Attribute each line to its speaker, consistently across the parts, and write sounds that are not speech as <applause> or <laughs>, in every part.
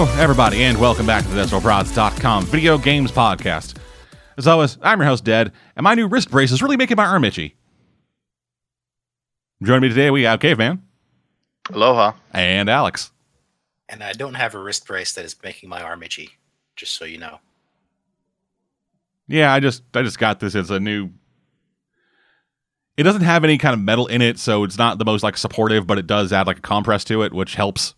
Speaker 1: Hello, everybody, and welcome back to the DestroProds.com video games podcast. As always, I'm your host, Dead, and my new wrist brace is really making my arm itchy. Joining me today, we have Caveman
Speaker 2: Aloha.
Speaker 1: and Alex.
Speaker 3: And I don't have a wrist brace that is making my arm itchy, just so you know.
Speaker 1: Yeah, I just I just got this as a new. It doesn't have any kind of metal in it, so it's not the most like supportive, but it does add like a compress to it, which helps.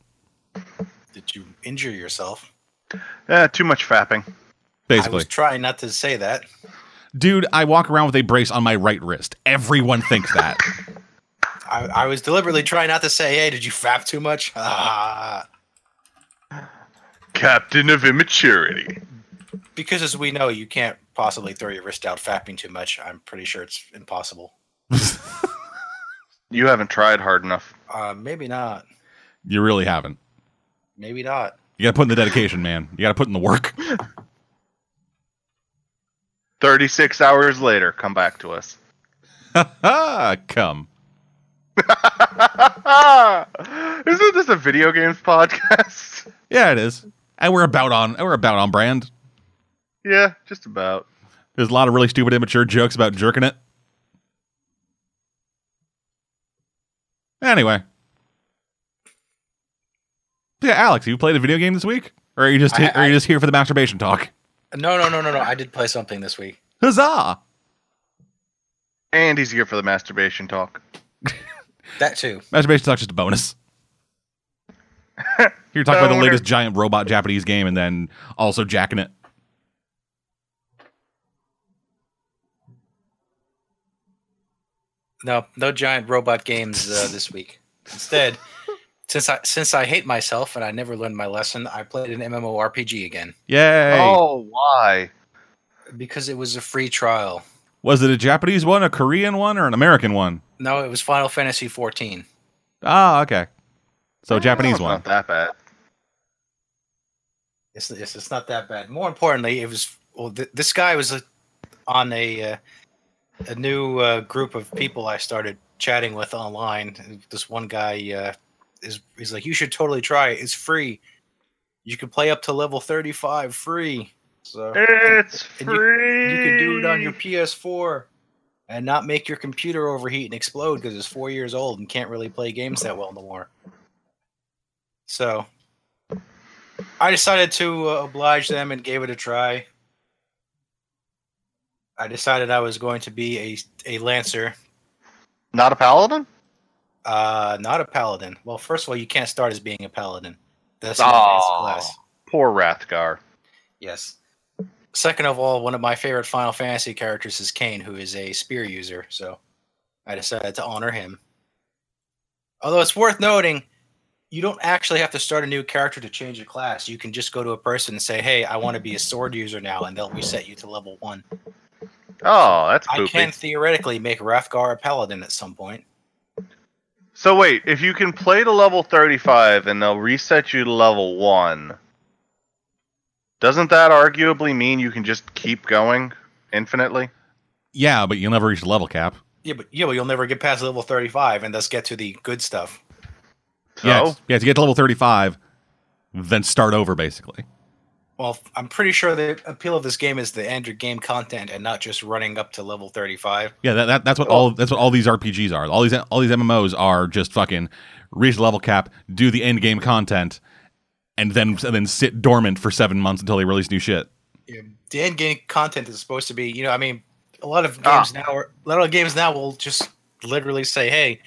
Speaker 3: Did you injure yourself?
Speaker 2: Eh, too much fapping. Basically.
Speaker 3: I
Speaker 1: Basically,
Speaker 3: was trying not to say that.
Speaker 1: dude, I walk around with a brace on my right wrist. Everyone thinks that.
Speaker 3: I, I was deliberately trying not to say, hey, did you fap too much? Ah. <laughs>
Speaker 2: Captain of immaturity.
Speaker 3: Because as we know, you can't possibly throw your wrist out fapping too much. I'm pretty sure it's impossible. <laughs>
Speaker 2: You haven't tried hard enough.
Speaker 3: Uh, maybe not.
Speaker 1: you really haven't.
Speaker 3: Maybe not.
Speaker 1: You got to put in the dedication, man. You got to put in the work.
Speaker 2: 36 hours later, come back to us.
Speaker 1: Ha, <laughs> come. <laughs>
Speaker 2: Isn't this a video games podcast? <laughs>
Speaker 1: Yeah, it is. And we're about on we're about on brand.
Speaker 2: yeah, just about.
Speaker 1: There's a lot of really stupid immature jokes about jerking it. Anyway. Yeah, Alex, you played a video game this week? Or are you just
Speaker 3: I-
Speaker 1: are you just here for the masturbation talk?
Speaker 3: No, no, no, no, no. I did play something this week.
Speaker 1: Huzzah!
Speaker 2: And he's here for the masturbation talk. <laughs>
Speaker 3: That too.
Speaker 1: Masturbation talk's just a bonus. <laughs> You're talking about the latest giant robot Japanese game and then also jacking it.
Speaker 3: No, no giant robot games uh, this week. Instead, <laughs> since I since I hate myself and I never learned my lesson, I played an MMORPG again
Speaker 1: Yay!
Speaker 2: Oh, why?
Speaker 3: because it was a free trial.
Speaker 1: Was it a Japanese one, a Korean one, or an American one?
Speaker 3: No, it was Final Fantasy 14.
Speaker 1: Ah, okay. So Japanese one.
Speaker 2: Not that bad.
Speaker 3: It's, it's it's not that bad. More importantly, it was well. Th- this guy was uh on a uh, a new uh, group of people I started chatting with online. This one guy uh, is he's like, you should totally try it. It's free. You can play up to level 35 free. So
Speaker 2: It's
Speaker 3: And you-
Speaker 2: free.
Speaker 3: you can do it on your PS4 and not make your computer overheat and explode because it's four years old and can't really play games that well no more. So I decided to uh, oblige them and gave it a try. I decided I was going to be a a lancer,
Speaker 2: Not a paladin?
Speaker 3: Uh, not a paladin. Well, first of all, you can't start as being a paladin. That's an advanced
Speaker 2: Aw.
Speaker 3: class.
Speaker 2: Poor Rathgar.
Speaker 3: Yes. Second of all, one of my favorite Final Fantasy characters is Kain, who is a spear user, so I decided to honor him. Although it's worth noting, you don't actually have to start a new character to change a class. You can just go to a person and say, "Hey, I want to be a sword user now," and they'll reset you to level one.
Speaker 2: Oh, that's
Speaker 3: I
Speaker 2: poopy.
Speaker 3: can theoretically make Rathgar a paladin at some point.
Speaker 2: So wait, if you can play to level 35 and they'll reset you to level 1, doesn't that arguably mean you can just keep going infinitely?
Speaker 1: Yeah, but you'll never reach the level cap.
Speaker 3: Yeah, but yeah, but you'll never get past level thirty-five and thus get to the good stuff.
Speaker 2: So,
Speaker 1: Yeah, yeah, to get to level 35, then start over, basically.
Speaker 3: Well, I'm pretty sure the appeal of this game is the end your game content and not just running up to level 35.
Speaker 1: Yeah, that, that that's what all that's what all these RPGs are. All these all these MMOs are just fucking reach the level cap, do the end game content, and then and then sit dormant for seven months until they release new shit.
Speaker 3: Yeah, The end game content is supposed to be, you know, I mean, a lot of
Speaker 2: Ah.
Speaker 3: games now are, a lot of games now will just literally say, "Hey,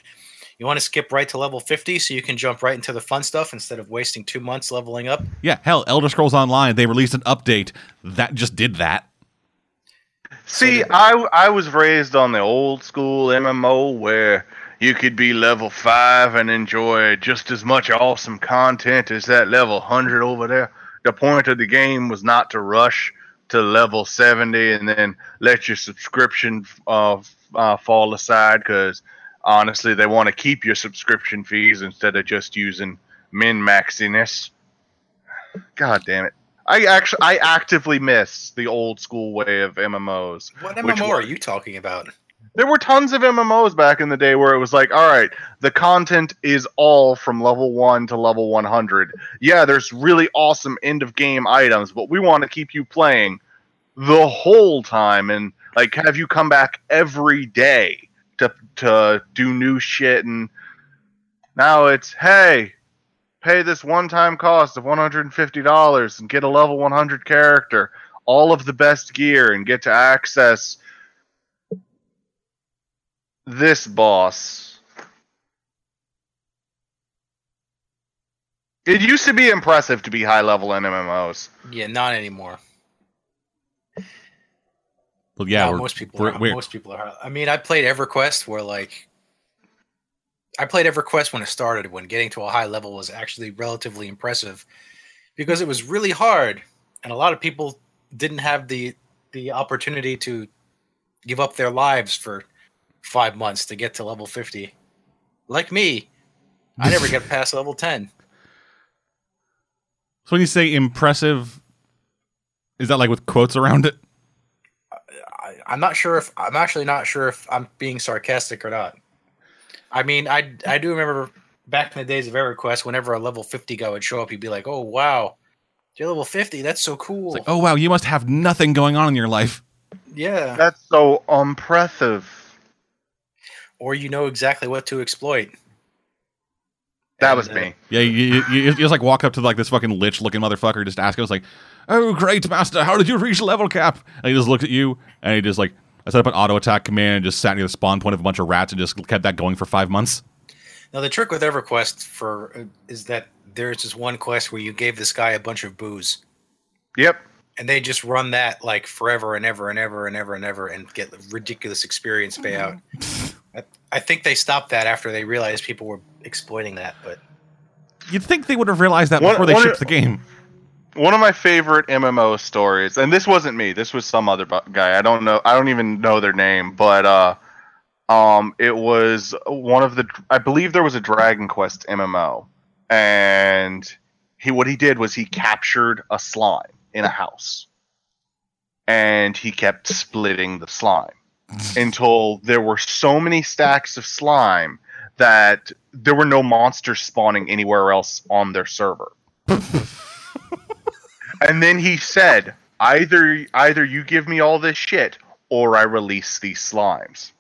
Speaker 3: you want to skip right to level 50 so you can jump right into the fun stuff instead of wasting 2 months leveling up."
Speaker 1: Yeah, hell, Elder Scrolls Online, they released an update that just did that.
Speaker 2: See, I I was raised on the old school MMO where you could be level 5 and enjoy just as much awesome content as that level 100 over there. The point of the game was not to rush to level 70 and then let your subscription uh, uh, fall aside because honestly, they want to keep your subscription fees instead of just using min maxiness. God damn it. I actually I actively miss the old school way of MMOs.
Speaker 3: What MMO
Speaker 2: one?
Speaker 3: are you talking about?
Speaker 2: There were tons of MMOs back in the day where it was like, all right, the content is all from level 1 to level 100. Yeah, there's really awesome end of game items, but we want to keep you playing the whole time and like have you come back every day to to do new shit and now it's hey, pay this one-time cost of $150 and get a level 100 character, all of the best gear and get to access this boss. It used to be impressive to be high level in MMOs.
Speaker 3: Yeah, not anymore.
Speaker 1: Well, yeah,
Speaker 3: No, most people. Are, most people are. I mean, I played EverQuest where like, I played EverQuest when it started, when getting to a high level was actually relatively impressive, because it was really hard, and a lot of people didn't have the the opportunity to give up their lives for five months to get to level fifty. Like me, I never get <laughs> past level ten.
Speaker 1: so when you say impressive, is that like with quotes around it?
Speaker 3: I, I'm not sure if I'm actually not sure if I'm being sarcastic or not. I mean, I I do remember back in the days of EverQuest, whenever a level 50 guy would show up, he'd be like, "Oh wow, you're level 50. That's so cool."
Speaker 1: It's like, oh wow, you must have nothing going on in your life.
Speaker 3: yeah.
Speaker 2: That's so impressive.
Speaker 3: Or you know exactly what to exploit.
Speaker 2: That
Speaker 3: And,
Speaker 2: was
Speaker 3: uh,
Speaker 2: me.
Speaker 1: Yeah, you, you, you, you just like walk up to like this fucking lich looking motherfucker, just ask him, it's like, oh great master, how did you reach level cap? And he just looked at you and he just like, I set up an auto attack command and just sat near the spawn point of a bunch of rats and just kept that going for five months.
Speaker 3: Now the trick with EverQuest for uh, is that there's this one quest where you gave this guy a bunch of booze,
Speaker 2: Yep.
Speaker 3: and they just run that like forever and ever and ever and ever and ever and get ridiculous experience payout. <laughs> I, I think they stopped that after they realized people were exploiting that, but
Speaker 1: You'd think they would have realized that
Speaker 2: One-
Speaker 1: before they
Speaker 2: one-
Speaker 1: shipped the game.
Speaker 2: One of my favorite MMO stories, and this wasn't me. This was some other guy. I don't know. I don't even know their name, but uh, um, it was one of the. I believe there was a Dragon Quest MMO, and he what he did was he captured a slime in a house, and he kept splitting the slime <laughs> until there were so many stacks of slime that there were no monsters spawning anywhere else on their server. <laughs> and then he said, "Either either you give me all this shit or I release these slimes."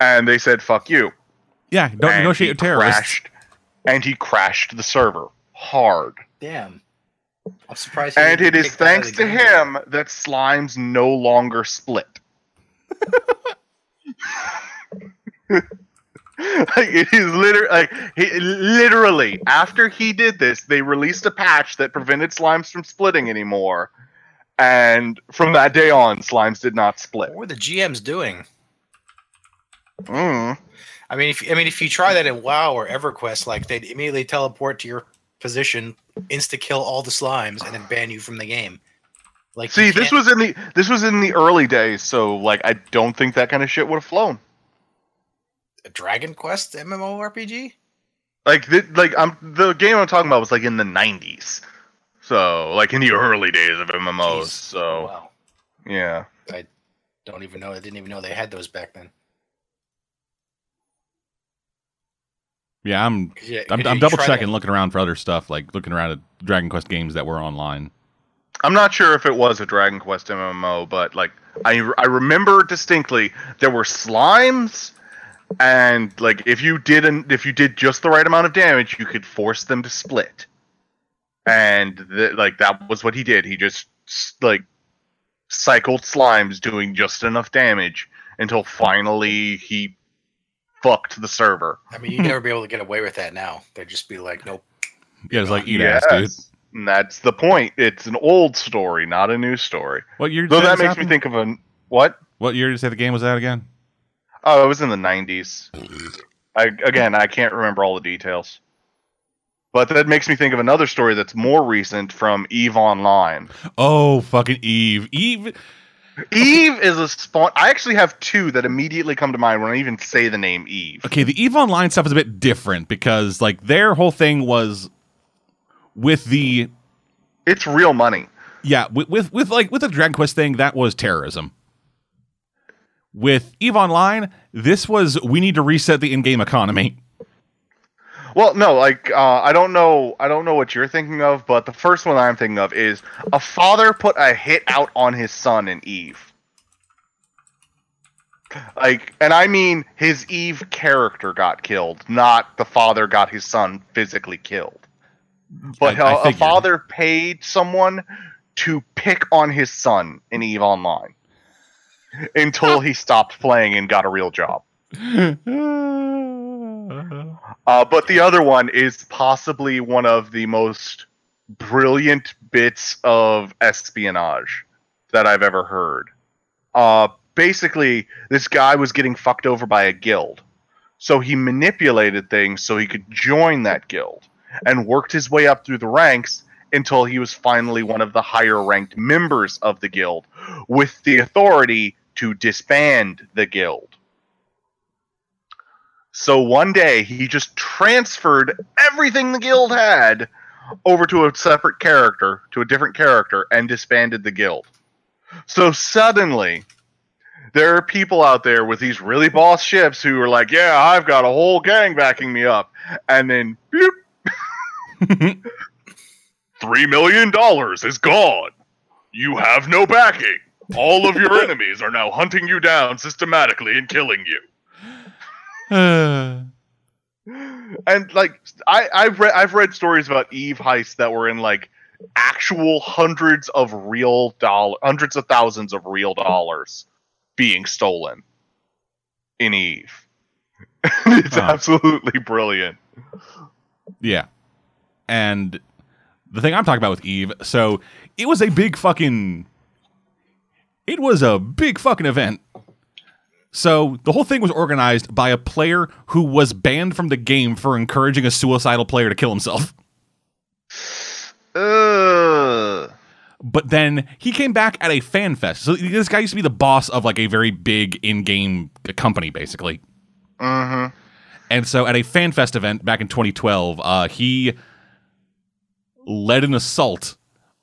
Speaker 2: And they said, "Fuck you."
Speaker 1: Yeah, don't
Speaker 2: And
Speaker 1: negotiate with terrorists.
Speaker 2: crashed- and he crashed the server hard.
Speaker 3: damn. I'm surprised.
Speaker 2: And
Speaker 3: didn't
Speaker 2: it
Speaker 3: get
Speaker 2: is
Speaker 3: kicked out of
Speaker 2: thanks to
Speaker 3: game.
Speaker 2: him that slimes no longer split. <laughs> like it is literally like he, literally after he did this, they released a patch that prevented slimes from splitting anymore. And from that day on, slimes did not split.
Speaker 3: What were the GMs doing?
Speaker 2: Mm.
Speaker 3: I mean, if I mean, if you try that in WoW or EverQuest, like they'd immediately teleport to your position, insta kill all the slimes, and then ban you from the game. Like,
Speaker 2: See, this was in the this was in the early days, so like I don't think that kind of shit would have flown.
Speaker 3: A Dragon Quest MMORPG.
Speaker 2: like the, like I'm the game I'm talking about was like in the 90s. So like in the early days of MMOs.
Speaker 3: Jeez.
Speaker 2: So
Speaker 3: wow,
Speaker 2: yeah.
Speaker 3: I don't even know. I didn't even know they had those back then.
Speaker 1: Yeah, I'm
Speaker 3: 'Cause yeah,
Speaker 1: I'm,
Speaker 3: 'cause
Speaker 1: I'm double checking,
Speaker 3: to-
Speaker 1: looking around for other stuff, like looking around at Dragon Quest games that were online.
Speaker 2: I'm not sure if it was a Dragon Quest MMO, but like I I remember distinctly there were slimes and like if you didn't if you did just the right amount of damage, you could force them to split. And th- like that was what he did. He just like cycled slimes doing just enough damage until finally he fucked the server.
Speaker 3: I mean, you'd never be able to get away with that now. They'd just be like, nope.
Speaker 1: Yeah, it's like eat ass, dude.
Speaker 2: And that's the point. It's an old story, not a new story.
Speaker 1: What year?
Speaker 2: So
Speaker 1: did
Speaker 2: that makes
Speaker 1: happen?
Speaker 2: me think of a what?
Speaker 1: What year did you say the game was out again?
Speaker 2: Oh, it was in the '90s. I again, I can't remember all the details. But that makes me think of another story that's more recent from Eve Online.
Speaker 1: Oh, fucking Eve. Eve.
Speaker 2: Eve is a spawn. I actually have two that immediately come to mind when I even say the name Eve.
Speaker 1: Okay, the Eve Online stuff is a bit different because like their whole thing was with the
Speaker 2: It's real money.
Speaker 1: yeah with with, with like with the Dragon Quest thing that was terrorism. With Eve Online, this was we need to reset the in-game economy.
Speaker 2: Well, no, like uh, I don't know, I don't know what you're thinking of, but the first one I'm thinking of is a father put a hit out on his son in Eve. Like, and I mean his Eve character got killed, not the father got his son physically killed. But
Speaker 1: I- I
Speaker 2: a- father paid someone to pick on his son in Eve Online until he stopped playing and got a real job. <laughs> Uh, but the other one is possibly one of the most brilliant bits of espionage that I've ever heard. Uh, basically, this guy was getting fucked over by a guild. So he manipulated things so he could join that guild and worked his way up through the ranks until he was finally one of the higher ranked members of the guild with the authority to disband the guild. So one day he just transferred everything the guild had over to a separate character, to a different character, and disbanded the guild. So suddenly, there are people out there with these really boss ships who are like, "Yeah, I've got a whole gang backing me up," and then, bloop, <laughs> three million dollars is gone. You have no backing. All of your enemies are now hunting you down systematically and killing you. <sighs> and like I, I've read I've read stories about Eve heists that were in like actual hundreds of real dollar hundreds of thousands of real dollars being stolen in Eve. <laughs> it's
Speaker 1: Huh.
Speaker 2: absolutely brilliant.
Speaker 1: Yeah. And the thing I'm talking about with Eve, so it was a big fucking it was a big fucking event. So the whole thing was organized by a player who was banned from the game for encouraging a suicidal player to kill himself.
Speaker 2: Uh,
Speaker 1: But then he came back at a fan fest. So this guy used to be the boss of like a very big in-game company, basically.
Speaker 2: hmm
Speaker 1: And so at a FanFest event back in 2012, uh, he led an assault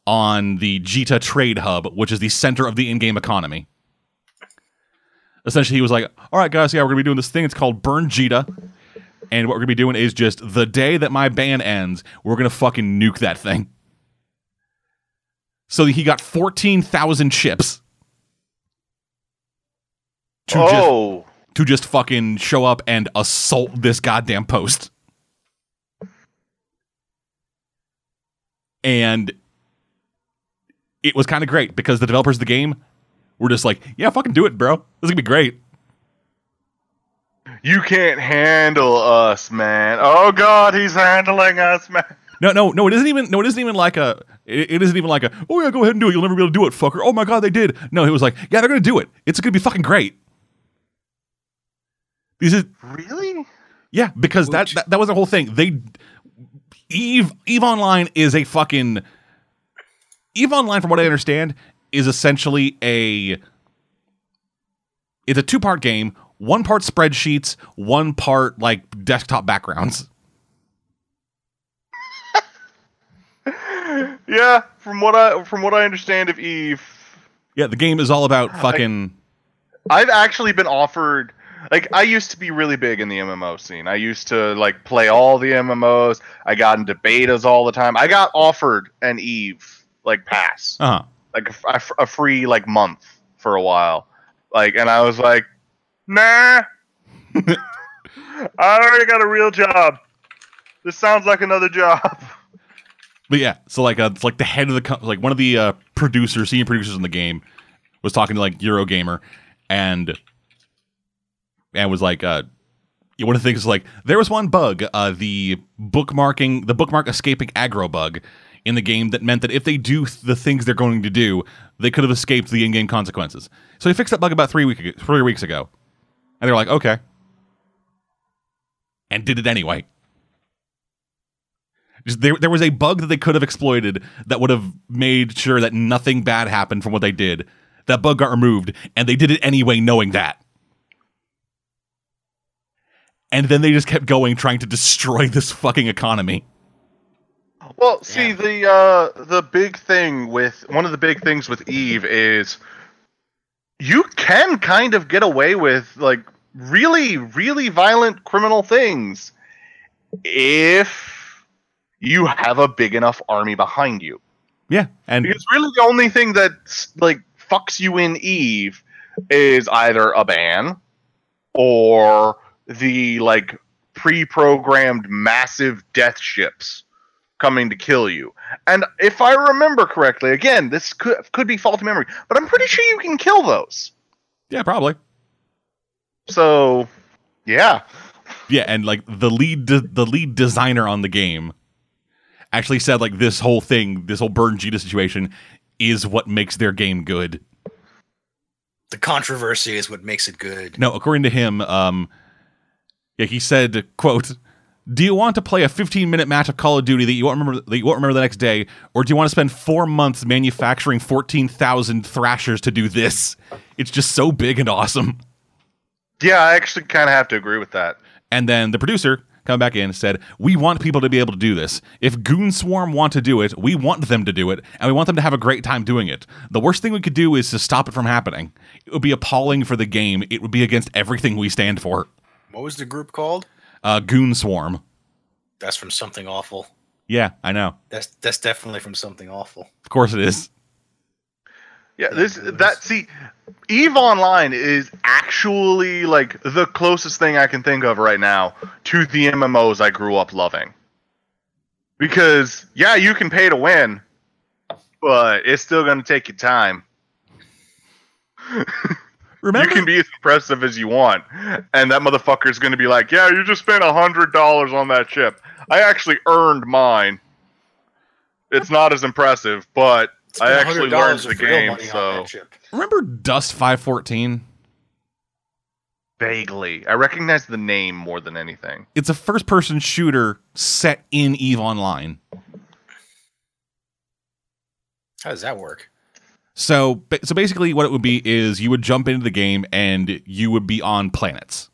Speaker 1: on the Jita Trade Hub, which is the center of the in-game economy. Essentially, he was like, "All right, guys, yeah, we're gonna be doing this thing. It's called Burn Jita, and what we're gonna be doing is just the day that my ban ends, we're gonna fucking nuke that thing." So he got 14,000 ships to just
Speaker 2: Oh,
Speaker 1: to just fucking show up and assault this goddamn post. And it was kind of great because the developers of the game were just like, yeah, fucking do it, bro. This is gonna be great.
Speaker 2: you can't handle us, man. Oh God, he's handling us, man.
Speaker 1: No, no, no, it isn't even no, it isn't even like a it, it isn't even like a oh yeah, go ahead and do it. You'll never be able to do it, fucker. Oh my god, they did. No, it was like, yeah, they're gonna do it. It's gonna be fucking great. These is
Speaker 2: Really?
Speaker 1: Yeah, because that, that that was the whole thing. They Eve Eve Online is a fucking Eve Online, from what I understand, is essentially a it's a two part game. One part spreadsheets, one part like desktop backgrounds. <laughs>
Speaker 2: Yeah, from what I from what I understand of Eve,
Speaker 1: Yeah, the game is all about fucking.
Speaker 2: I've actually been offered like I used to be really big in the MMO scene. I used to like play all the MMOs. I got into betas all the time. I got offered an Eve like pass,
Speaker 1: Uh huh.
Speaker 2: like a free like month for a while. Like, and I was like, nah. <laughs> I already got a real job. This sounds like another job.
Speaker 1: But yeah, so like uh, it's like the head of the co- like one of the uh, producers, senior producers in the game, was talking to like Eurogamer, and and was like, uh, one of the things is like there was one bug, uh, the bookmarking, the bookmark escaping aggro bug in the game that meant that if they do the things they're going to do, they could have escaped the in-game consequences. So he fixed that bug about three three weeks ago, and they were like, okay, and did it anyway. Just- There, there was a bug that they could have exploited that would have made sure that nothing bad happened from what they did. That bug got removed, and they did it anyway, knowing that. And then they just kept going, trying to destroy <laughs> this fucking economy.
Speaker 2: Well, see the uh the big thing with one of the big things with Eve is you can kind of get away with like really, really violent criminal things if you have a big enough army behind you.
Speaker 1: Yeah, and
Speaker 2: Because really, the only thing that like fucks you in Eve is either a ban or the like pre-programmed massive death ships coming to kill you. And if I remember correctly, again, this could could be faulty memory, but I'm pretty sure you can kill those.
Speaker 1: yeah, probably.
Speaker 2: So, yeah,
Speaker 1: Yeah, and like the lead de- the lead designer on the game actually said like this whole thing, this whole Burn Jita situation is what makes their game good.
Speaker 3: The controversy is what makes it good.
Speaker 1: No, according to him, um, yeah, he said, "quote Do you want to play a 15 minute match of Call of Duty that you won't remember that you won't remember the next day, or do you want to spend four months manufacturing 14,000 thrashers to do this? It's just so big and awesome."
Speaker 2: yeah, I actually kind of have to agree with that.
Speaker 1: And then the producer come back in and said, "We want people to be able to do this. If Goon Swarm want to do it, we want them to do it, and we want them to have a great time doing it. The worst thing we could do is to stop it from happening. It would be appalling for the game. It would be against everything we stand for."
Speaker 3: What was the group called?
Speaker 1: Uh, Goon Swarm.
Speaker 3: That's from something awful.
Speaker 1: Yeah, I know.
Speaker 3: That's that's definitely from something awful.
Speaker 1: Of course it is.
Speaker 2: Yeah, this that see, Eve Online is actually like the closest thing I can think of right now to the MMOs I grew up loving. Because yeah, you can pay to win, but it's still going to take you time. <laughs>
Speaker 1: Remember,
Speaker 2: You can be as impressive as you want, and that motherfucker's going to be like, "Yeah, you just spent a hundred dollars on that chip. I actually earned mine. It's not as impressive, but I actually
Speaker 3: $100
Speaker 2: learned the game, so."
Speaker 1: remember Dust 514?
Speaker 2: Vaguely. I recognize the name more than anything.
Speaker 1: It's a first-person shooter set in Eve Online.
Speaker 3: How does that work?
Speaker 1: So, so basically, what it would be is you would jump into the game and you would be on planets,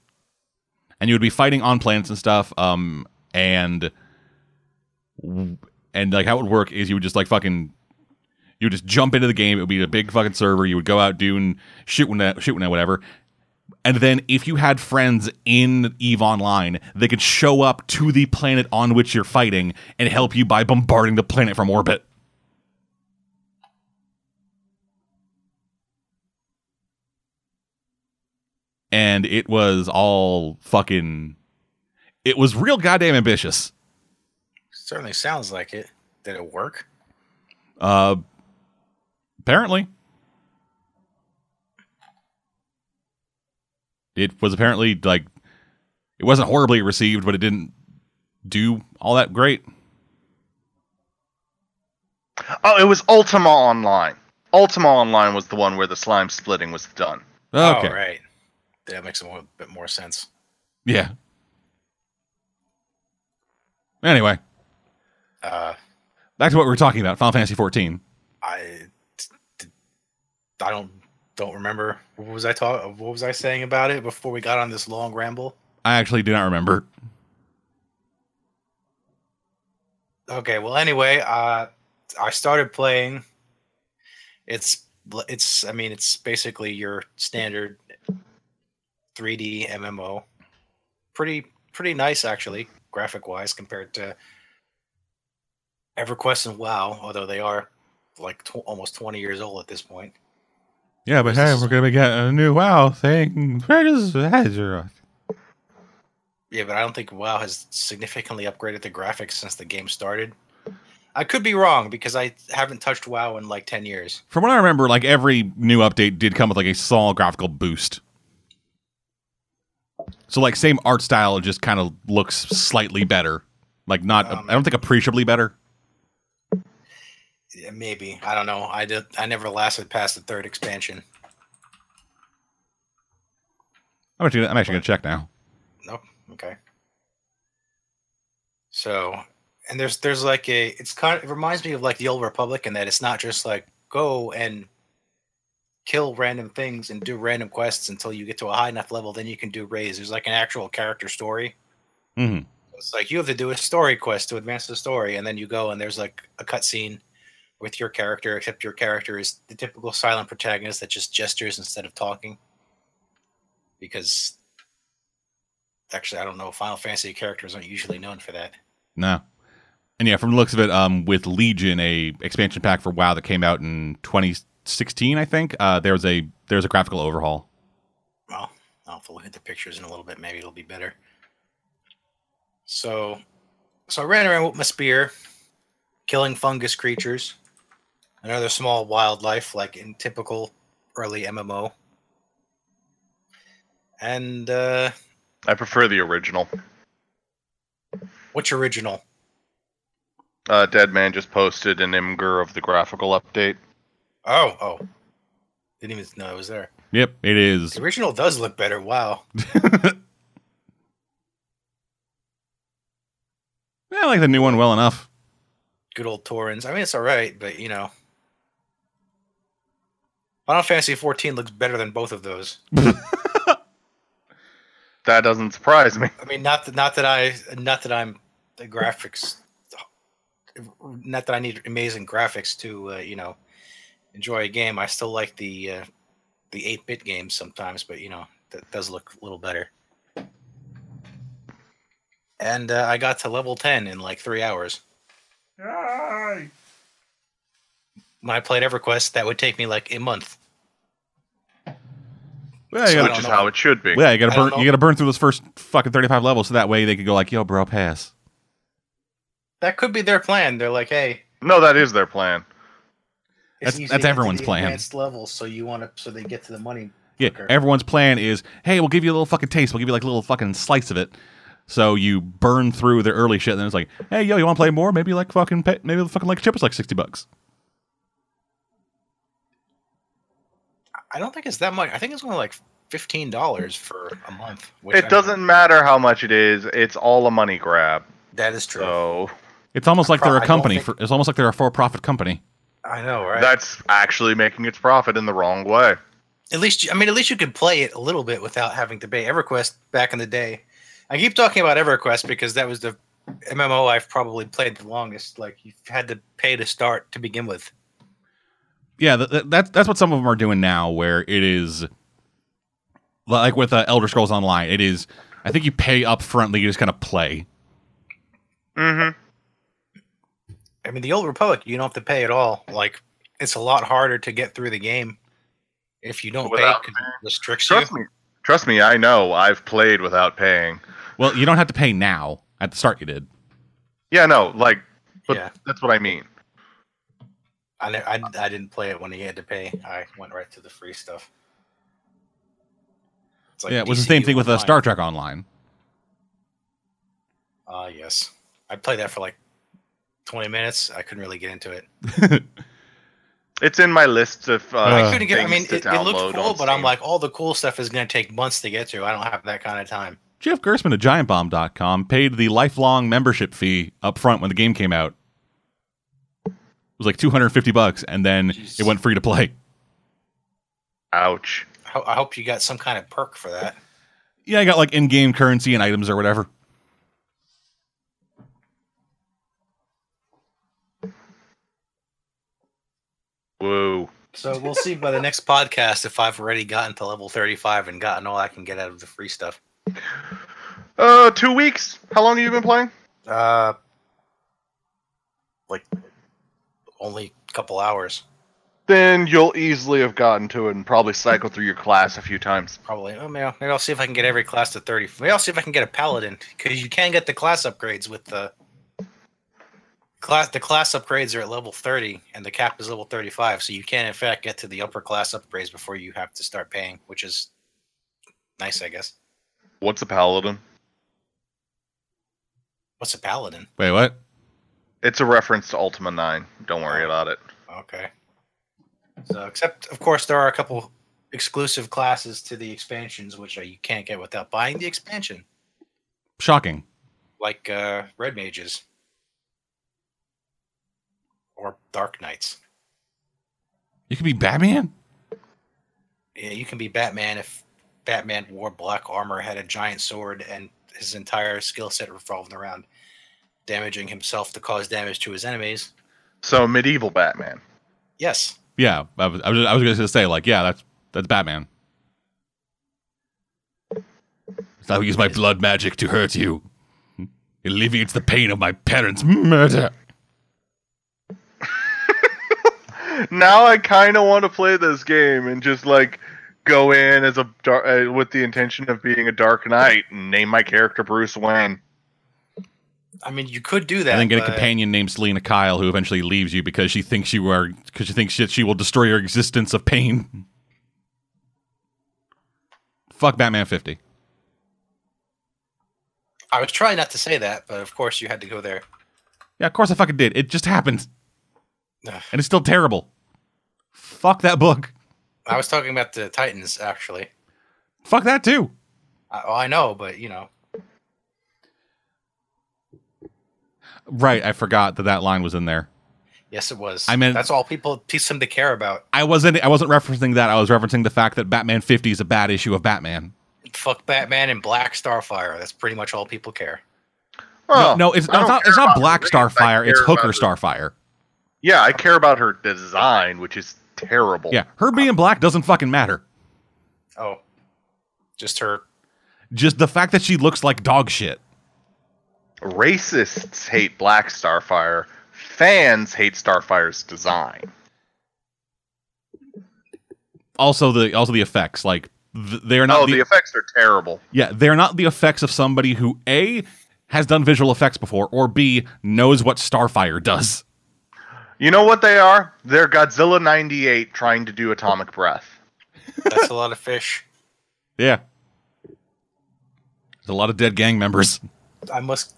Speaker 1: and you would be fighting on planets and stuff. Um, and and like how it would work is you would just like fucking you would just jump into the game. It would be a big fucking server. You would go out doing shooting at shooting at whatever. And then if you had friends in Eve Online, they could show up to the planet on which you're fighting and help you by bombarding the planet from orbit. And it was all fucking it was real goddamn ambitious
Speaker 3: Certainly sounds like it. Did it work?
Speaker 1: uh apparently it was apparently like it wasn't horribly received but it didn't do all that great
Speaker 2: Oh, it was Ultima Online. Ultima Online was the one where the slime splitting was done.
Speaker 1: okay
Speaker 3: Oh, right. That makes a mo- bit more sense.
Speaker 1: yeah. Anyway.
Speaker 3: Uh,
Speaker 1: back to what we were talking about final fantasy 14
Speaker 3: I, I don't don't remember. What was I talk what was I saying about it before we got on this long ramble.
Speaker 1: i actually do not remember.
Speaker 3: Okay, well anyway, uh I started playing. It's it's I mean it's basically your standard 3D MMO. Pretty pretty nice actually, graphic wise compared to EverQuest and WoW, although they are like tw- almost 20 years old at this point.
Speaker 1: yeah but
Speaker 3: hey, we're
Speaker 1: gonna be getting a new wow thing Where does Azeroth?
Speaker 3: Yeah, but I don't think WoW has significantly upgraded the graphics since the game started. I could be wrong because I haven't touched WoW in like 10 years.
Speaker 1: From what I remember, like every new update did come with like a small graphical boost. So like same art style, it just kind of looks slightly better. Like not,
Speaker 3: Um,
Speaker 1: I don't think appreciably better.
Speaker 3: Maybe. I don't know. I did I never lasted past the third expansion.
Speaker 1: I'm actually, I'm actually gonna check now.
Speaker 3: Nope. Okay. So, and there's there's like a it's kind of it reminds me of like the old Republic in that it's not just like go and kill random things and do random quests until you get to a high enough level, then you can do raids. There's like an actual character story.
Speaker 1: hmm
Speaker 3: It's like you have to do a story quest to advance the story, and then you go and there's like a cutscene with your character, except your character is the typical silent protagonist that just gestures instead of talking. Because actually, I don't know, Final Fantasy characters aren't usually known for that.
Speaker 1: No. And yeah, from the looks of it, um, with Legion, a expansion pack for WoW that came out in 2016, I think, uh, there was a there's a graphical overhaul.
Speaker 3: Well, I'll have to look at the pictures in a little bit. Maybe it'll be better. So, so I ran around with my spear, killing fungus creatures, and other small wildlife, like in typical early MMO. And uh,
Speaker 2: I prefer the original.
Speaker 3: which original?
Speaker 2: Uh, Dead Man just posted an Imgur of the graphical update.
Speaker 3: Oh, oh, didn't even know it was there.
Speaker 1: Yep, it is.
Speaker 3: The original does look better. Wow. <laughs>
Speaker 1: Yeah, I like the new one well enough.
Speaker 3: good old Torrens. I mean, it's all right, but you know, Final Fantasy 14 looks better than both of those. <laughs>
Speaker 2: That doesn't surprise me.
Speaker 3: I mean, not that not that I not that I'm the graphics, not that I need amazing graphics to uh, you know enjoy a game. I still like the uh, the 8-bit games sometimes, but you know that does look a little better. And uh, I got to level 10 in like three hours. When I played EverQuest, that would take me like a month.
Speaker 1: Yeah, you
Speaker 3: So I
Speaker 1: gotta,
Speaker 3: don't
Speaker 2: Which is
Speaker 3: know.
Speaker 2: how it should be.
Speaker 1: yeah, you gotta
Speaker 3: I don't
Speaker 1: burn.
Speaker 3: know.
Speaker 1: You gotta burn through those first fucking thirty-five levels, so that way they could go like, "Yo, bro, pass."
Speaker 3: That could be their plan. They're like, hey,
Speaker 2: No, that is their plan.
Speaker 3: It's
Speaker 1: That's- that's everyone's plan.
Speaker 3: Advanced levels, so you want to, so they get to the money.
Speaker 1: Yeah,
Speaker 3: quicker.
Speaker 1: everyone's plan is, "Hey, we'll give you a little fucking taste. We'll give you like a little fucking slice of it." So you burn through their early shit, and then it's like, "Hey, yo, you want to play more? Maybe like fucking, pay, maybe the fucking like chip is like sixty bucks."
Speaker 3: I don't think it's that much. I think it's only like fifteen dollars for a month. which I
Speaker 2: It
Speaker 3: mean,
Speaker 2: doesn't matter how much it is. It's all a money grab.
Speaker 3: That is true.
Speaker 2: So
Speaker 1: It's almost like
Speaker 3: Pro-
Speaker 1: they're a company.
Speaker 3: think-
Speaker 1: For, it's almost like they're a for-profit company.
Speaker 3: I know, right?
Speaker 2: that's actually making its profit in the wrong way.
Speaker 3: at least, I mean, at least you could play it a little bit without having to pay. EverQuest back in the day. I keep talking about EverQuest because that was the MMO I've probably played the longest. Like you had to pay to start to begin with.
Speaker 1: Yeah, th- th- that's that's what some of them are doing now, where it is like with uh, Elder Scrolls Online. It is, I think you pay up front, you just kind of play.
Speaker 2: Mm-hmm.
Speaker 3: I mean, the Old Republic, you don't have to pay at all. Like it's a lot harder to get through the game if you don't
Speaker 2: Without
Speaker 3: pay. 'cause
Speaker 2: paying.
Speaker 3: it restricts you.
Speaker 2: Trust me. Trust me, I know. I've played without paying.
Speaker 1: Well, you don't have to pay now. At the start, you did.
Speaker 2: Yeah, no, like, but
Speaker 3: Yeah.
Speaker 2: that's what I mean.
Speaker 3: I, I I didn't play it when he had to pay. I went right to the free stuff. It's like
Speaker 1: yeah, it was the same
Speaker 3: DCU
Speaker 1: thing with uh,
Speaker 3: Online.
Speaker 1: Star Trek Online.
Speaker 3: Ah, yes. I played that for like 20 minutes. I couldn't really get into it. <laughs>
Speaker 2: It's in my list of. Uh,
Speaker 1: I
Speaker 3: I couldn't get. I mean, it,
Speaker 2: to
Speaker 3: it looks cool,
Speaker 2: on
Speaker 3: but I'm like, all the cool stuff is going to take months to get to. I don't have that kind of time.
Speaker 1: Jeff Gerstmann of GiantBomb.com paid the lifelong membership fee up front when the game came out. It was like 250 bucks, and then
Speaker 3: Jeez.
Speaker 1: it went free to play.
Speaker 2: Ouch.
Speaker 3: I hope you got some kind of perk for that.
Speaker 1: Yeah, I got like in-game currency and items or whatever.
Speaker 2: Whoa.
Speaker 3: So we'll see by the next podcast if I've already gotten to level 35 and gotten all I can get out of the free stuff.
Speaker 2: Uh, two weeks. How long have you been playing?
Speaker 3: Uh, like only a couple hours,
Speaker 2: Then you'll easily have gotten to it and probably cycle through your class a few times.
Speaker 3: probably. Oh, maybe, I'll, maybe I'll see if I can get every class to 30. Maybe I'll see if I can get a paladin because you can get the class upgrades with the class. The class upgrades are at level 30 and the cap is level 35, so you can in fact get to the upper class upgrades before you have to start paying, which is nice, I guess.
Speaker 2: What's a paladin?
Speaker 3: What's a paladin?
Speaker 1: Wait, what?
Speaker 2: It's a reference to Ultima 9. Don't worry about it.
Speaker 3: Okay. So, except of course, there are a couple exclusive classes to the expansions, which uh, you can't get without buying the expansion,
Speaker 1: Shocking.
Speaker 3: like uh, red mages or dark knights.
Speaker 1: You could be Batman.
Speaker 3: Yeah, you can be Batman if Batman wore black armor, had a giant sword, and his entire skill set revolved around damaging himself to cause damage to his enemies.
Speaker 2: So medieval Batman.
Speaker 3: Yes.
Speaker 1: Yeah, I was, I was, I was going to say like, yeah, that's that's Batman. So I will use my blood magic to hurt you. Alleviates the pain of my parents' murder.
Speaker 2: Now I kind of want to play this game and just like go in as a dar- uh, with the intention of being a Dark Knight and name my character Bruce Wayne.
Speaker 3: I mean, you could do that.
Speaker 1: and then get a companion named Selina Kyle who eventually leaves you because she thinks you are because she thinks that she will destroy your existence of pain. Fuck Batman 50.
Speaker 3: I was trying not to say that, but of course you had to go there.
Speaker 1: Yeah, of course I fucking did. It just happened.
Speaker 3: Ugh.
Speaker 1: And it's still terrible. Fuck that book.
Speaker 3: I was talking about the Titans, actually.
Speaker 1: Fuck that too.
Speaker 3: I, well, I know, but you know,
Speaker 1: Right, I forgot that that line was in there.
Speaker 3: yes, it was.
Speaker 1: I mean,
Speaker 3: that's all people seem to care about.
Speaker 1: I wasn't I wasn't referencing that. I was referencing the fact that Batman 50 is a bad issue of Batman.
Speaker 3: Fuck Batman and Black Starfire. That's pretty much all people care.
Speaker 2: Well,
Speaker 1: no, it's,
Speaker 2: I don't
Speaker 1: it's not it's not Black
Speaker 2: the race, I
Speaker 1: Starfire, it's Hooker
Speaker 2: about her-
Speaker 1: Starfire.
Speaker 2: Yeah, I care about her design, which is terrible.
Speaker 1: Yeah, her being black doesn't fucking matter.
Speaker 3: Oh, just her.
Speaker 1: Just the fact that she looks like dog shit.
Speaker 2: Racists hate Black Starfire. Fans hate Starfire's design.
Speaker 1: Also the also the effects like th- they're not
Speaker 2: oh,
Speaker 1: the,
Speaker 2: the effects are terrible.
Speaker 1: yeah they're not the effects of somebody who a has done visual effects before or b knows what Starfire does.
Speaker 2: You know what they are? They're Godzilla 98 trying to do atomic breath.
Speaker 3: That's a lot of fish.
Speaker 1: Yeah, there's a lot of dead gang members.
Speaker 3: I must.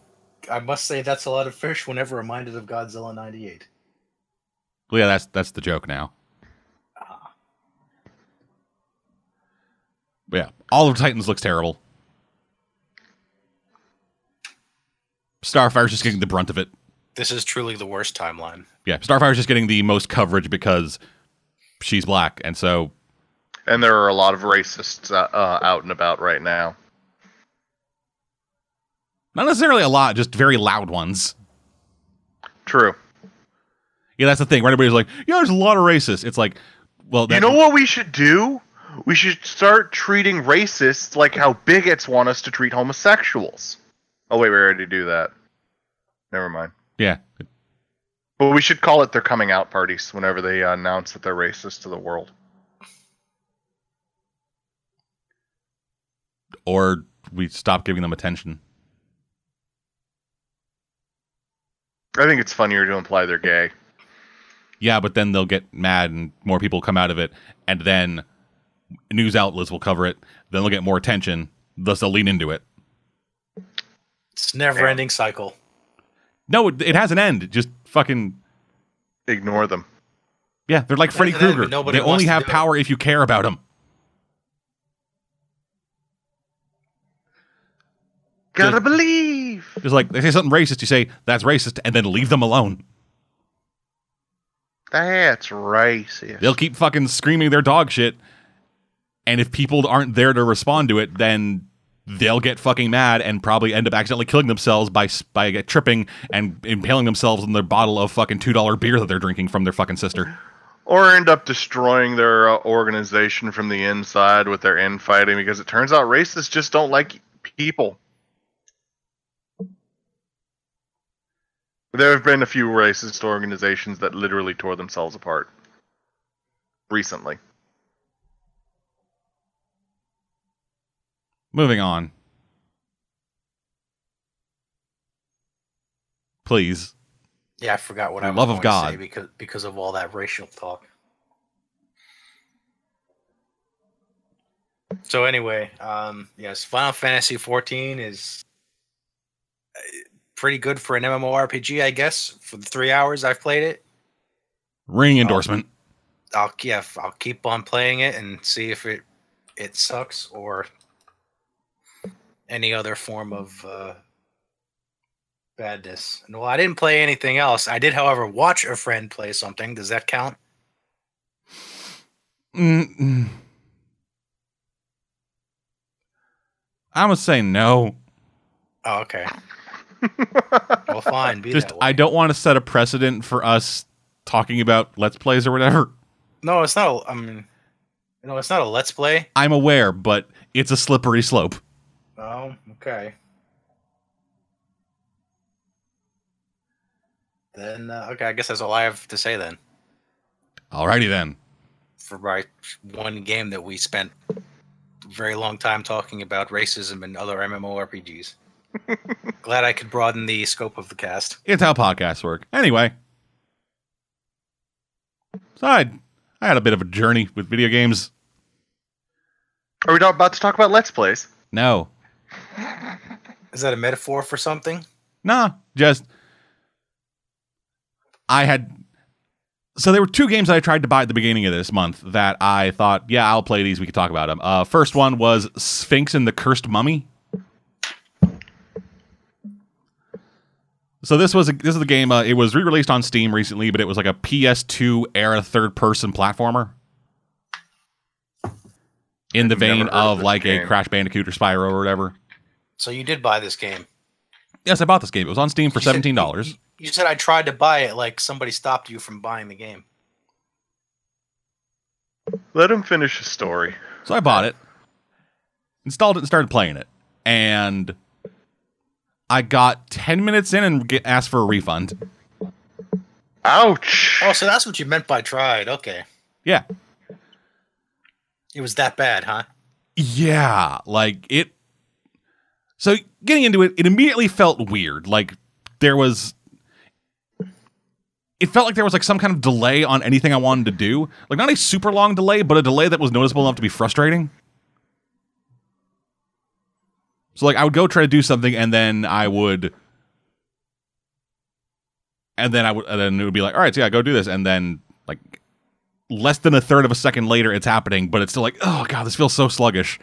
Speaker 3: I must say that's a lot of fish. Whenever reminded of Godzilla '98.
Speaker 1: Well, yeah, that's that's the joke now. But yeah, all of Titans looks terrible. Starfire's just getting the brunt of it.
Speaker 3: This is truly the worst timeline.
Speaker 1: Yeah, Starfire's just getting the most coverage because she's black, and so
Speaker 2: And there are a lot of racists uh, uh, out and about right now.
Speaker 1: not necessarily a lot, just very loud ones.
Speaker 2: True.
Speaker 1: Yeah, that's the thing. Right? Everybody's like, "Yeah, there's a lot of racists." It's like, well, that,
Speaker 2: You know what we should do? We should start treating racists like how bigots want us to treat homosexuals. Oh wait, we already do that. Never mind.
Speaker 1: Yeah,
Speaker 2: But we should call it their coming out parties whenever they uh, announce that they're racist to the world.
Speaker 1: or we stop giving them attention.
Speaker 2: I think it's funnier to imply they're gay.
Speaker 1: Yeah, but then they'll get mad and more people come out of it, and then news outlets will cover it. Then they'll get more attention. Thus, they'll lean into it.
Speaker 3: It's never ending cycle.
Speaker 1: No, it, it has an end. Just fucking
Speaker 2: Ignore them.
Speaker 1: yeah. They're like Freddy
Speaker 3: Has an end, but
Speaker 1: Krueger. They only have
Speaker 3: do it.
Speaker 1: power if you care about them.
Speaker 2: Gotta believe.
Speaker 1: Just like they say something racist, you say that's racist, and then leave them alone.
Speaker 2: That's racist.
Speaker 1: They'll keep fucking screaming their dog shit, and if people aren't there to respond to it, then they'll get fucking mad and probably end up accidentally killing themselves by by uh, tripping and impaling themselves in their bottle of fucking two dollar beer that they're drinking from their fucking sister.
Speaker 2: or end up destroying their uh, organization from the inside with their infighting because it turns out racists just don't like people. There have been a few racist organizations that literally tore themselves apart recently.
Speaker 1: Moving on, please.
Speaker 3: Yeah, I forgot what I was
Speaker 1: love of
Speaker 3: going to
Speaker 1: God.
Speaker 3: say because because of all that racial talk. So anyway, um, yes, Final Fantasy 14 is uh, pretty good for an MMORPG, I guess. For the three hours I've played it,
Speaker 1: Ring endorsement.
Speaker 3: I'll yeah, I'll keep on playing it and see if it it sucks or any other form of uh, badness. And well, I didn't play anything else. I did, however, watch a friend play something. Does that count?
Speaker 1: Mm-mm. I'm gonna say no.
Speaker 3: Oh, okay. <laughs> well, fine. Be
Speaker 1: Just
Speaker 3: that way.
Speaker 1: I don't want to set a precedent for us talking about let's plays or whatever.
Speaker 3: No, it's not. A, I mean, no, it's not a let's play.
Speaker 1: I'm aware, but it's a slippery slope.
Speaker 3: Oh, okay. Then uh, okay, I guess that's all I have to say then
Speaker 1: Alrighty then.
Speaker 3: for my one game that we spent a very long time talking about racism and other MMORPGs. <laughs> Glad I could broaden the scope of the cast.
Speaker 1: It's how podcasts work. Anyway. So I, I had a bit of a journey with video games.
Speaker 2: Are we not about to talk about Let's Plays?
Speaker 1: No.
Speaker 3: Is that a metaphor for something?
Speaker 1: Nah, just I had so there were two games that I tried to buy at the beginning of this month that I thought, yeah, I'll play these. We could talk about them. Uh, first one was Sphinx and the Cursed Mummy. So this was a, this is the game. Uh, it was re-released on Steam recently, but it was like a PS2 era third-person platformer. In the
Speaker 2: I've
Speaker 1: vein
Speaker 2: of
Speaker 1: of
Speaker 2: this
Speaker 1: like a. Crash Bandicoot or Spyro or whatever.
Speaker 3: So you did buy this game.
Speaker 1: Yes, I bought this game. It was on Steam for
Speaker 3: You
Speaker 1: seventeen dollars.
Speaker 3: You said I tried to buy it like somebody stopped you from buying the game.
Speaker 2: Let him finish his story.
Speaker 1: So I bought it, installed it, and started playing it. And I got 10 minutes in and get asked for a refund.
Speaker 2: Ouch!
Speaker 3: Oh, so that's what you meant by tried. Okay.
Speaker 1: Yeah.
Speaker 3: It was that bad, huh?
Speaker 1: Yeah. Like it. So getting into it, it immediately felt weird. Like there was. It felt like there was like some kind of delay on anything I wanted to do. Like not a super long delay, but a delay that was noticeable enough to be frustrating. So like I would go try to do something and then I would and then I would and then it would be like, all right, so yeah, go do this. And then like less than a third of a second later it's happening, but it's still like, oh god, this feels so sluggish.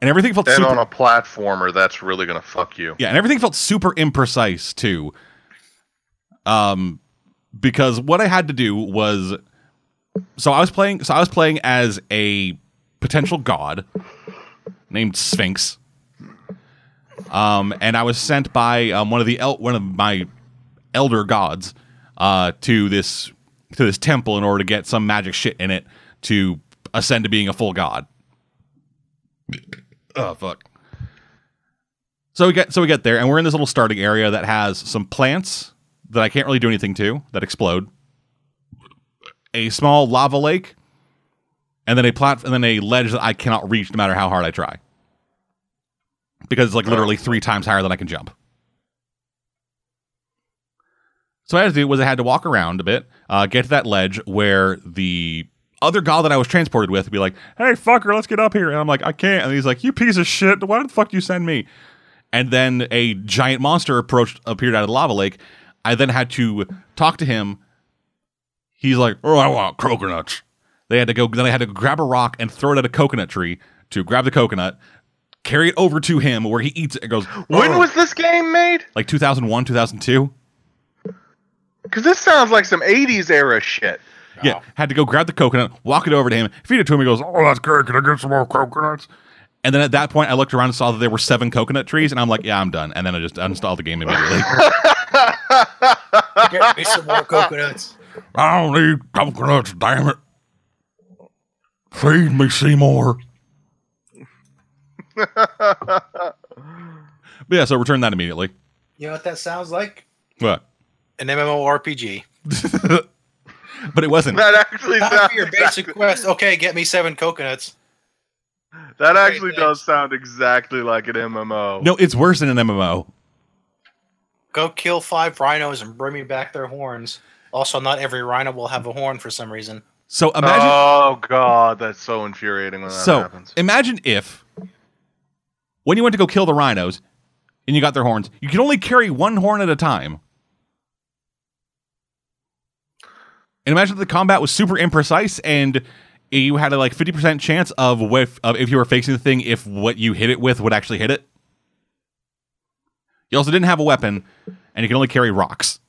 Speaker 1: And everything felt
Speaker 2: And
Speaker 1: super
Speaker 2: on a platformer, that's really gonna fuck you.
Speaker 1: yeah, and everything felt super imprecise too. Um, because what I had to do was, so I was playing, so I was playing as a potential god named Sphinx. Um, and I was sent by um, one of the el- one of my elder gods uh, to this to this temple in order to get some magic shit in it to ascend to being a full god. Oh fuck. So we get so we get there, and we're in this little starting area that has some plants that I can't really do anything to that explode, a small lava lake, and then a plat and then a ledge that I cannot reach no matter how hard I try, because it's like literally three times higher than I can jump. So what I had to do was I had to walk around a bit, uh, get to that ledge where the other god that I was transported with would be like, "Hey fucker, let's get up here," and I'm like, "I can't," and he's like, "You piece of shit! Why the fuck do you send me?" and then a giant monster approached appeared out of the lava lake. I then had to talk to him. He's like, "Oh, I want coconuts." They had to go. Then I had to grab a rock and throw it at a coconut tree to grab the coconut, carry it over to him where he eats it. and goes,
Speaker 2: When
Speaker 1: "Oh."
Speaker 2: was this game made?
Speaker 1: like 2001, 2002?
Speaker 2: Because this sounds like some '80s era shit.
Speaker 1: Yeah, had to go grab the coconut, walk it over to him, feed it to him. He goes, "Oh, that's great. Can I get some more coconuts?" And then at that point, I looked around and saw that there were seven coconut trees, and I'm like, "Yeah, I'm done." And then I just uninstalled the game immediately. <laughs>
Speaker 3: Get me some more coconuts.
Speaker 1: I don't need coconuts, damn it. Feed me, Seymour. <laughs> but yeah, so return that immediately.
Speaker 3: You know what that sounds like?
Speaker 1: What?
Speaker 3: An MMORPG. <laughs>
Speaker 1: But it wasn't.
Speaker 2: That actually
Speaker 3: Time
Speaker 2: sounds
Speaker 3: for your basic quest. Okay, get me seven coconuts.
Speaker 2: that actually
Speaker 3: Great,
Speaker 2: does sound exactly like an MMO.
Speaker 1: No, it's worse than an MMO.
Speaker 3: Go kill five rhinos and bring me back their horns. Also, not every rhino will have a horn for some reason.
Speaker 1: So imagine.
Speaker 2: Oh god, that's so infuriating when that
Speaker 1: so
Speaker 2: happens.
Speaker 1: imagine if when you went to go kill the rhinos and you got their horns, you could only carry one horn at a time. And imagine that the combat was super imprecise and you had a like 50% chance of, with, of if you were facing the thing if what you hit it with would actually hit it. You also didn't have a weapon and you can only carry rocks.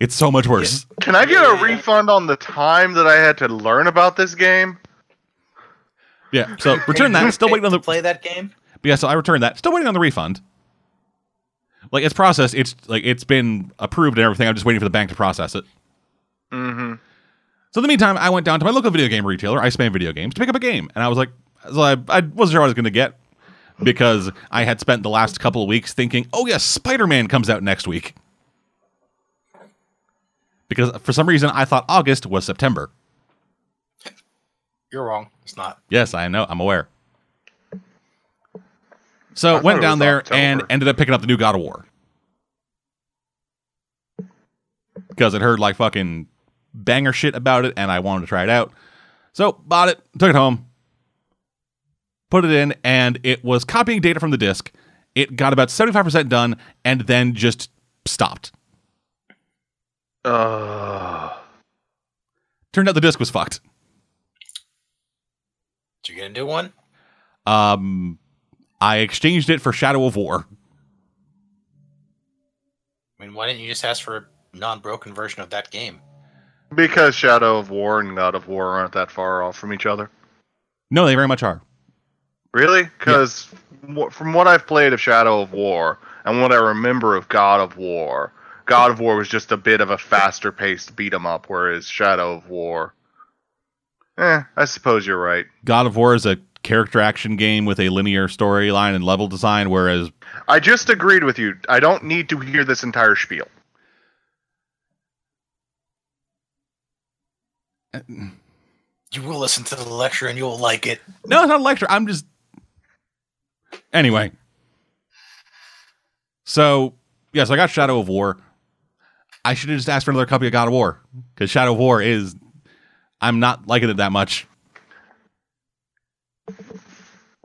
Speaker 1: It's so much worse.
Speaker 2: Can I get a refund on the time that I had to learn about this game?
Speaker 1: Yeah. So return that. <laughs> Still waiting on the
Speaker 3: play that game.
Speaker 1: But yeah, so I returned that. Still waiting on the refund. Like it's processed. It's like it's been approved and everything. I'm just waiting for the bank to process it.
Speaker 2: Mm-hmm.
Speaker 1: So in the meantime, I went down to my local video game retailer, I Man Video Games, to pick up a game, and I was like, so I, I wasn't sure what I was going to get because I had spent the last couple of weeks thinking, oh yes, Spider Man comes out next week. Because for some reason I thought August was September.
Speaker 3: You're wrong. It's not.
Speaker 1: Yes, I know. I'm aware. So
Speaker 2: I
Speaker 1: went down there
Speaker 2: October.
Speaker 1: and ended up picking up the new God of War because I'd heard like fucking banger shit about it, and I wanted to try it out. So bought it, took it home, put it in, and it was copying data from the disk. It got about seventy five percent done, and then just stopped.
Speaker 2: Uh,
Speaker 1: Turned out the disk was fucked.
Speaker 3: Did you get a new one?
Speaker 1: Um, I exchanged it for Shadow of War.
Speaker 3: I mean, why didn't you just ask for a non-broken version of that game?
Speaker 2: because Shadow of War and God of War aren't that far off from each other.
Speaker 1: No, they very much are.
Speaker 2: Really? Because from what I've played of Shadow of War and what I remember of God of War, God of War was just a bit of a faster paced beat 'em up, whereas Shadow of War. Eh, I suppose you're right.
Speaker 1: God of War is a character action game with a linear storyline and level design, whereas
Speaker 2: I just agreed with you. I don't need to hear this entire spiel.
Speaker 3: You will listen to the lecture and you'll like it.
Speaker 1: no, it's not a lecture. I'm just anyway. So yes, I got Shadow of War. I should have just asked for another copy of God of War because Shadow of War is I'm not liking it that much,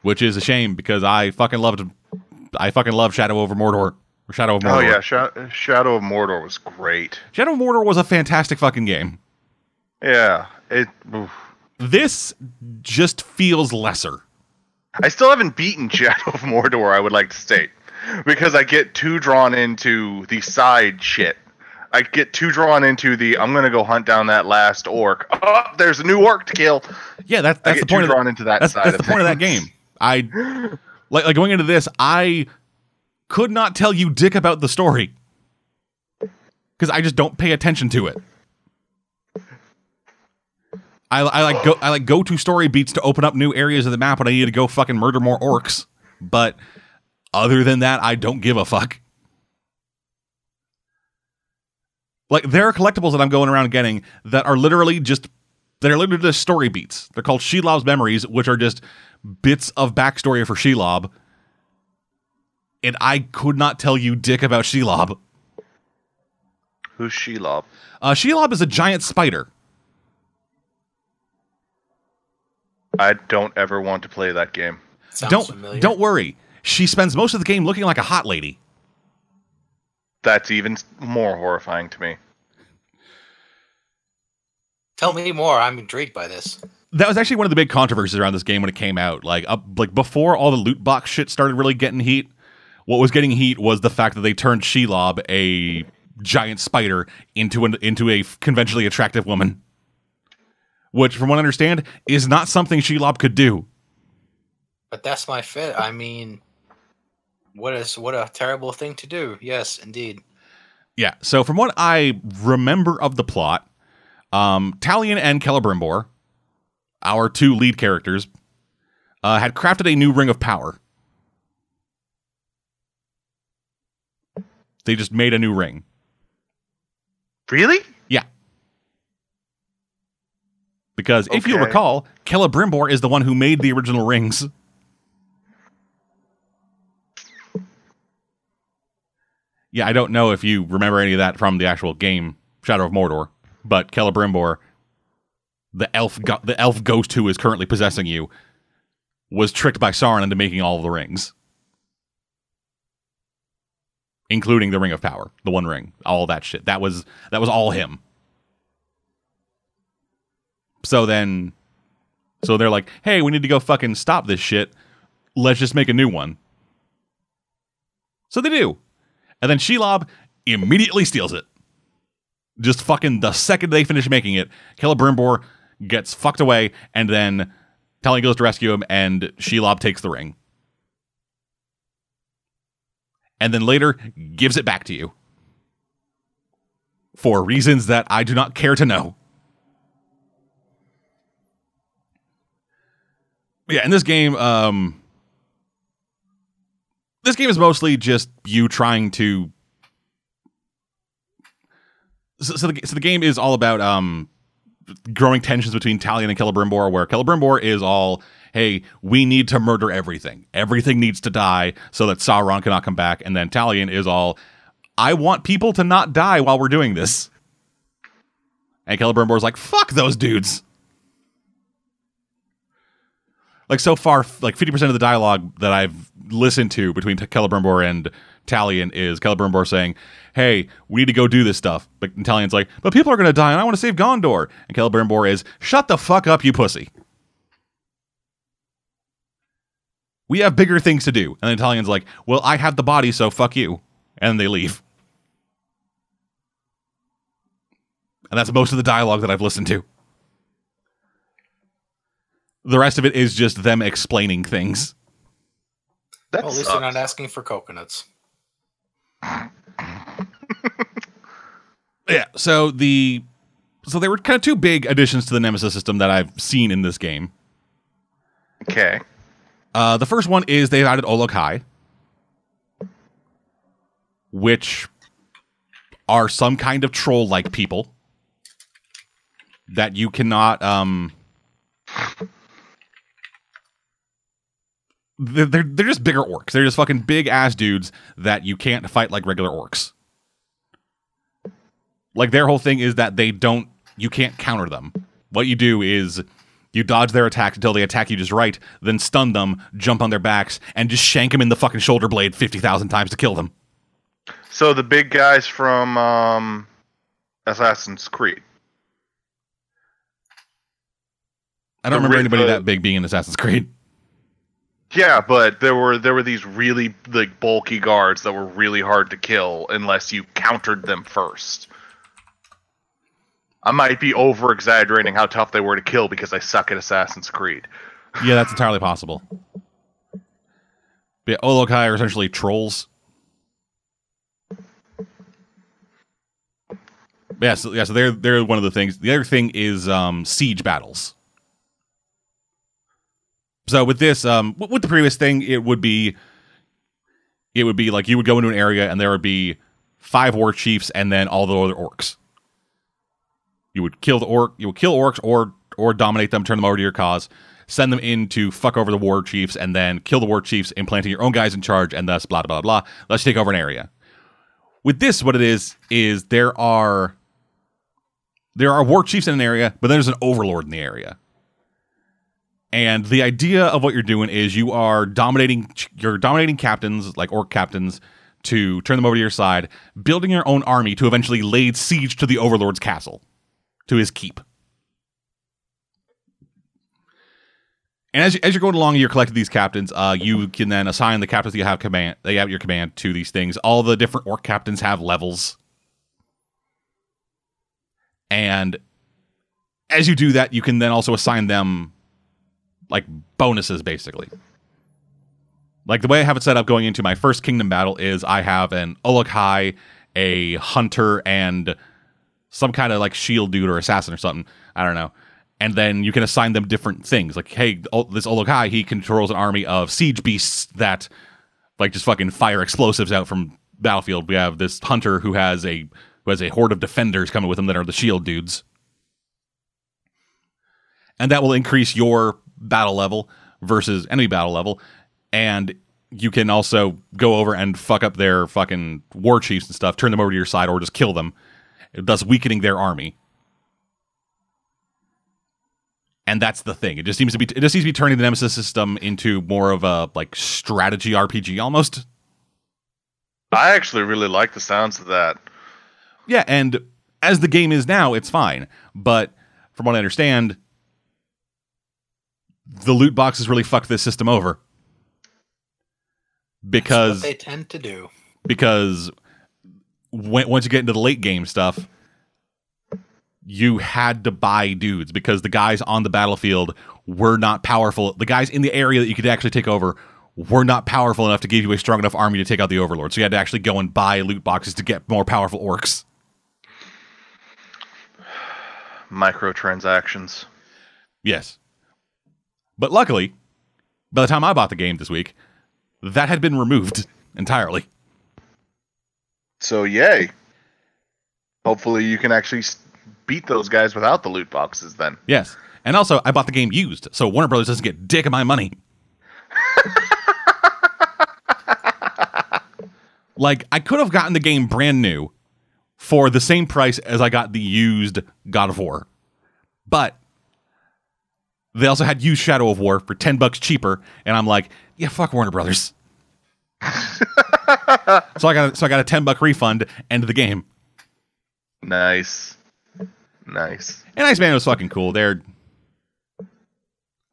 Speaker 1: which is a shame because I fucking loved I fucking love Shadow over Mordor or Shadow of oh, Mordor.
Speaker 2: Oh yeah, Sha- Shadow of Mordor was great.
Speaker 1: Shadow of Mordor was a fantastic fucking game.
Speaker 2: Yeah, it. oof.
Speaker 1: This just feels lesser.
Speaker 2: I still haven't beaten <laughs> Shadow of Mordor. I would like to state because I get too drawn into the side shit. I get too drawn into the I'm gonna go hunt down that last orc. Oh, there's a new orc to kill.
Speaker 1: Yeah, that, that's the point of
Speaker 2: drawn into that
Speaker 1: that's,
Speaker 2: side.
Speaker 1: that's
Speaker 2: of
Speaker 1: the point of that game. I like like going into this, I could not tell you dick about the story because I just don't pay attention to it. I, I like go I like go to story beats to open up new areas of the map when I need to go fucking murder more orcs. But other than that, I don't give a fuck. Like there are collectibles that I'm going around getting that are literally just they're literally just story beats. They're called Shelob's Memories, which are just bits of backstory for Shelob. And I could not tell you dick about Shelob.
Speaker 2: Who's Shelob?
Speaker 1: Uh, Shelob is a giant spider.
Speaker 2: I don't ever want to play that game.
Speaker 3: Sounds
Speaker 1: don't
Speaker 3: familiar.
Speaker 1: don't worry. She spends most of the game looking like a hot lady.
Speaker 2: That's even more horrifying to me.
Speaker 3: Tell me more. I'm intrigued by this.
Speaker 1: That was actually one of the big controversies around this game when it came out. Like up like before all the loot box shit started really getting heat. What was getting heat was the fact that they turned Shelob, a giant spider, into an into a conventionally attractive woman. Which, from what I understand, is not something Shelob could do.
Speaker 3: But that's my fit. I mean, what is what a terrible thing to do. Yes, indeed.
Speaker 1: Yeah. So from what I remember of the plot, um, Talion and Celebrimbor, our two lead characters, uh, had crafted a new ring of power. They just made a new ring.
Speaker 2: Really?
Speaker 1: Yeah. Because if you
Speaker 2: Okay.
Speaker 1: recall, Celebrimbor is the one who made the original rings. Yeah, I don't know if you remember any of that from the actual game Shadow of Mordor, but Celebrimbor, the elf, go- the elf ghost who is currently possessing you, was tricked by Sauron into making all of the rings, including the Ring of Power, the One Ring, all that shit. That was that was all him. So then, so they're like, "Hey, we need to go fucking stop this shit. Let's just make a new one." So they do, and then Shelob immediately steals it. Just fucking the second they finish making it, Celebrimbor gets fucked away, and then Talion goes to rescue him, and Shelob takes the ring. and then later gives it back to you for reasons that I do not care to know. Yeah, in this game, um, this game is mostly just you trying to. So, so, the, so the game is all about um, growing tensions between Talion and Celebrimbor, where Celebrimbor is all, hey, we need to murder everything. Everything needs to die so that Sauron cannot come back. And then Talion is all, I want people to not die while we're doing this. And Celebrimbor is like, fuck those dudes. Like so far, like 50% of the dialogue that I've listened to between Celebrimbor and Talion is Celebrimbor saying, hey, we need to go do this stuff. But Talion's like, but people are going to die and I want to save Gondor. And Celebrimbor is, shut the fuck up, you pussy. We have bigger things to do. And then Talion's like, well, I have the body, so fuck you. And they leave. And that's most of the dialogue that I've listened to. The rest of it is just them explaining things.
Speaker 2: That
Speaker 3: Well, at least
Speaker 2: sucks.
Speaker 3: they're not asking for coconuts. <laughs>
Speaker 1: Yeah, so the so there were kind of two big additions to the Nemesis system that I've seen in this game.
Speaker 2: Okay.
Speaker 1: Uh, the first one is they've added Olog-hai, which are some kind of troll-like people that you cannot. Um, they're, they're just bigger orcs. They're just fucking big ass dudes that you can't fight like regular orcs. Like their whole thing is that they don't. You can't counter them. What you do is you dodge their attacks until they attack you just right, then stun them, jump on their backs, and just shank them in the fucking shoulder blade 50,000 times to kill them.
Speaker 2: So the big guys from um, Assassin's Creed.
Speaker 1: I don't
Speaker 2: The
Speaker 1: remember anybody
Speaker 2: the-
Speaker 1: that big being in Assassin's Creed.
Speaker 2: Yeah, but there were there were these really like bulky guards that were really hard to kill unless you countered them first. I might be over exaggerating how tough they were to kill because I suck at Assassin's Creed. <laughs>
Speaker 1: Yeah, that's entirely possible. But yeah, Olog-hai are essentially trolls. Yeah, so, yeah, so they're they're one of the things. The other thing is um, siege battles. So with this, um, with the previous thing, it would be, it would be like you would go into an area and there would be five war chiefs and then all the other orcs. You would kill the orc, you would kill orcs or or dominate them, turn them over to your cause, send them in to fuck over the war chiefs, and then kill the war chiefs, implanting your own guys in charge, and thus blah blah blah. blah. Let's take over an area. With this, what it is is there are there are war chiefs in an area, but then there's an overlord in the area. And the idea of what you're doing is you are dominating you're dominating captains like orc captains to turn them over to your side, building your own army to eventually lay siege to the overlord's castle, to his keep. And as, you, as you're going along, you're collecting these captains. Uh, you can then assign the captains that you have command. They have your command to these things. All the different orc captains have levels, and as you do that, you can then also assign them like bonuses, basically. Like the way I have it set up going into my first kingdom battle is I have an Olog-hai, a hunter, and some kind of like shield dude or assassin or something. I don't know. And then you can assign them different things. Like, hey, this Olog-hai, he controls an army of siege beasts that like just fucking fire explosives out from battlefield. We have this hunter who has a who has a horde of defenders coming with him that are the shield dudes. And that will increase your battle level versus enemy battle level. And you can also go over and fuck up their fucking war chiefs and stuff, turn them over to your side, or just kill them, thus weakening their army. And that's the thing. It just seems to be it just seems to be turning the Nemesis system into more of a like strategy RPG almost.
Speaker 2: I actually really like the sounds of that.
Speaker 1: Yeah, and as the game is now, it's fine. But from what I understand, the loot boxes really fucked this system over.
Speaker 3: That's
Speaker 1: Because
Speaker 3: what they tend to do.
Speaker 1: because when, once you get into the late game stuff, you had to buy dudes because the guys on the battlefield were not powerful. The guys in the area that you could actually take over were not powerful enough to give you a strong enough army to take out the overlord. So you had to actually go and buy loot boxes to get more powerful orcs.
Speaker 2: Microtransactions.
Speaker 1: Yes. But luckily, by the time I bought the game this week, that had been removed entirely.
Speaker 2: So yay. Hopefully you can actually beat those guys without the loot boxes then.
Speaker 1: Yes. And also, I bought the game used, so Warner Brothers doesn't get dick of my money. <laughs> like, I could have gotten the game brand new for the same price as I got the used God of War. But they also had used Shadow of War for 10 bucks cheaper, and I'm like, yeah, fuck Warner Brothers. <laughs> so I got a, so I got a 10 buck refund and the game.
Speaker 2: Nice. Nice.
Speaker 1: And Iceman was fucking cool. They're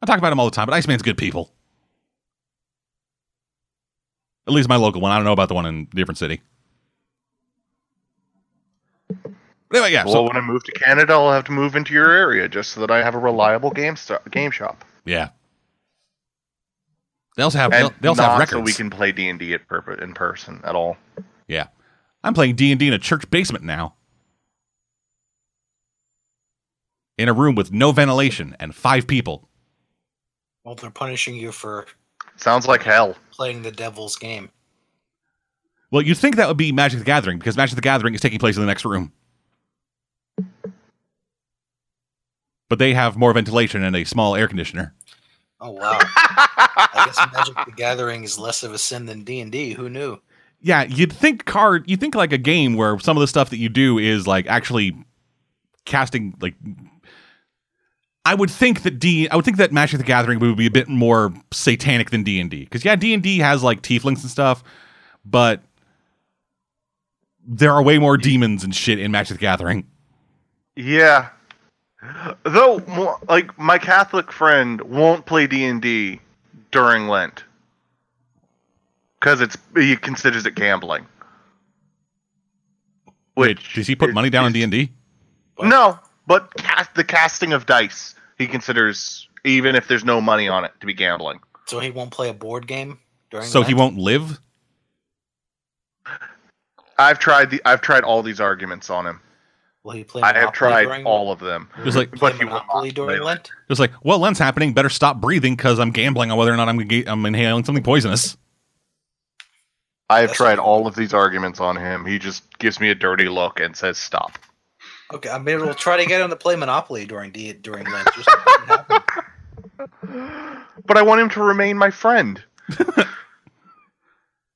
Speaker 1: I talk about him all the time, but Iceman's good people. At least my local one. I don't know about the one in a different city. But anyway, yeah.
Speaker 2: well,
Speaker 1: So
Speaker 2: when I move to Canada, I'll have to move into your area just so that I have a reliable game sto- game shop.
Speaker 1: yeah. They also have
Speaker 2: And
Speaker 1: they also
Speaker 2: not
Speaker 1: have records.
Speaker 2: so we can play D and D at purpo- in person at all.
Speaker 1: yeah. I'm playing D and D in a church basement now. In a room with no ventilation and five people.
Speaker 3: Well, they're punishing you for
Speaker 2: Sounds like hell.
Speaker 3: playing the devil's game.
Speaker 1: Well, you'd think that would be Magic the Gathering because Magic the Gathering is taking place in the next room. But they have more ventilation and a small air conditioner.
Speaker 3: Oh wow! I guess Magic the Gathering is less of a sin than D and D. Who knew?
Speaker 1: Yeah, you'd think card. You would think like a game where some of the stuff that you do is like actually casting. Like, I would think that D. I would think that Magic the Gathering would be a bit more satanic than D and D because yeah, D and D has like tieflings and stuff, but there are way more demons and shit in Magic the Gathering.
Speaker 2: Yeah. Though, like my Catholic friend won't play D and D during Lent because it's he considers it gambling.
Speaker 1: Wait, does he put
Speaker 2: is-
Speaker 1: money down on D and D?
Speaker 2: No, but cast, the casting of dice he considers even if there's no money on it to be gambling.
Speaker 3: So he won't play a board game during.
Speaker 1: So he won't live.
Speaker 2: I've tried the I've tried all these arguments on him.
Speaker 3: Will he play?
Speaker 2: I have tried
Speaker 3: during,
Speaker 2: all of them.
Speaker 1: Just like
Speaker 3: Play
Speaker 2: but he will
Speaker 3: Monopoly
Speaker 2: not
Speaker 3: during Lent.
Speaker 1: It was like, well, Lent's happening. Better stop breathing because I'm gambling on whether or not I'm ga- I'm inhaling something poisonous.
Speaker 2: I have
Speaker 3: That's
Speaker 2: tried all of these arguments on him. He just gives me a dirty look and says stop.
Speaker 3: Okay, I mean, we'll try to get him to play Monopoly during D during Lent. Just it didn't happen.
Speaker 2: But I want him to remain my friend. <laughs>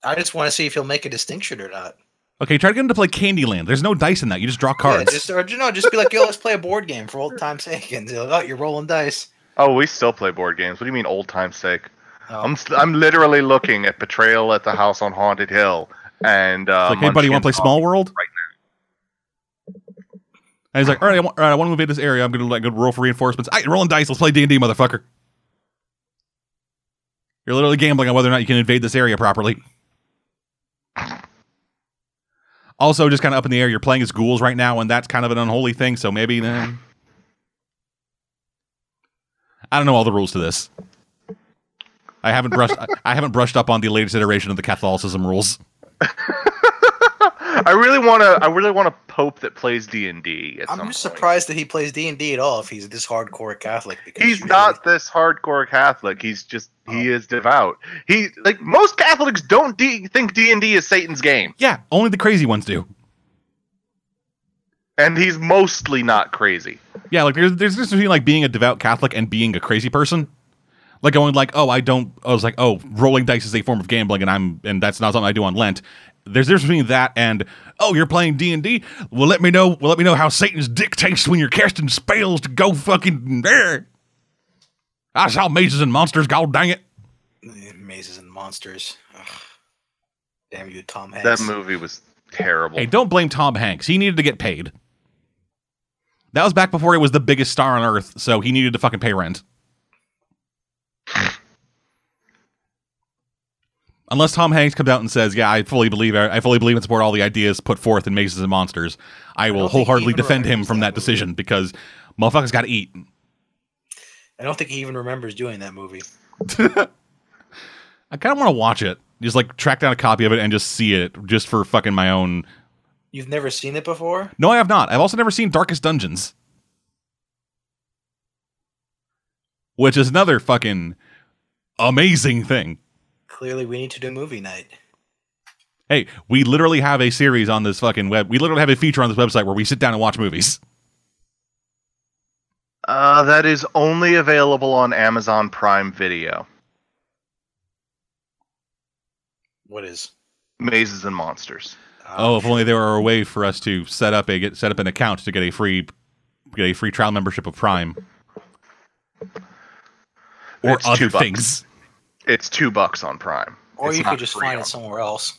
Speaker 3: I just want to see if he'll make a distinction or not.
Speaker 1: Okay, try to get him to play Candyland. There's no dice in that. You just draw
Speaker 3: Yeah,
Speaker 1: cards.
Speaker 3: just or you know, just be like, yo, let's play a board game for old time's sake. And they're like, oh, you're rolling dice.
Speaker 2: Oh, we still play board games. What do you mean, old time's sake?
Speaker 3: Oh,
Speaker 2: I'm st- I'm literally looking at Betrayal at the House on Haunted Hill and uh,
Speaker 1: It's like, hey, buddy, you want to play Small World?
Speaker 2: right now?
Speaker 1: And he's like, all right, I want, all right, I want to move in this area. I'm gonna like go roll for reinforcements. I rolling dice. Let's play D and D, motherfucker. You're literally gambling on whether or not you can invade this area properly. Also, just kind of up in the air. You're playing as ghouls right now, and that's kind of an unholy thing. So maybe then, I don't know all the rules to this. I haven't brushed. I, I haven't brushed up on the latest iteration of the Catholicism rules. <laughs> <laughs>
Speaker 2: I really want to. I really want a pope that plays D and D.
Speaker 3: I'm just surprised that he plays D and D at all if he's this hardcore Catholic. Because
Speaker 2: He's
Speaker 3: usually-
Speaker 2: not this hardcore Catholic. He's just he
Speaker 3: Oh.
Speaker 2: is devout. He like most Catholics don't D- think D and D is Satan's game,
Speaker 1: Yeah, only the crazy ones do.
Speaker 2: and he's mostly not crazy.
Speaker 1: Yeah, like there's there's just between like being a devout Catholic and being a crazy person. Like going like, oh, I don't. I was like, oh, rolling dice is a form of gambling, and I'm and that's not something I do on Lent. There's there's between that and oh, you're playing D and D. Well, let me know. Well, let me know how Satan's dick tastes when you're casting spells to go fucking there. I saw mazes and monsters. God dang it!
Speaker 3: mazes and monsters. Ugh. Damn you, Tom Hanks.
Speaker 2: That movie was terrible.
Speaker 1: Hey, don't blame Tom Hanks. He needed to get paid. That was back before he was the biggest star on earth, so he needed to fucking pay rent. <laughs> Unless Tom Hanks comes out and says, "Yeah, I fully believe, I fully believe and support all the ideas put forth in Mazes and Monsters," I will
Speaker 3: he
Speaker 1: wholeheartedly defend him from
Speaker 3: that
Speaker 1: that decision because motherfuckers got to eat.
Speaker 3: I don't think he even remembers doing that movie. <laughs>
Speaker 1: I kind of want to watch it. Just like track down a copy of it and just see it, just for fucking my own.
Speaker 3: You've never seen it before?
Speaker 1: No, I have not. I've also never seen Darkest Dungeons, which is another fucking amazing thing.
Speaker 3: Clearly, we need to do movie night.
Speaker 1: Hey, we literally have a series on this fucking web. We literally have a feature on this website where we sit down and watch movies.
Speaker 2: Uh, that is only available on Amazon Prime Video.
Speaker 3: What is?
Speaker 2: Mazes and Monsters.
Speaker 1: Oh, if only there were a way for us to set up a get set up an account to get a free get a free trial membership of Prime or
Speaker 2: It's two
Speaker 1: other
Speaker 2: bucks.
Speaker 1: things.
Speaker 2: It's two bucks on Prime.
Speaker 3: Or
Speaker 2: It's
Speaker 3: you could just find
Speaker 2: on-
Speaker 3: it somewhere else.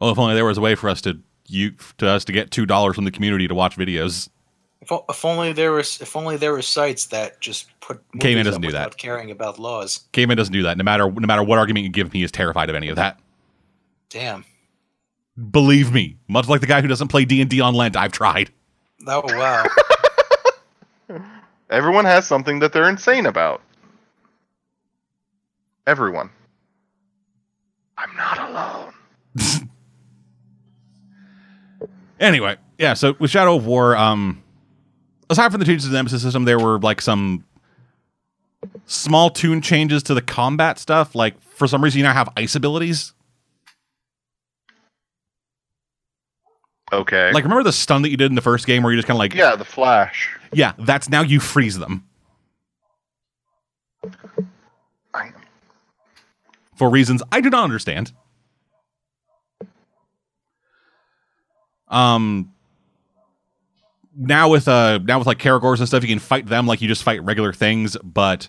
Speaker 1: Well, if only there was a way for us to you to us to get two dollars from the community to watch videos.
Speaker 3: If, if only there was, if only there were sites that just put.
Speaker 1: Cayman doesn't
Speaker 3: up
Speaker 1: do that.
Speaker 3: Caring about laws.
Speaker 1: Cayman doesn't do that. No matter no matter what argument you give me, is terrified of any of that.
Speaker 3: Damn.
Speaker 1: Believe me, much like the guy who doesn't play D and D on Lent, I've tried.
Speaker 3: Oh wow. <laughs>
Speaker 2: Everyone has something that they're insane about. Everyone. I'm not alone. <laughs>
Speaker 1: Anyway, yeah. So with Shadow of War, um, aside from the changes to the Nemesis system, there were like some small tune changes to the combat stuff. Like for some reason, you now have ice abilities.
Speaker 2: Okay.
Speaker 1: Like remember the stun that you did in the first game, where you just kind of like,
Speaker 2: yeah, the Flash.
Speaker 1: yeah, that's now you freeze them for reasons I do not understand. Um. Now with uh now with like Caragors and stuff, you can fight them like you just fight regular things, but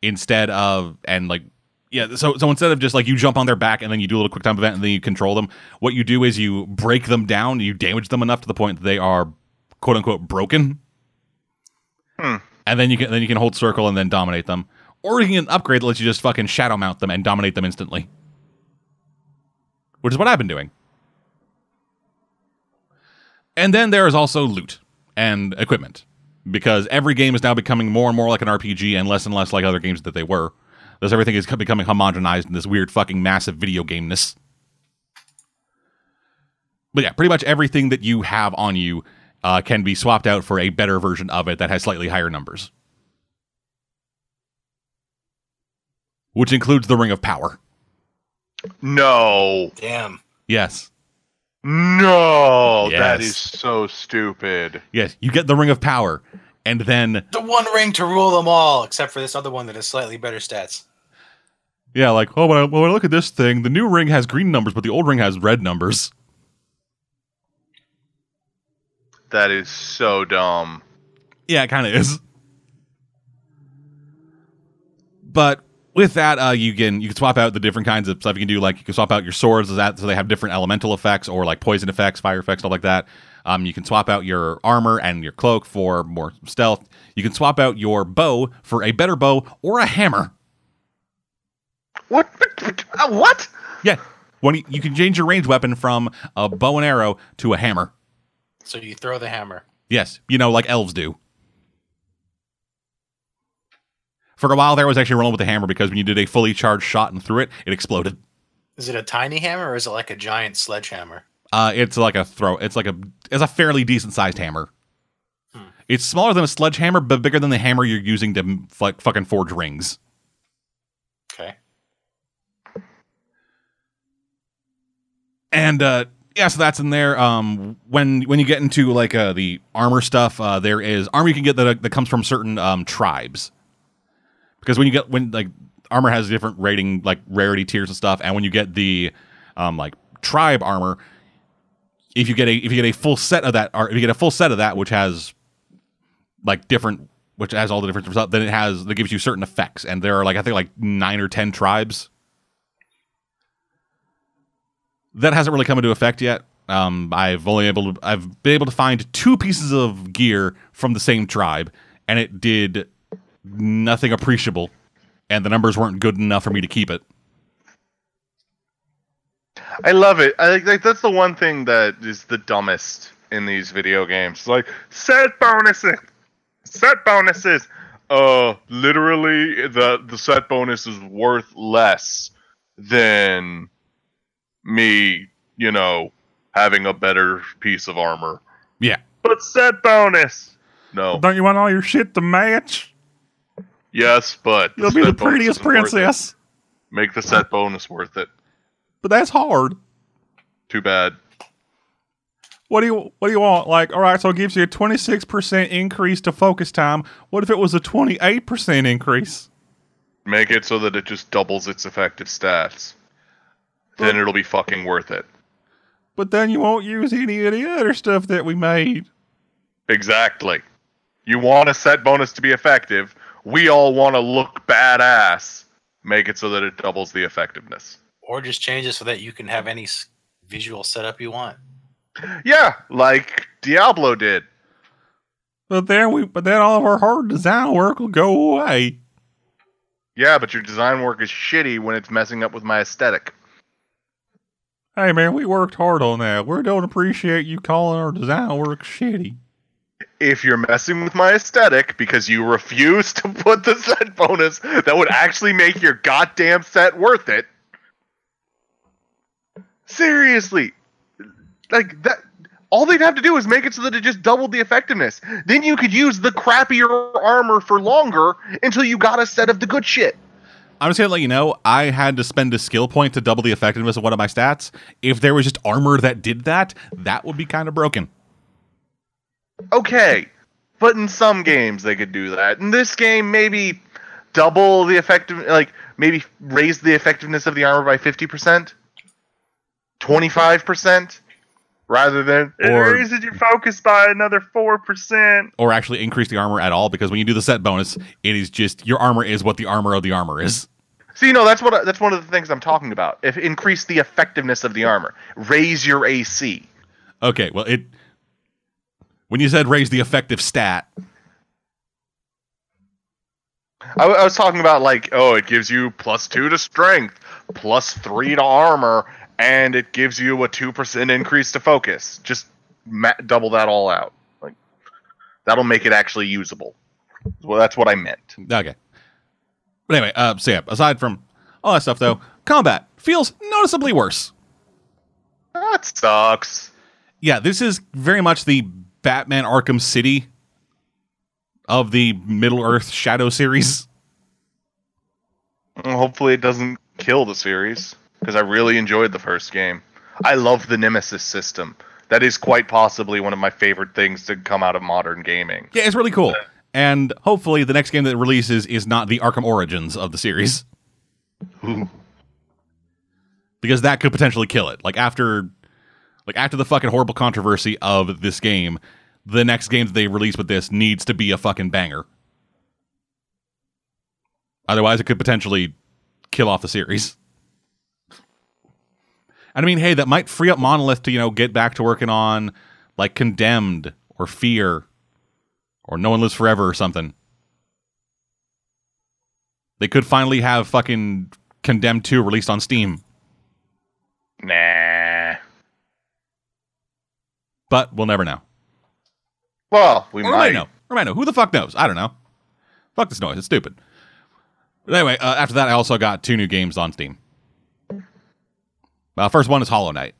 Speaker 1: instead of and like yeah, so so instead of just like you jump on their back and then you do a little quick time event and then you control them, what you do is you break them down, you damage them enough to the point that they are quote unquote broken.
Speaker 2: Hmm.
Speaker 1: And then you can then you can hold circle and then dominate them. Or you can upgrade that lets you just fucking shadow mount them and dominate them instantly. Which is what I've been doing. And then there is also loot and equipment. Because every game is now becoming more and more like an RPG and less and less like other games that they were. Thus everything is becoming homogenized in this weird fucking massive video gameness. But yeah, pretty much everything that you have on you uh, can be swapped out for a better version of it that has slightly higher numbers. Which includes the Ring of Power.
Speaker 2: no.
Speaker 3: Damn.
Speaker 1: Yes.
Speaker 2: No. That
Speaker 1: Yes.
Speaker 2: is so stupid.
Speaker 1: Yes, you get the Ring of Power. And then,
Speaker 3: The one ring to rule them all, except for this other one that has slightly better stats.
Speaker 1: yeah, like, oh, when I, when I look at this thing, the new ring has green numbers, but the old ring has red numbers.
Speaker 2: That is so dumb.
Speaker 1: Yeah, it kind of is. But with that, uh, you can you can swap out the different kinds of stuff you can do. Like you can swap out your swords, so that so they have different elemental effects or like poison effects, fire effects, stuff like that. Um, you can swap out your armor and your cloak for more stealth. You can swap out your bow for a better bow or a hammer.
Speaker 2: What? <laughs> Uh, What?
Speaker 1: Yeah, when you, you can change your ranged weapon from a bow and arrow to a hammer.
Speaker 3: So you throw the hammer.
Speaker 1: Yes, you know, like elves do. For a while there, I was actually rolling with the hammer because when you did a fully charged shot and threw it, it exploded.
Speaker 3: Is it a tiny hammer or is it like a giant sledgehammer?
Speaker 1: Uh, it's like a throw. It's like a it's a fairly decent sized hammer.
Speaker 3: Hmm.
Speaker 1: It's smaller than a sledgehammer, but bigger than the hammer you're using to like fucking forge rings.
Speaker 3: Okay.
Speaker 1: And uh, yeah, so that's in there. Um, when when you get into like uh, the armor stuff, uh, there is armor you can get that that comes from certain um, tribes. Because when you get when like armor has different rating like rarity tiers and stuff, and when you get the um, like tribe armor, if you get a if you get a full set of that, or if you get a full set of that, which has like different, which has all the different stuff, then it has that gives you certain effects, and there are like I think like nine or ten tribes that hasn't really come into effect yet. Um, I've only able to, I've been able to find two pieces of gear from the same tribe, and it did nothing appreciable, and the numbers weren't good enough for me to keep it.
Speaker 2: I love it. I like, that's the one thing that is the dumbest in these video games. Like set bonuses, set bonuses. Uh, literally, the the set bonus is worth less than me, you know, having a better piece of armor.
Speaker 1: Yeah.
Speaker 2: But set bonus. No.
Speaker 1: Don't you want all your shit to match?
Speaker 2: Yes, but
Speaker 1: You'll be the prettiest
Speaker 2: isn't worth it.
Speaker 1: princess.
Speaker 2: Make the set bonus worth it.
Speaker 1: But that's hard.
Speaker 2: Too bad.
Speaker 1: What do you what do you want? Like, all right, so it gives you a twenty six percent increase to focus time. What if it was a twenty eight percent increase?
Speaker 2: Make it so that it just doubles its effective stats. Then it'll be fucking worth it.
Speaker 1: But then you won't use any of the other stuff that we made.
Speaker 2: Exactly. You want a set bonus to be effective. We all want to look badass. Make it so that it doubles the effectiveness.
Speaker 3: Or just change it so that you can have any visual setup you want.
Speaker 2: Yeah, like Diablo did.
Speaker 1: But then we but then all of our hard design work will go away.
Speaker 2: Yeah, but your design work is shitty when it's messing up with my aesthetic.
Speaker 1: Hey man, we worked hard on that. We don't appreciate you calling our design work shitty.
Speaker 2: If you're messing with my aesthetic because you refuse to put the set bonus that would actually make your goddamn set worth it. Seriously. Like that all they'd have to do is make it so that it just doubled the effectiveness. Then you could use the crappier armor for longer until you got a set of the good shit.
Speaker 1: I'm just gonna let you know, I had to spend a skill point to double the effectiveness of one of my stats. If there was just armor that did that, that would be kind of broken.
Speaker 2: Okay, but in some games they could do that. In this game, maybe double the effective, like maybe raise the effectiveness of the armor by fifty percent, twenty five percent, rather than it
Speaker 1: Or-
Speaker 2: raises your focus by another four percent.
Speaker 1: Or actually increase the armor at all, because when you do the set bonus, it is just your armor is what the armor of the armor is.
Speaker 2: See, no, that's what that's one of the things I'm talking about. If increase the effectiveness of the armor, raise your AC.
Speaker 1: Okay, well it when you said raise the effective stat,
Speaker 2: I, I was talking about like, oh, it gives you plus two to strength, plus three to armor, and it gives you a two percent increase to focus. Just ma- double that all out. Like that'll make it actually usable. Well, that's what I meant.
Speaker 1: Okay. But anyway, uh, so yeah, aside from all that stuff, though, combat feels noticeably worse.
Speaker 2: That sucks.
Speaker 1: Yeah, this is very much the Batman Arkham City of the Middle Earth Shadow series.
Speaker 2: Hopefully, it doesn't kill the series because I really enjoyed the first game. I love the Nemesis system. That is quite possibly one of my favorite things to come out of modern gaming.
Speaker 1: Yeah, it's really cool. And hopefully, the next game that releases is not the Arkham Origins of the series.
Speaker 2: Ooh.
Speaker 1: because that could potentially kill it. Like after, like after the fucking horrible controversy of this game, the next game that they release with this needs to be a fucking banger. Otherwise, it could potentially kill off the series. And I mean, hey, that might free up Monolith to you know get back to working on like Condemned or Fear or No One Lives Forever or something. They could finally have fucking Condemned 2 released on Steam.
Speaker 2: Nah.
Speaker 1: But we'll never know.
Speaker 2: Well, we
Speaker 1: Or
Speaker 2: might.
Speaker 1: might know. Or might know. Who the fuck knows? I don't know. Fuck this noise. It's stupid. But anyway, uh, after that, I also got two new games on Steam. Uh, first one is Hollow Knight.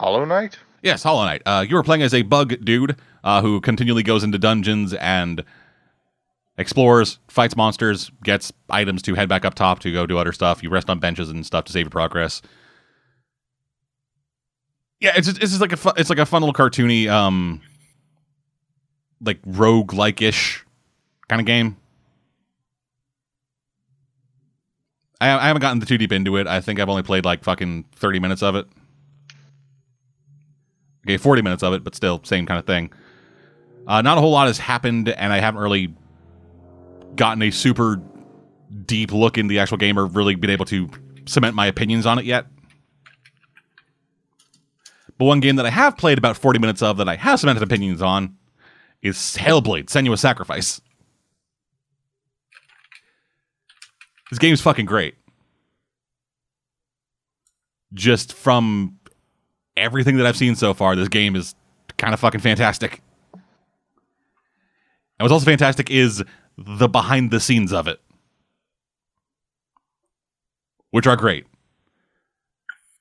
Speaker 2: Hollow Knight?
Speaker 1: Yes, Hollow Knight. Uh, you were playing as a bug dude uh, who continually goes into dungeons and explores, fights monsters, gets items to head back up top to go do other stuff. You rest on benches and stuff to save your progress. Yeah, it's it's just like a fu- it's like a fun little cartoony, um, like rogue like ish kind of game. I, I haven't gotten too deep into it. I think I've only played like fucking thirty minutes of it. Okay, 40 minutes of it, but still, same kind of thing. Uh, not a whole lot has happened, and I haven't really gotten a super deep look into the actual game or really been able to cement my opinions on it yet. But one game that I have played about 40 minutes of that I have cemented opinions on is Hellblade Senua's Sacrifice. This game's fucking great. Just from everything that I've seen so far, this game is kind of fucking fantastic. And what's also fantastic is the behind the scenes of it. which are great.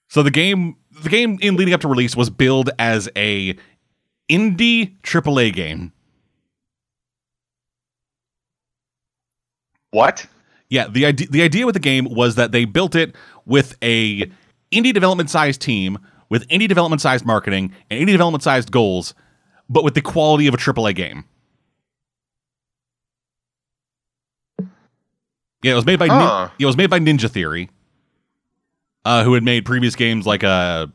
Speaker 1: So the game, the game in leading up to release was billed as a indie AAA game.
Speaker 2: What?
Speaker 1: Yeah, the idea the idea with the game was that they built it with a indie development sized team, with indie development sized marketing and indie development sized goals, but with the quality of a AAA game. Yeah, it was made by Nin-
Speaker 2: Huh.
Speaker 1: it was made by Ninja Theory, uh, who had made previous games like a,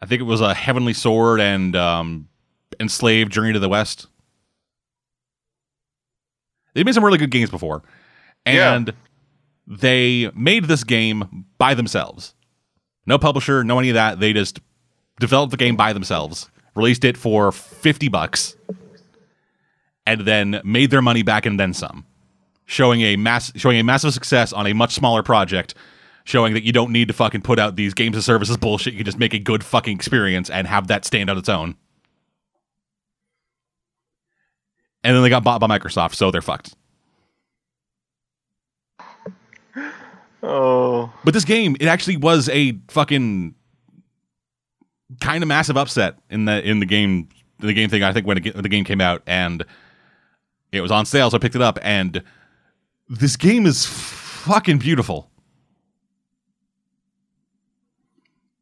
Speaker 1: I think it was a Heavenly Sword and um, Enslaved Journey to the West. They made some really good games before,
Speaker 2: Yeah.
Speaker 1: and they made this game by themselves. No publisher, no any of that. They just developed the game by themselves, released it for fifty bucks, and then made their money back and then some showing a mass showing a massive success on a much smaller project showing that you don't need to fucking put out these games of services bullshit. You can just make a good fucking experience and have that stand on its own. And then they got bought by microsoft so they're fucked.
Speaker 2: Oh.
Speaker 1: but this game it actually was a fucking kind of massive upset in the in the game the game thing. I think when, it, when the game came out and it was on sale so i picked it up. And this game is fucking beautiful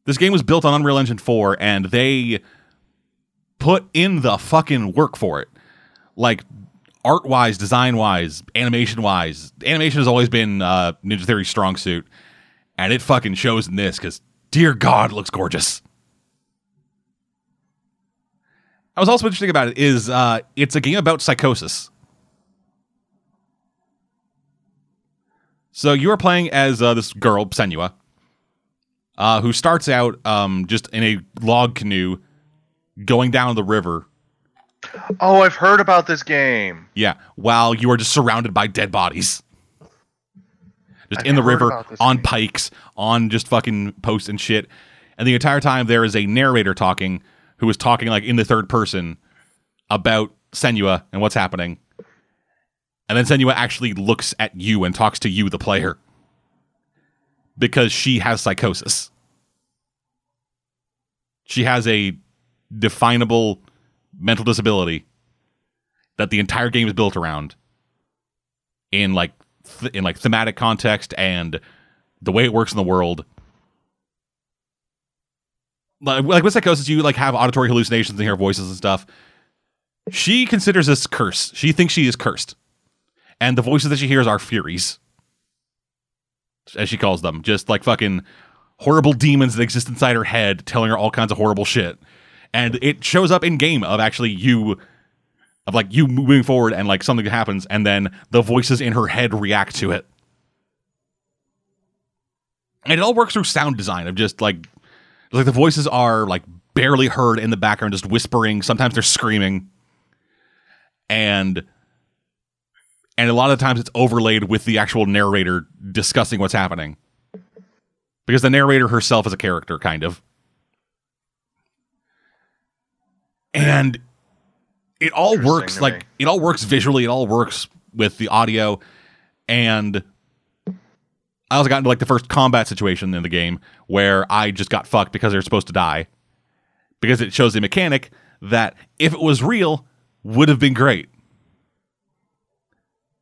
Speaker 1: this game was built on unreal engine 4 and they put in the fucking work for it. Like art wise design wise animation wise animation has always been uh ninja theory's strong suit and it fucking shows in this because dear god it looks gorgeous. I was also interesting about it is uh, it's a game about psychosis. So you are playing as uh, this girl Senua, uh, who starts out um, just in a log canoe going down the river.
Speaker 2: Oh, I've heard about this game.
Speaker 1: Yeah, while you are just surrounded by dead bodies, just
Speaker 2: I've
Speaker 1: in the river on
Speaker 2: game.
Speaker 1: pikes, on just fucking posts and shit. And the entire time there is a narrator talking who is talking like in the third person about Senua and what's happening. And then Senua actually looks at you and talks to you, the player, because she has psychosis. She has a definable mental disability that the entire game is built around in like th- in like thematic context and the way it works in the world. Like, like with psychosis you like have auditory hallucinations and hear voices and stuff. She considers this curse she thinks she is cursed. And the voices that she hears are furies as she calls them. Just like fucking horrible demons that exist inside her head telling her all kinds of horrible shit. And it shows up in game of actually you of like you moving forward and like something happens and then the voices in her head react to it. And it all works through sound design of just like like the voices are like barely heard in the background just whispering. Sometimes they're screaming. And and a lot of times it's overlaid with the actual narrator discussing what's happening. Because the narrator herself is a character kind of. And it all works like
Speaker 2: me.
Speaker 1: it all works visually it all works with the audio. And i also got into like the first combat situation in the game where i just got fucked because they're supposed to die. Because it shows a mechanic that if it was real would have been great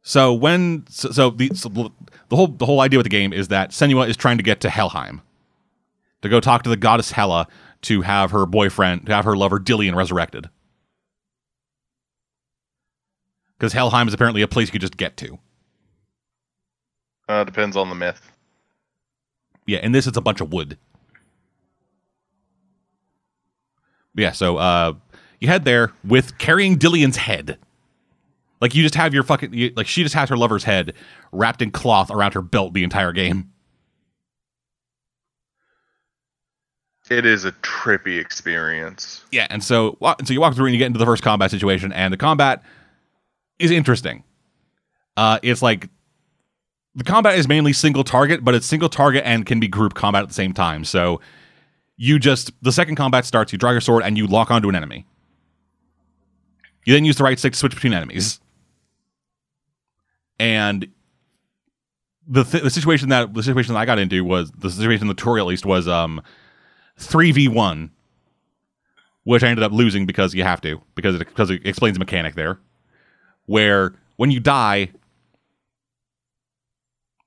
Speaker 1: so when so, so the so the whole the whole idea with the game is that Senua is trying to get to Helheim to go talk to the goddess Hela to have her boyfriend to have her lover Dillion resurrected because Helheim is apparently a place you could just get to.
Speaker 2: Uh, depends on the myth.
Speaker 1: Yeah, and this is a bunch of wood. Yeah, so uh, you head there with carrying Dillion's head. Like you just have your fucking you, like she just has her lover's head wrapped in cloth around her belt the entire game.
Speaker 2: It is a trippy experience.
Speaker 1: Yeah, and so so you walk through and you get into the first combat situation, and the combat is interesting. Uh, it's like the combat is mainly single target, but it's single target and can be group combat at the same time. So you just the second combat starts, you draw your sword and you lock onto an enemy. You then use the right stick to switch between enemies, and the th- the situation that the situation that I got into was the situation in the tutorial at least was um three v one, which I ended up losing because you have to because it because it explains a mechanic there, where when you die.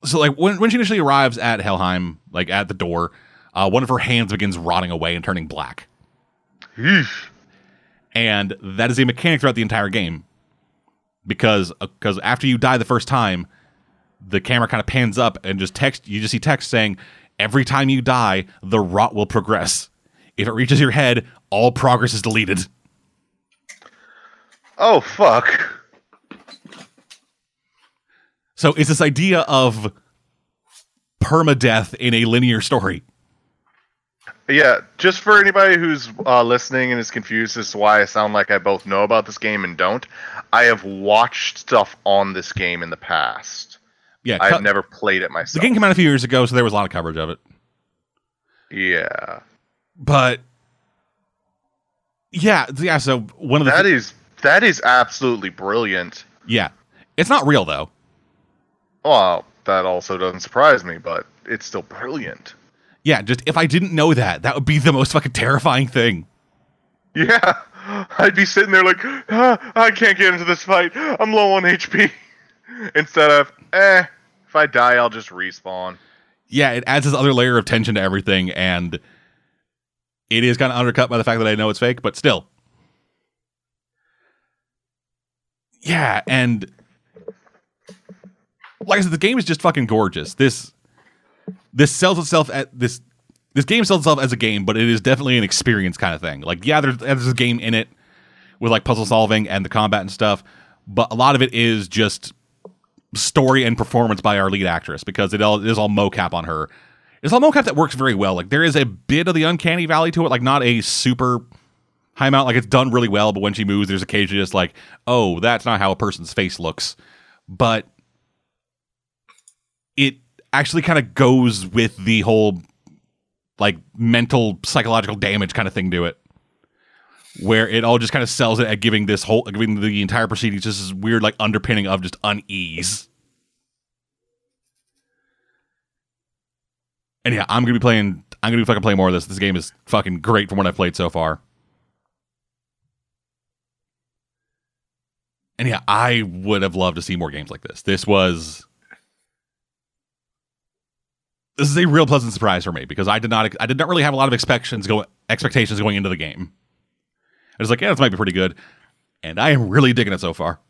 Speaker 1: So like when when she initially arrives at Helheim, like at the door, uh, one of her hands begins rotting away and turning black, and that is a mechanic throughout the entire game. Because uh, because after you die the first time, the camera kind of pans up and just text you just see text saying every time you die the rot will progress. If it reaches your head all progress is deleted.
Speaker 2: Oh fuck.
Speaker 1: so it's this idea of permadeath in a linear story
Speaker 2: Yeah, just for anybody who's uh, listening and is confused as to why I sound like I both know about this game and don't, I have watched stuff on this game in the past.
Speaker 1: yeah
Speaker 2: I've
Speaker 1: co-
Speaker 2: never played it myself.
Speaker 1: the game came out a few years ago so there was a lot of coverage of it
Speaker 2: yeah,
Speaker 1: but yeah yeah so one of the
Speaker 2: that is that is absolutely brilliant.
Speaker 1: yeah it's not real though
Speaker 2: Well, that also doesn't surprise me, but it's still brilliant.
Speaker 1: Yeah just if i didn't know that that would be the most fucking terrifying thing
Speaker 2: Yeah, I'd be sitting there like, ah, I can't get into this fight. I'm low on HP. <laughs> Instead of, eh, if I die, I'll just respawn.
Speaker 1: yeah, it adds this other layer of tension to everything, and it is kind of undercut by the fact that I know it's fake, but still. Yeah, and like I said, the game is just fucking gorgeous. This this sells itself at this this game sells itself as a game, but it is definitely an experience kind of thing. Like, yeah, there's there's a game in it with like puzzle solving and the combat and stuff, but a lot of it is just story and performance by our lead actress because it all it is all mocap on her. It's all mocap that works very well. Like there is a bit of the uncanny valley to it, like not a super high amount. Like it's done really well, but when she moves, there's occasionally just like, oh, that's not how a person's face looks. But it actually kind of goes with the whole like mental psychological damage kind of thing to it. Where it all just kind of sells it at giving this whole giving the entire proceedings just this weird like underpinning of just unease. And yeah i'm gonna be playing i'm gonna be fucking playing more of this. This game is fucking great from what i've played so far. And yeah i would have loved to see more games like this. This was this is a real pleasant surprise for me because I did not I did not really have a lot of expectations go expectations going into the game. I was like, yeah, this might be pretty good, and I am really digging it so far.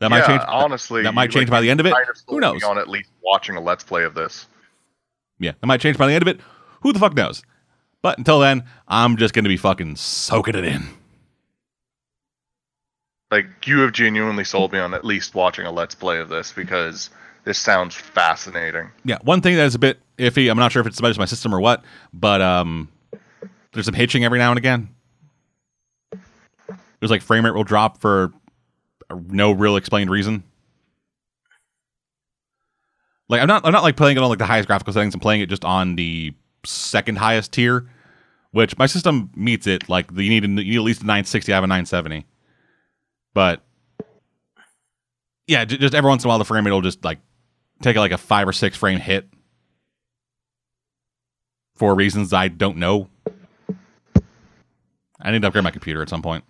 Speaker 1: That might change.
Speaker 2: Honestly,
Speaker 1: that might change by the end of it. Who knows?
Speaker 2: On at least watching a let's play of this.
Speaker 1: Yeah, that might change by the end of it. Who the fuck knows? But until then, I'm just gonna be fucking soaking it in.
Speaker 2: Like you have genuinely sold me on at least watching a let's play of this because this sounds fascinating.
Speaker 1: Yeah, one thing that is a bit iffy. I'm not sure if it's about my system or what, but um, there's some hitching every now and again. There's like frame rate will drop for no real explained reason. Like I'm not I'm not like playing it on like the highest graphical settings. I'm playing it just on the second highest tier, which my system meets it. Like you need, a, you need at least a 960. I have a 970, but yeah, just every once in a while the frame rate will just like take like a five or six frame hit for reasons I don't know. I need to upgrade my computer at some point.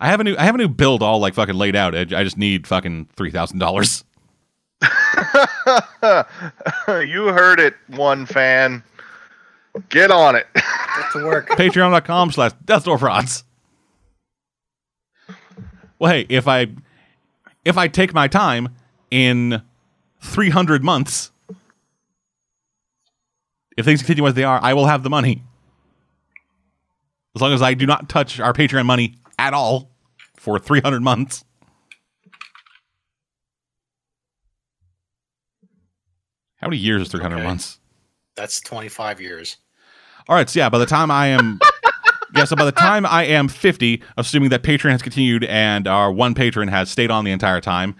Speaker 1: I have a new I have a new build all like fucking laid out. I I just need fucking three thousand dollars. <laughs>
Speaker 2: you heard it, one fan. Get on it.
Speaker 3: Get to work. <laughs>
Speaker 1: Patreon.com slash Death Door Frauds. Well, hey, if I if I take my time in three hundred months, if things continue as they are, I will have the money. As long as I do not touch our Patreon money at all for three hundred months. How many years is three hundred
Speaker 3: Okay.
Speaker 1: months?
Speaker 3: That's 25 years.
Speaker 1: All right, so yeah, by the time I am <laughs> Yeah, so by the time I am 50, assuming that Patreon has continued and our one patron has stayed on the entire time,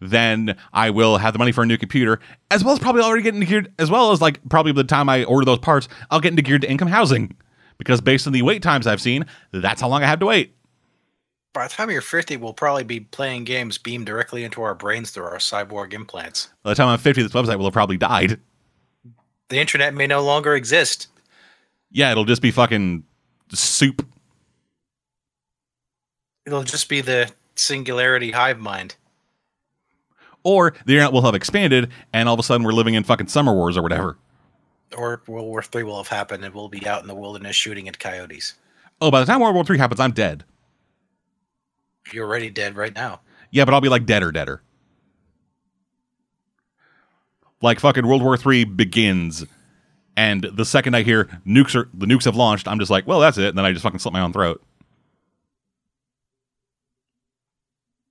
Speaker 1: then I will have the money for a new computer, as well as probably already getting geared, as well as like probably by the time I order those parts, I'll get into geared to income housing. Because based on the wait times I've seen, that's how long I have to wait.
Speaker 3: By the time you're 50, we'll probably be playing games beamed directly into our brains through our cyborg implants.
Speaker 1: By the time I'm 50, this website will have probably died.
Speaker 3: The internet may no longer exist.
Speaker 1: Yeah, it'll just be fucking soup.
Speaker 3: It'll just be the singularity hive mind.
Speaker 1: Or the internet will have expanded, and all of a sudden we're living in fucking Summer Wars or whatever.
Speaker 3: Or World War Three will have happened and we'll be out in the wilderness shooting at coyotes.
Speaker 1: Oh, by the time World War Three happens, I'm dead.
Speaker 3: You're already dead right now.
Speaker 1: Yeah, but I'll be like deader, deader. Like fucking World War Three begins, and the second I hear nukes are the nukes have launched, I'm just like, well, that's it. And then I just fucking slit my own throat.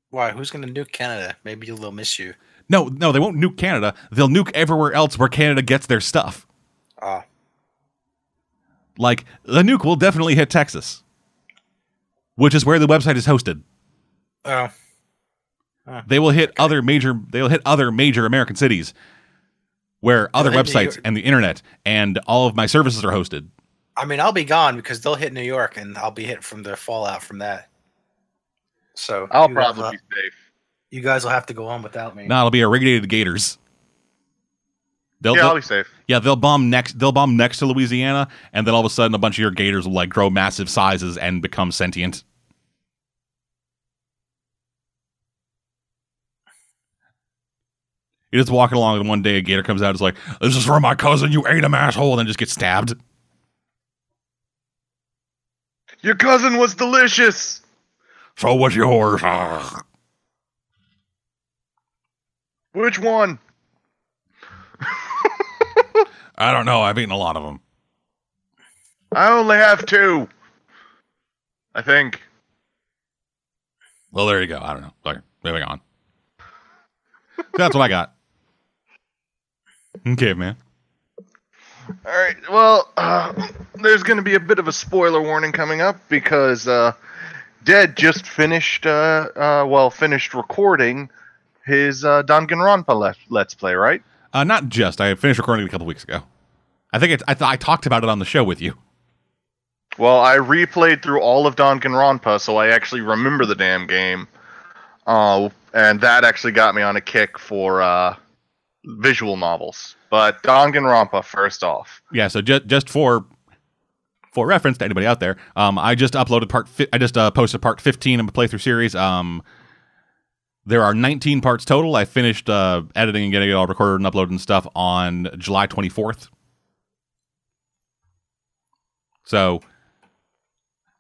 Speaker 3: Why? Who's going to nuke Canada? Maybe they'll miss you.
Speaker 1: No, no, they won't nuke Canada. They'll nuke everywhere else where Canada gets their stuff.
Speaker 3: Ah.
Speaker 1: Like the nuke will definitely hit Texas, which is where the website is hosted.
Speaker 3: Oh.
Speaker 1: They will hit other major. They'll hit other major American cities where other
Speaker 3: New
Speaker 1: websites and the internet and all of my services are hosted.
Speaker 3: I mean, I'll be gone because they'll hit New York and I'll be hit from the fallout from that. So
Speaker 2: I'll probably
Speaker 3: will-
Speaker 2: be safe.
Speaker 3: you guys will have to go on without me.
Speaker 1: No, it'll be irradiated gators. They'll,
Speaker 2: Yeah,
Speaker 1: they'll-
Speaker 2: I'll be safe.
Speaker 1: yeah, they'll bomb next. They'll bomb next to Louisiana, and then all of a sudden, a bunch of your gators will like grow massive sizes and become sentient. You're just walking along, and one day a gator comes out. It's like, "This is for my cousin. You ate him, asshole!" And then just gets stabbed.
Speaker 2: Your cousin was delicious.
Speaker 1: So was yours.
Speaker 2: Which one? <laughs>
Speaker 1: I don't know. I've eaten a lot of them.
Speaker 2: I only have two. I think.
Speaker 1: Well, there you go. I don't know. Okay, moving on. That's what I got. Okay, man.
Speaker 2: All right. Well, uh, there's going to be a bit of a spoiler warning coming up because uh, Dead just finished, uh, uh, well, finished recording his uh, Danganronpa let- Let's Play, right?
Speaker 1: Uh, not just. I finished recording it a couple weeks ago. I think it's, I, th- I talked about it on the show with you.
Speaker 2: Well, I replayed through all of Danganronpa, so I actually remember the damn game. Uh, and that actually got me on a kick for uh, visual novels. But Danganronpa, first off.
Speaker 1: Yeah. So just just for for reference to anybody out there, um, I just uploaded part. Fi- I just uh, posted part fifteen of the playthrough series. Um, there are 19 parts total. I finished uh, editing and getting it all recorded and uploaded and stuff on July 24th. So,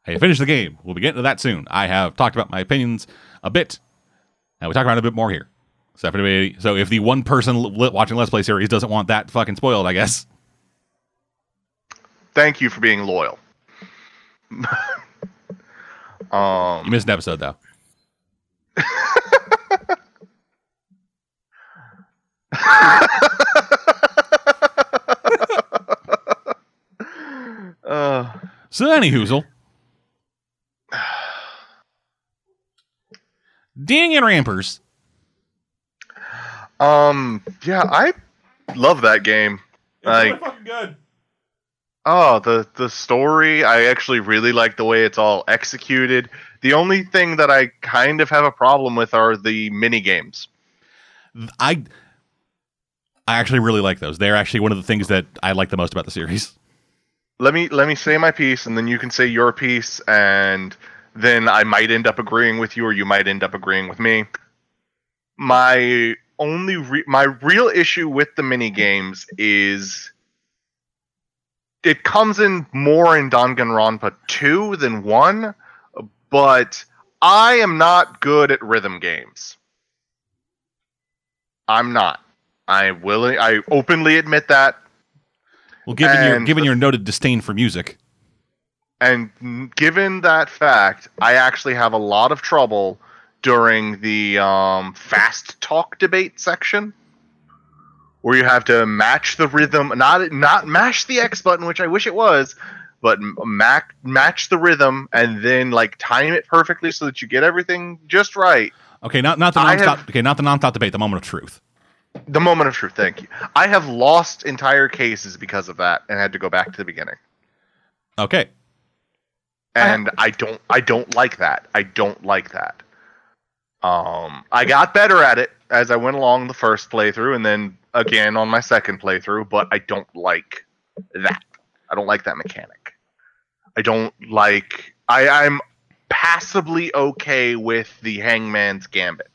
Speaker 1: I finished the game. We'll be getting to that soon. I have talked about my opinions a bit, and we talk about it a bit more here. So if anybody, so if the one person watching Let's Play series doesn't want that fucking spoiled, I guess.
Speaker 2: Thank you for being loyal. <laughs>
Speaker 1: You
Speaker 2: um,
Speaker 1: missed an episode though. <laughs>
Speaker 2: uh,
Speaker 1: So any hoozle. Ding and rampers.
Speaker 2: um, yeah, I love that game. Like,
Speaker 1: fucking good.
Speaker 2: Oh, the the story, I actually really like the way it's all executed. The only thing that I kind of have a problem with are the mini games.
Speaker 1: I I actually really like those. They're actually one of the things that I like the most about the series.
Speaker 2: Let me let me say my piece and then you can say your piece and then I might end up agreeing with you or you might end up agreeing with me. My only re- my real issue with the mini games is it comes in more in Danganronpa 2 than 1, but I am not good at rhythm games. I'm not. I will I openly admit that
Speaker 1: Well, given your given your noted disdain for music,
Speaker 2: And given that fact, I actually have a lot of trouble during the um, fast talk debate section, where you have to match the rhythm, not not mash the X button, which I wish it was, but mac- match the rhythm and then like time it perfectly so that you get everything just right.
Speaker 1: okay, not not the
Speaker 2: I
Speaker 1: nonstop.
Speaker 2: have-
Speaker 1: okay, not the nonstop debate. The moment of truth.
Speaker 2: The moment of truth. Thank you. I have lost entire cases because of that and had to go back to the beginning.
Speaker 1: Okay,
Speaker 2: and I don't I don't like that. I don't like that. Um, I got better at it as I went along the first playthrough, and then again on my second playthrough. But I don't like that. I don't like that mechanic. I don't like. I I'm passably okay with the Hangman's Gambit.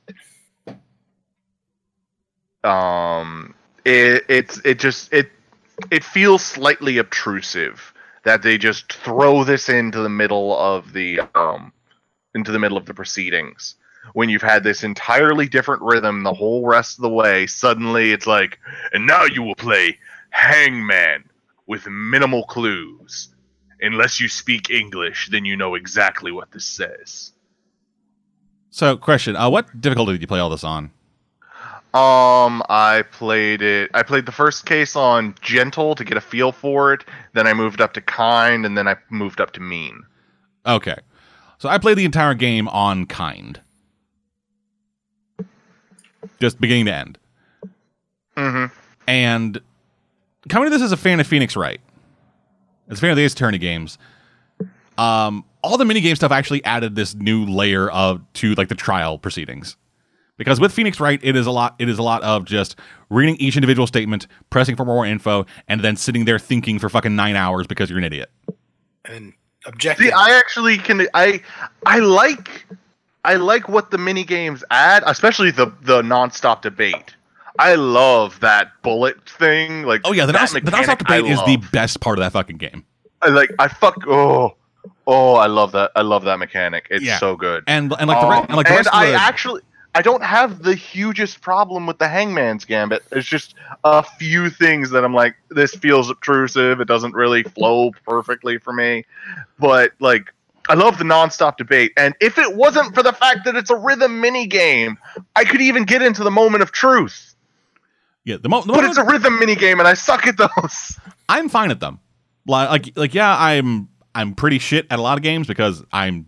Speaker 2: Um, it it's it just it it feels slightly obtrusive that they just throw this into the middle of the um into the middle of the proceedings when you've had this entirely different rhythm the whole rest of the way suddenly it's like and now you will play hangman with minimal clues unless you speak english then you know exactly what this says
Speaker 1: So, question: uh, What difficulty did you play all this on?
Speaker 2: Um, I played it. I played the first case on gentle to get a feel for it. Then I moved up to kind, and then I moved up to mean.
Speaker 1: Okay, so I played the entire game on kind, just beginning to end.
Speaker 2: Mm-hmm.
Speaker 1: And coming to this as a fan of Phoenix Wright, as a fan of the Ace Attorney games, um, all the minigame stuff actually added this new layer of to like the trial proceedings. Because with Phoenix Wright, it is a lot. It is a lot of just reading each individual statement, pressing for more info, and then sitting there thinking for fucking nine hours because you're an idiot.
Speaker 3: And objective.
Speaker 2: See, I actually can. I I like I like what the mini games add, especially the the nonstop debate. I love that bullet thing. Like,
Speaker 1: Oh yeah, the, non- the nonstop debate is the best part of that fucking game.
Speaker 2: I like. I fuck. Oh, oh, I love that. I love that mechanic. It's
Speaker 1: Yeah.
Speaker 2: so good.
Speaker 1: And and like the,
Speaker 2: Um,
Speaker 1: and like the rest
Speaker 2: I
Speaker 1: of the,
Speaker 2: actually I don't have the hugest problem with the Hangman's Gambit. It's just a few things that I'm like, this feels obtrusive. It doesn't really flow perfectly for me. But like, I love the nonstop debate. And if it wasn't for the fact that it's a rhythm mini game, I could even get into the moment of truth.
Speaker 1: yeah, the, mo- the
Speaker 2: But
Speaker 1: moment-
Speaker 2: it's a rhythm mini game, and I suck at those. <laughs>
Speaker 1: I'm fine at them. Like, like, yeah, I'm I'm pretty shit at a lot of games because I'm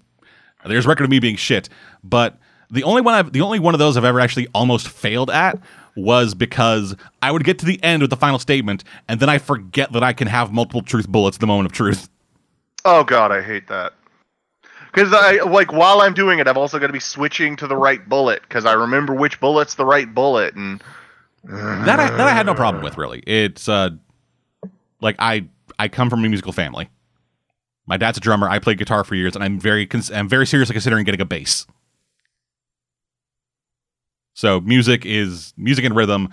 Speaker 1: there's record of me being shit. But the only one I've the only one of those I've ever actually almost failed at was because I would get to the end with the final statement and then I forget that I can have multiple truth bullets at the moment of truth.
Speaker 2: Oh god, I hate that. Because I like while I'm doing it, I've also got to be switching to the right bullet because I remember which bullet's the right bullet, and
Speaker 1: That I, that I had no problem with really. It's uh like I I come from a musical family. My dad's a drummer. I played guitar for years, and I'm very cons- I'm very seriously considering getting a bass. So music is music and rhythm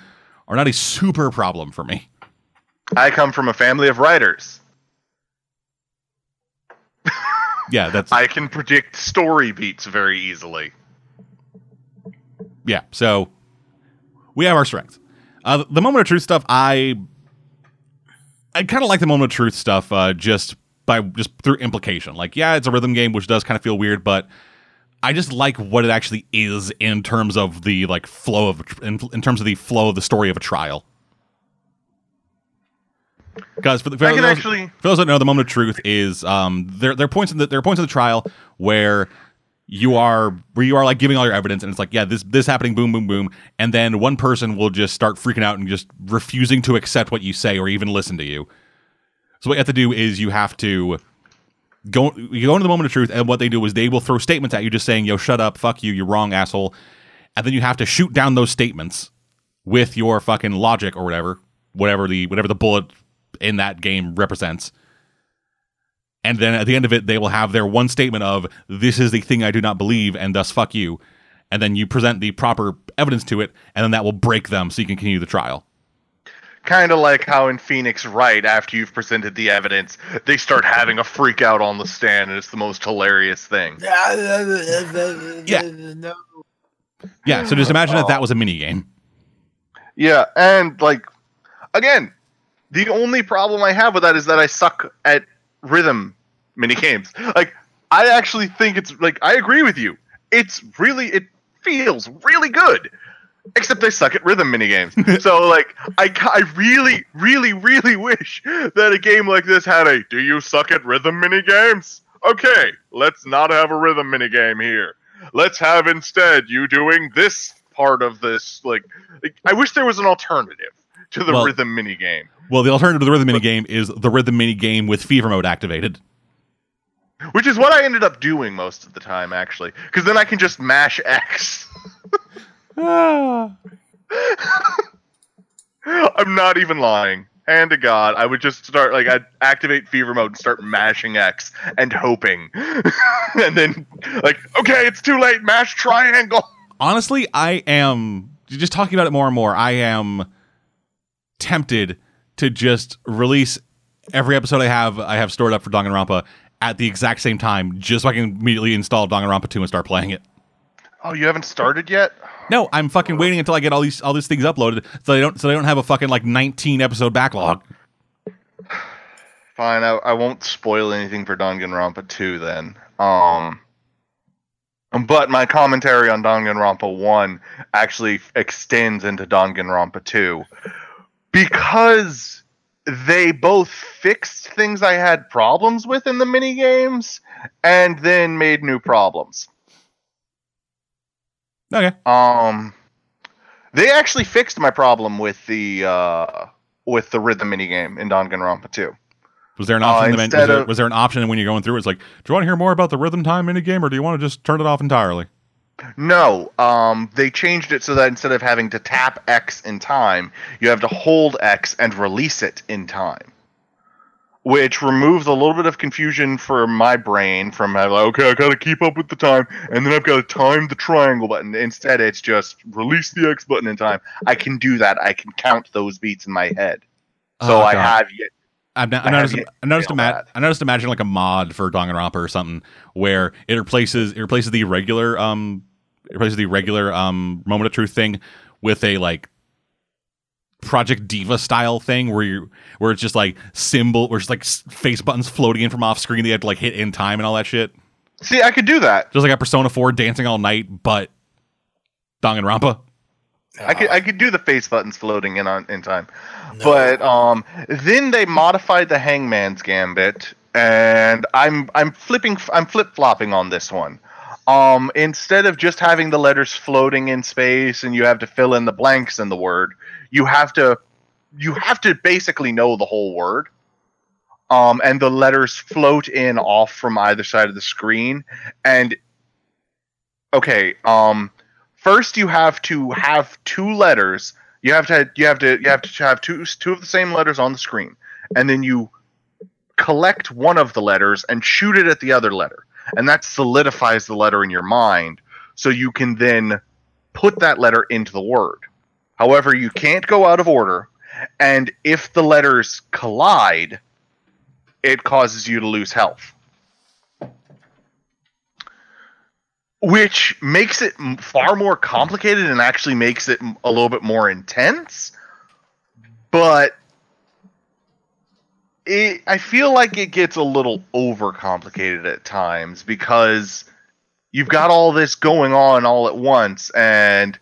Speaker 1: are not a super problem for me.
Speaker 2: I come from a family of writers.
Speaker 1: Yeah, that's
Speaker 2: I can predict story beats very easily.
Speaker 1: yeah. So we have our strengths. Uh, the moment of truth stuff, I I kind of like the moment of truth stuff, uh, just by just through implication. Like, yeah, it's a rhythm game, which does kind of feel weird, but I just like what it actually is in terms of the like flow of in, in terms of the flow of the story of a trial. Because for, the, for, those,
Speaker 2: actually-
Speaker 1: for those that know, the moment of truth is um there there are points in the there are points in the trial where you are where you are like giving all your evidence and it's like yeah this this happening boom boom boom and then one person will just start freaking out and just refusing to accept what you say or even listen to you. So what you have to do is you have to go you go into the moment of truth and what they do is they will throw statements at you just saying yo shut up fuck you you're wrong asshole and then you have to shoot down those statements with your fucking logic or whatever whatever the whatever the bullet in that game represents and then at the end of it they will have their one statement of this is the thing i do not believe and thus fuck you and then you present the proper evidence to it and then that will break them so you can continue the trial
Speaker 2: Kind of like how in Phoenix Wright, after you've presented the evidence, they start having a freak out on the stand, and it's the most hilarious thing. <laughs>
Speaker 3: yeah. No.
Speaker 1: yeah so just imagine that that was a mini game
Speaker 2: Yeah, and like again, the only problem I have with that is that I suck at rhythm mini games. Like I actually think it's like I agree with you. It's really it feels really good. Except I suck at rhythm mini games. <laughs> so like I I really really really wish that a game like this had a do you suck at rhythm mini games? Okay, let's not have a rhythm mini game here. Let's have instead you doing this part of this like, like I wish there was an alternative to the
Speaker 1: Well-
Speaker 2: rhythm mini game.
Speaker 1: Well the alternative to the rhythm mini game is the rhythm mini game with fever mode activated
Speaker 2: Which is what I ended up doing most of the time, actually, because then I can just mash X.
Speaker 1: Ah. <laughs>
Speaker 2: I'm not even lying. Hand to God, I would just start like I'd activate fever mode and start mashing X and hoping, <laughs> and then like okay, it's too late. Mash triangle.
Speaker 1: Honestly, I am just talking about it more and more. I am tempted to just release every episode I have I have stored up for Danganronpa at the exact same time, just so I can immediately install Danganronpa 2 and start playing it.
Speaker 2: Oh, you haven't started yet?
Speaker 1: No, I'm fucking waiting until I get all these all these things uploaded so they don't so they don't have a fucking like 19 episode backlog.
Speaker 2: Fine, I, I won't spoil anything for Danganronpa 2 then. Um, but my commentary on Danganronpa 1 actually extends into Danganronpa 2 because they both fixed things I had problems with in the mini games and then made new problems.
Speaker 1: Okay.
Speaker 2: Um, they actually fixed my problem with the uh, with the rhythm mini game in Danganronpa 2.
Speaker 1: Was there an
Speaker 2: Uh,
Speaker 1: option in the? Was there,
Speaker 2: of-
Speaker 1: was there an option when you're going through? It's like, do you want to hear more about the rhythm time minigame, or do you want to just turn it off entirely?
Speaker 2: No, um, they changed it so that instead of having to tap X in time, you have to hold X and release it in time. Which removes a little bit of confusion for my brain from having, like, okay, I gotta keep up with the time, and then I've got to time the triangle button. Instead, it's just release the X button in time. I can do that. I can count those beats in my head. So
Speaker 1: Oh,
Speaker 2: I have yet.
Speaker 1: I've no- I, noticed. I noticed. Ima- I noticed. Imagine like a mod for Danganronpa or something where it replaces it replaces the regular um it replaces the regular um moment of truth thing with a like Project Diva style thing where you where it's just like symbol where it's like face buttons floating in from off screen. They have to like hit in time and all that shit.
Speaker 2: See, I could do that.
Speaker 1: Just like a Persona Four dancing all night, but Danganronpa.
Speaker 2: I could I could do the face buttons floating in on in time.
Speaker 3: No.
Speaker 2: But um, then they modified the Hangman's Gambit, and I'm I'm flipping I'm flip flopping on this one. Um, instead of just having the letters floating in space and you have to fill in the blanks in the word, you have to you have to basically know the whole word. Um, and the letters float in off from either side of the screen. And okay, um, first you have to have two letters you have to you have to you have to have two two of the same letters on the screen, and then you collect one of the letters and shoot it at the other letter, and that solidifies the letter in your mind, so you can then put that letter into the word. However, you can't go out of order, and if the letters collide, it causes you to lose health. which makes it far more complicated and actually makes it a little bit more intense but it, i feel like it gets a little overcomplicated at times because you've got all this going on all at once and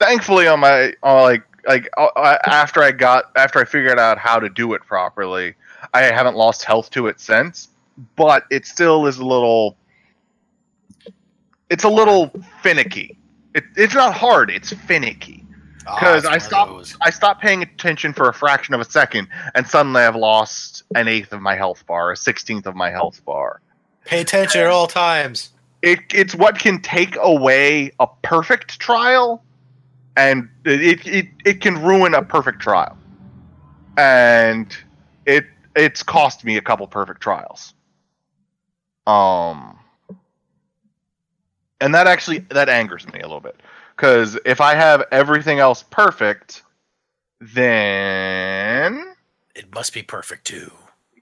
Speaker 2: thankfully on my on like like uh, uh, after i got after i figured out how to do it properly i haven't lost health to it since but it still is a little it's a little finicky. It, it's not hard. It's finicky because
Speaker 3: it's
Speaker 2: I
Speaker 3: one
Speaker 2: stopped.
Speaker 3: those.
Speaker 2: I stopped paying attention for a fraction of a second, and suddenly I've lost an eighth of my health bar, a sixteenth of my health bar.
Speaker 3: Pay attention at all times.
Speaker 2: It, it's what can take away a perfect trial, and it, it it can ruin a perfect trial, and it it's cost me a couple perfect trials. Um, and that actually that angers me a little bit because if I have everything else perfect, then
Speaker 3: It must be perfect too.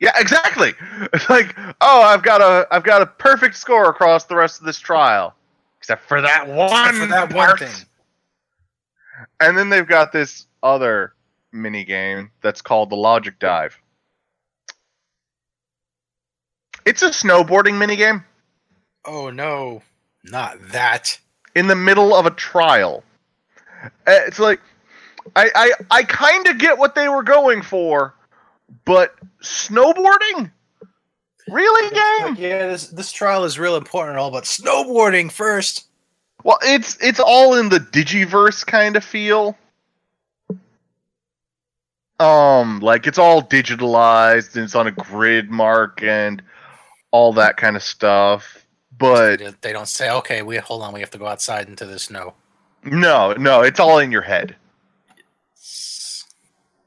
Speaker 2: yeah, exactly. It's <laughs> like, oh, I've got a I've got a perfect score across the rest of this trial, except for that one
Speaker 3: Except for that one thing.
Speaker 2: And then they've got this other mini game that's called the Logic Dive. It's a snowboarding mini game
Speaker 3: Oh no, not that.
Speaker 2: In the middle of a trial. Uh, It's like I I, I kind of get what they were going for, but snowboarding? Really, game?
Speaker 3: Like, yeah, this this trial is real important and all, but snowboarding first.
Speaker 2: Well, it's it's all in the digiverse kind of feel. Um, like it's all digitalized and it's on a grid mark and all that kind of stuff. But
Speaker 3: They don't- say, "Okay, we hold on, we have to go outside into the snow."
Speaker 2: no, no, it's all in your head.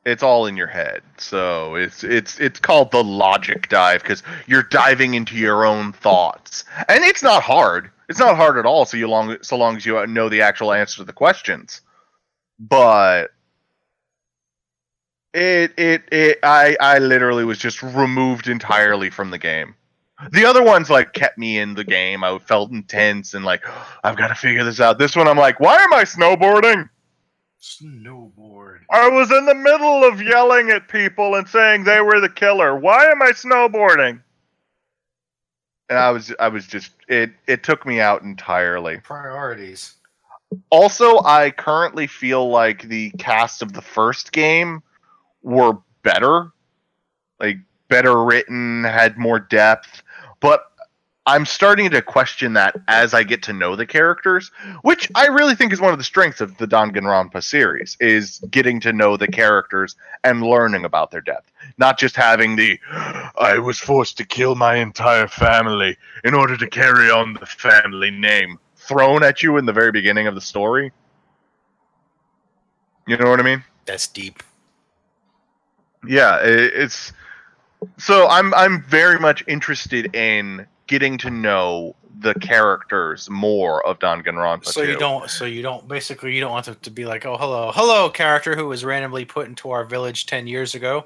Speaker 2: It's all in your head. So it's it's it's called the logic dive because you're diving into your own thoughts, and it's not hard. It's not hard at all. So you long so long as you know the actual answer to the questions. But it it it I I literally was just removed entirely from the game. The other ones like kept me in the game. I felt intense and like <gasps> I've got to figure this out. This one I'm like, why am I snowboarding?
Speaker 3: Snowboard.
Speaker 2: I was in the middle of yelling at people and saying they were the killer. Why am I snowboarding? And I was I was just it it took me out entirely.
Speaker 3: Priorities.
Speaker 2: Also, I currently feel like the cast of the first game were better. Like better written, had more depth, but I'm starting to question that as I get to know the characters, which I really think is one of the strengths of the Danganronpa series is getting to know the characters and learning about their depth, not just having the I was forced to kill my entire family in order to carry on the family name thrown at you in the very beginning of the story. You know what I mean?
Speaker 3: That's deep.
Speaker 2: yeah it's so i'm i'm very much interested in getting to know the characters more of Danganronpa
Speaker 3: So you don't. So you don't. Basically, you don't want it to be like, "Oh, hello, hello, character who was randomly put into our village ten years ago,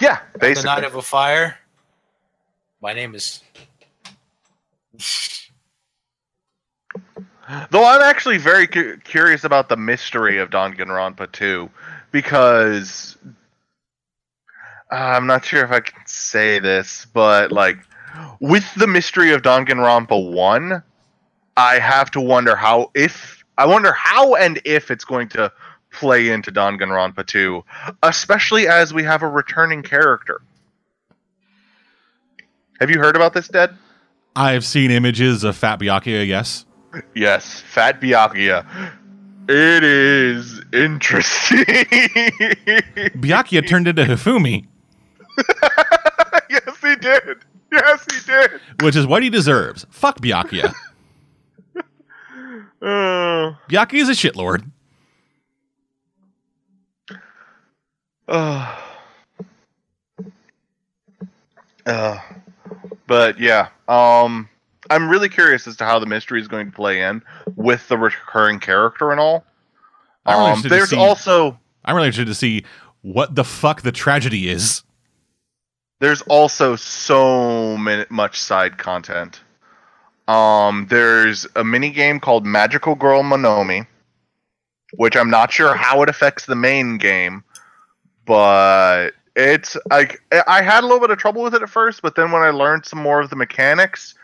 Speaker 2: yeah basically.
Speaker 3: the night of a fire." My name is. <laughs>
Speaker 2: though i'm actually very cu- curious about the mystery of Danganronpa 2 because uh, i'm not sure if i can say this but like with the mystery of Danganronpa 1 i have to wonder how if i wonder how and if it's going to play into Danganronpa 2 especially as we have a returning character have you heard about this dead
Speaker 1: I've seen images of Fat Byakuya, yes.
Speaker 2: Yes, Fat Byakuya. It is interesting. <laughs>
Speaker 1: Byakuya turned into Hifumi, <laughs>
Speaker 2: yes, he did. Yes, he did.
Speaker 1: which is what he deserves. Fuck Byakuya. <laughs>
Speaker 2: Uh,
Speaker 1: Byakuya's a shitlord.
Speaker 2: uh, <sighs> uh, but yeah, um, I'm really curious as to how the mystery is going to play in with the recurring character and all.
Speaker 1: I'm really
Speaker 2: Um, there's
Speaker 1: see-
Speaker 2: also
Speaker 1: I'm really interested to see what the fuck the tragedy is.
Speaker 2: There's also so many, much side content. Um, there's a mini game called Magical Girl Monomi, which I'm not sure how it affects the main game, but it's like I had a little bit of trouble with it at first, but then when I learned some more of the mechanics,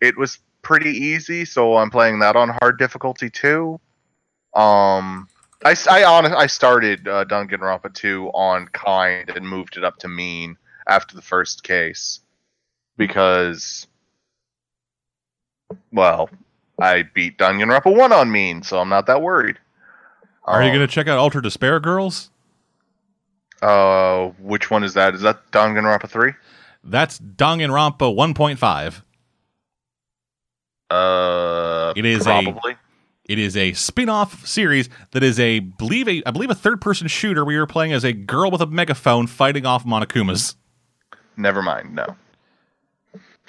Speaker 2: it was pretty easy. So I'm playing that on hard difficulty too. Um, I I honest I started uh, Danganronpa 2 on kind and moved it up to mean after the first case because well i beat danganronpa 1 on mean so i'm not that worried
Speaker 1: Are you
Speaker 2: Um,
Speaker 1: going to check out Ultra Despair Girls?
Speaker 2: uh which one is that is that danganronpa 3
Speaker 1: That's Danganronpa 1.5.
Speaker 2: uh
Speaker 1: It is a-
Speaker 2: probably
Speaker 1: It is a spin-off series that is a believe a I believe a third-person shooter where you're playing as a girl with a megaphone fighting off Monokumas.
Speaker 2: Never mind no.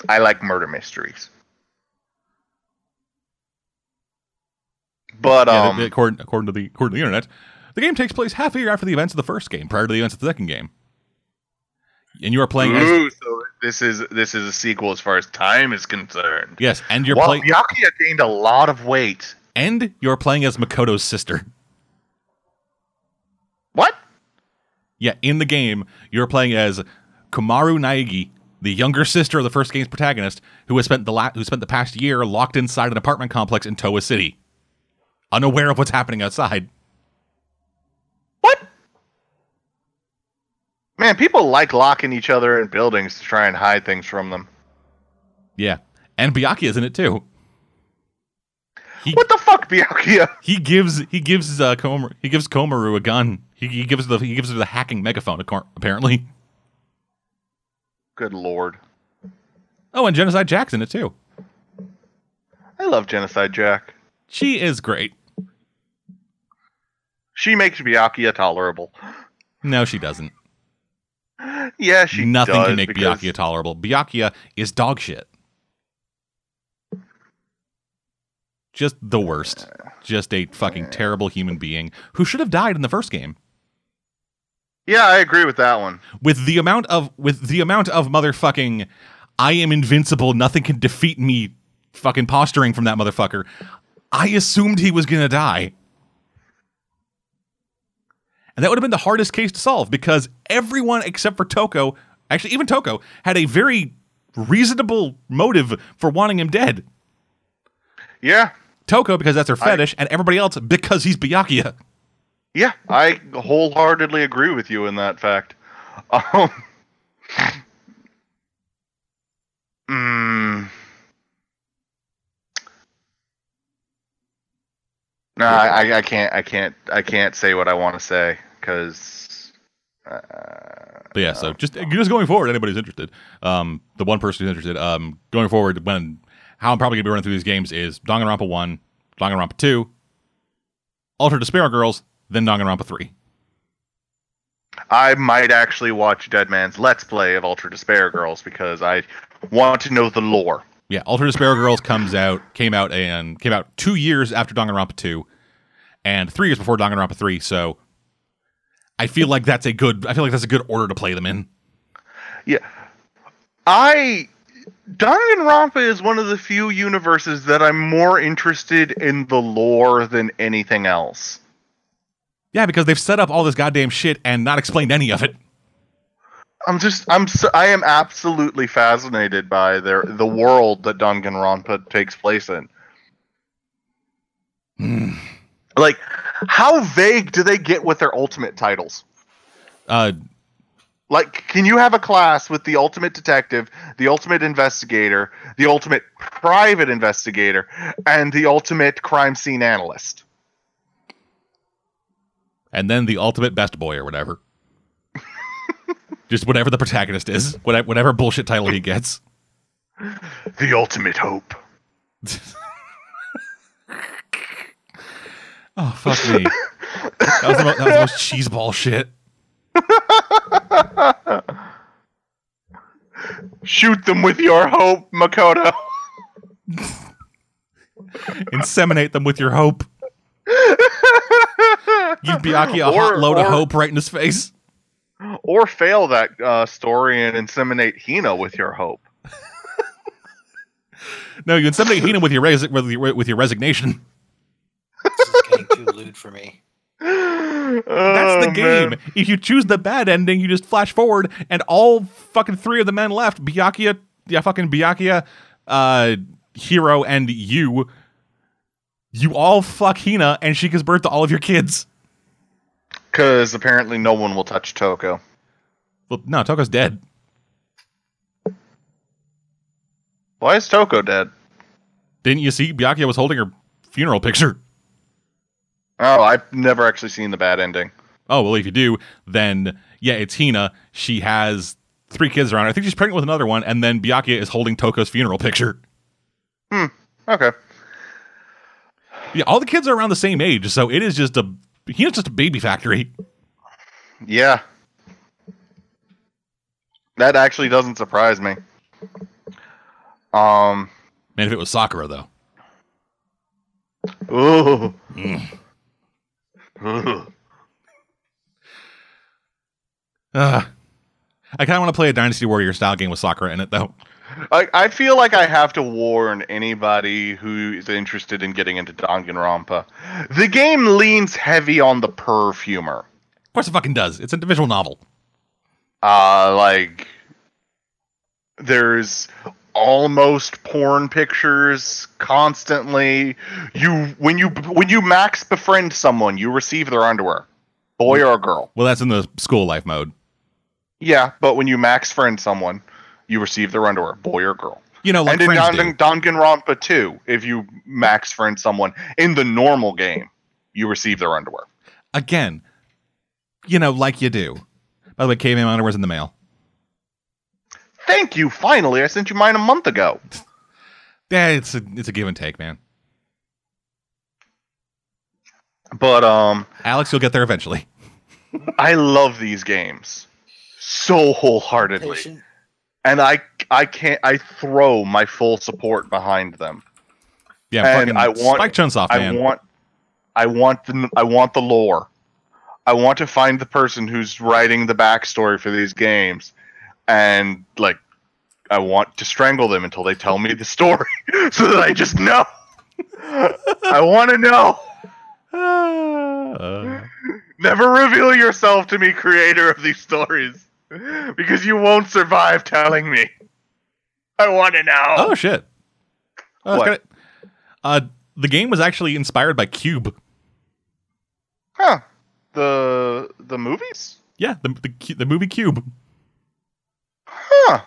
Speaker 2: I like murder mysteries. But
Speaker 1: Yeah,
Speaker 2: um
Speaker 1: according, according to the according to the internet, the game takes place half a year after the events of the first game, prior to the events of the second game. And you are playing as
Speaker 2: so this is this is a sequel as far as time is concerned.
Speaker 1: Yes, and you're
Speaker 2: well,
Speaker 1: playing
Speaker 2: Byakuya gained a lot of weight.
Speaker 1: and you're playing as Makoto's sister.
Speaker 2: what?
Speaker 1: Yeah, in the game, you're playing as Komaru Naegi, the younger sister of the first game's protagonist, who has spent the la- who spent the past year locked inside an apartment complex in Towa City, unaware of what's happening outside.
Speaker 2: What? Man, people like locking each other in buildings to try and hide things from them.
Speaker 1: Yeah, and Byakuya's in it too. He
Speaker 2: What the fuck, Byakuya?
Speaker 1: he gives he gives uh, Komaru, he gives Komaru a gun. He, he gives the he gives her the hacking megaphone apparently.
Speaker 2: Good lord.
Speaker 1: Oh, and Genocide Jack's in it too.
Speaker 2: I love Genocide Jack.
Speaker 1: She is great.
Speaker 2: She makes Byakuya tolerable.
Speaker 1: No, she doesn't.
Speaker 2: Yeah, she
Speaker 1: Nothing
Speaker 2: does
Speaker 1: can make
Speaker 2: because-
Speaker 1: Byakuya tolerable. Byakuya is dog shit. Just the worst. Just a fucking terrible human being who should have died in the first game.
Speaker 2: Yeah, I agree with that one.
Speaker 1: With the amount of with the amount of motherfucking I am invincible, nothing can defeat me fucking posturing from that motherfucker. I assumed he was gonna die. And that would have been the hardest case to solve because everyone except for Toko, actually even Toko, had a very reasonable motive for wanting him dead.
Speaker 2: Yeah,
Speaker 1: Toko because that's her
Speaker 2: I-
Speaker 1: fetish, and everybody else because he's Byakuya.
Speaker 2: Yeah, I wholeheartedly agree with you in that fact. Um, <laughs> mm, no, I, I- I can't, I can't, I can't say what I want to say because. Uh,
Speaker 1: But yeah, so just just going forward, anybody's interested. Um, the one person who's interested, um, going forward, when how I'm probably gonna be running through these games is Danganronpa one, Danganronpa two, Ultra Despair Girls, then Danganronpa three.
Speaker 2: I might actually watch Dead Man's Let's Play of Ultra Despair Girls because I want to know the lore.
Speaker 1: Yeah, Ultra Despair Girls comes out came out and came out two years after Danganronpa two, and three years before Danganronpa three. So I feel like that's a good. I feel like that's a good order to play them in.
Speaker 2: Yeah. I Danganronpa is one of the few universes that I'm more interested in the lore than anything else.
Speaker 1: Yeah, because they've set up all this goddamn shit and not explained any of it.
Speaker 2: I'm just I'm so, I am absolutely fascinated by their the world that Danganronpa takes place in. Like how vague do they get with their ultimate titles?
Speaker 1: Uh,
Speaker 2: Like, can you have a class with the ultimate detective, the ultimate investigator, the ultimate private investigator, and the ultimate crime scene analyst?
Speaker 1: And then the ultimate best boy or whatever. Just whatever the protagonist is, whatever, whatever bullshit title he gets. <laughs>
Speaker 2: The ultimate hope. <laughs>
Speaker 1: Oh fuck me! That was the, mo- that was the most cheeseball shit.
Speaker 2: Shoot them with your hope, Makoto. <laughs>
Speaker 1: Inseminate them with your hope. Give Byakuya <laughs> a
Speaker 2: Or-
Speaker 1: hot load of hope right in his face.
Speaker 2: Or fail that uh, story and inseminate Hina with your hope. <laughs>
Speaker 1: No, you inseminate Hina with your res- with your, with your resignation.
Speaker 3: This is getting too lewd for me.
Speaker 1: That's <laughs>
Speaker 2: That's
Speaker 1: the game. If you choose the bad ending, you just flash forward, and all fucking three of the men left, Byakuya, yeah, fucking Byakuya, uh, Hiro, and you, you all fuck Hina, and she gives birth to all of your kids.
Speaker 2: Because apparently no one will touch Toko.
Speaker 1: Well, no, Toko's dead.
Speaker 2: Why is Toko dead?
Speaker 1: Didn't you see Byakuya was holding her funeral picture?
Speaker 2: Oh, I've never actually seen the bad ending.
Speaker 1: Oh, well, if you do, then yeah, it's Hina. She has three kids around her. I think she's pregnant with another one, and then Byakuya is holding Toko's funeral picture. Hmm.
Speaker 2: Okay.
Speaker 1: Yeah, all the kids are around the same age, so it is just a Hina's just a baby factory.
Speaker 2: Yeah. That actually doesn't surprise me. Um.
Speaker 1: Man, if it was Sakura though.
Speaker 2: Ooh.
Speaker 1: Mm. <laughs>
Speaker 2: Ooh.
Speaker 1: I kind of want to play a Dynasty Warrior style game with Sakura in it though.
Speaker 2: I, I feel like I have to warn anybody who is interested in getting into Danganronpa. The game leans heavy on the perv humor.
Speaker 1: Of course, it fucking does. It's a visual novel.
Speaker 2: Uh, like there's almost porn pictures constantly. You when you when you max befriend someone, you receive their underwear, boy or girl.
Speaker 1: Well, that's in the school life mode.
Speaker 2: Yeah, but when you max friend someone, you receive their underwear, boy or girl.
Speaker 1: You know, like
Speaker 2: and in
Speaker 1: friends do.
Speaker 2: Dan- Danganronpa 2, if you max friend someone in the normal game, you receive their underwear.
Speaker 1: Again, you know, like you do. By the way, caveman underwear's in the mail.
Speaker 2: Thank you. Finally, I sent you mine a month ago. <laughs>
Speaker 1: Yeah, it's a it's a give and take, man.
Speaker 2: But um,
Speaker 1: Alex, you'll get there eventually. <laughs>
Speaker 2: I love these games so wholeheartedly,
Speaker 3: Patient.
Speaker 2: And I I can't I throw my full support behind them.
Speaker 1: Yeah,
Speaker 2: And
Speaker 1: fucking
Speaker 2: I want-
Speaker 1: Spike Chunsoft,
Speaker 2: I
Speaker 1: man.
Speaker 2: want I want the I want the lore. I want to find the person who's writing the backstory for these games, and like I want to strangle them until they tell me the story, <laughs> so that I just know. <laughs> I want to know. <sighs>
Speaker 1: Uh,
Speaker 2: Never reveal yourself to me, creator of these stories, because you won't survive telling me. I want to know.
Speaker 1: oh shit! Oh,
Speaker 2: What?
Speaker 1: kinda- uh, the game was actually inspired by Cube.
Speaker 2: Huh? The the movies?
Speaker 1: Yeah, the the, the movie Cube.
Speaker 2: Huh?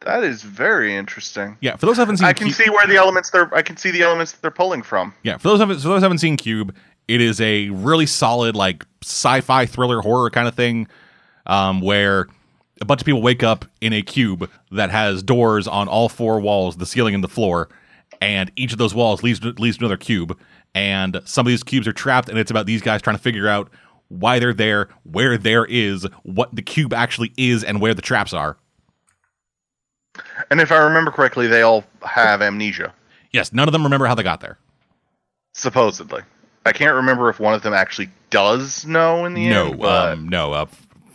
Speaker 2: That is very interesting.
Speaker 1: Yeah, for those who haven't seen,
Speaker 2: I can
Speaker 1: Cu-
Speaker 2: see where the elements they're. I can see the elements that they're pulling from.
Speaker 1: Yeah, for those haven't, for those haven't seen Cube, it is a really solid like sci-fi thriller horror kind of thing, um, where a bunch of people wake up in a cube that has doors on all four walls, the ceiling and the floor, and each of those walls leads leads to another cube, and some of these cubes are trapped, and it's about these guys trying to figure out why they're there, where there is, what the cube actually is, and where the traps are.
Speaker 2: And if I remember correctly, they all have amnesia,
Speaker 1: Yes, none of them remember how they got there.
Speaker 2: supposedly. I can't remember if one of them actually does know in the
Speaker 1: no,
Speaker 2: end. But
Speaker 1: um, no. Uh,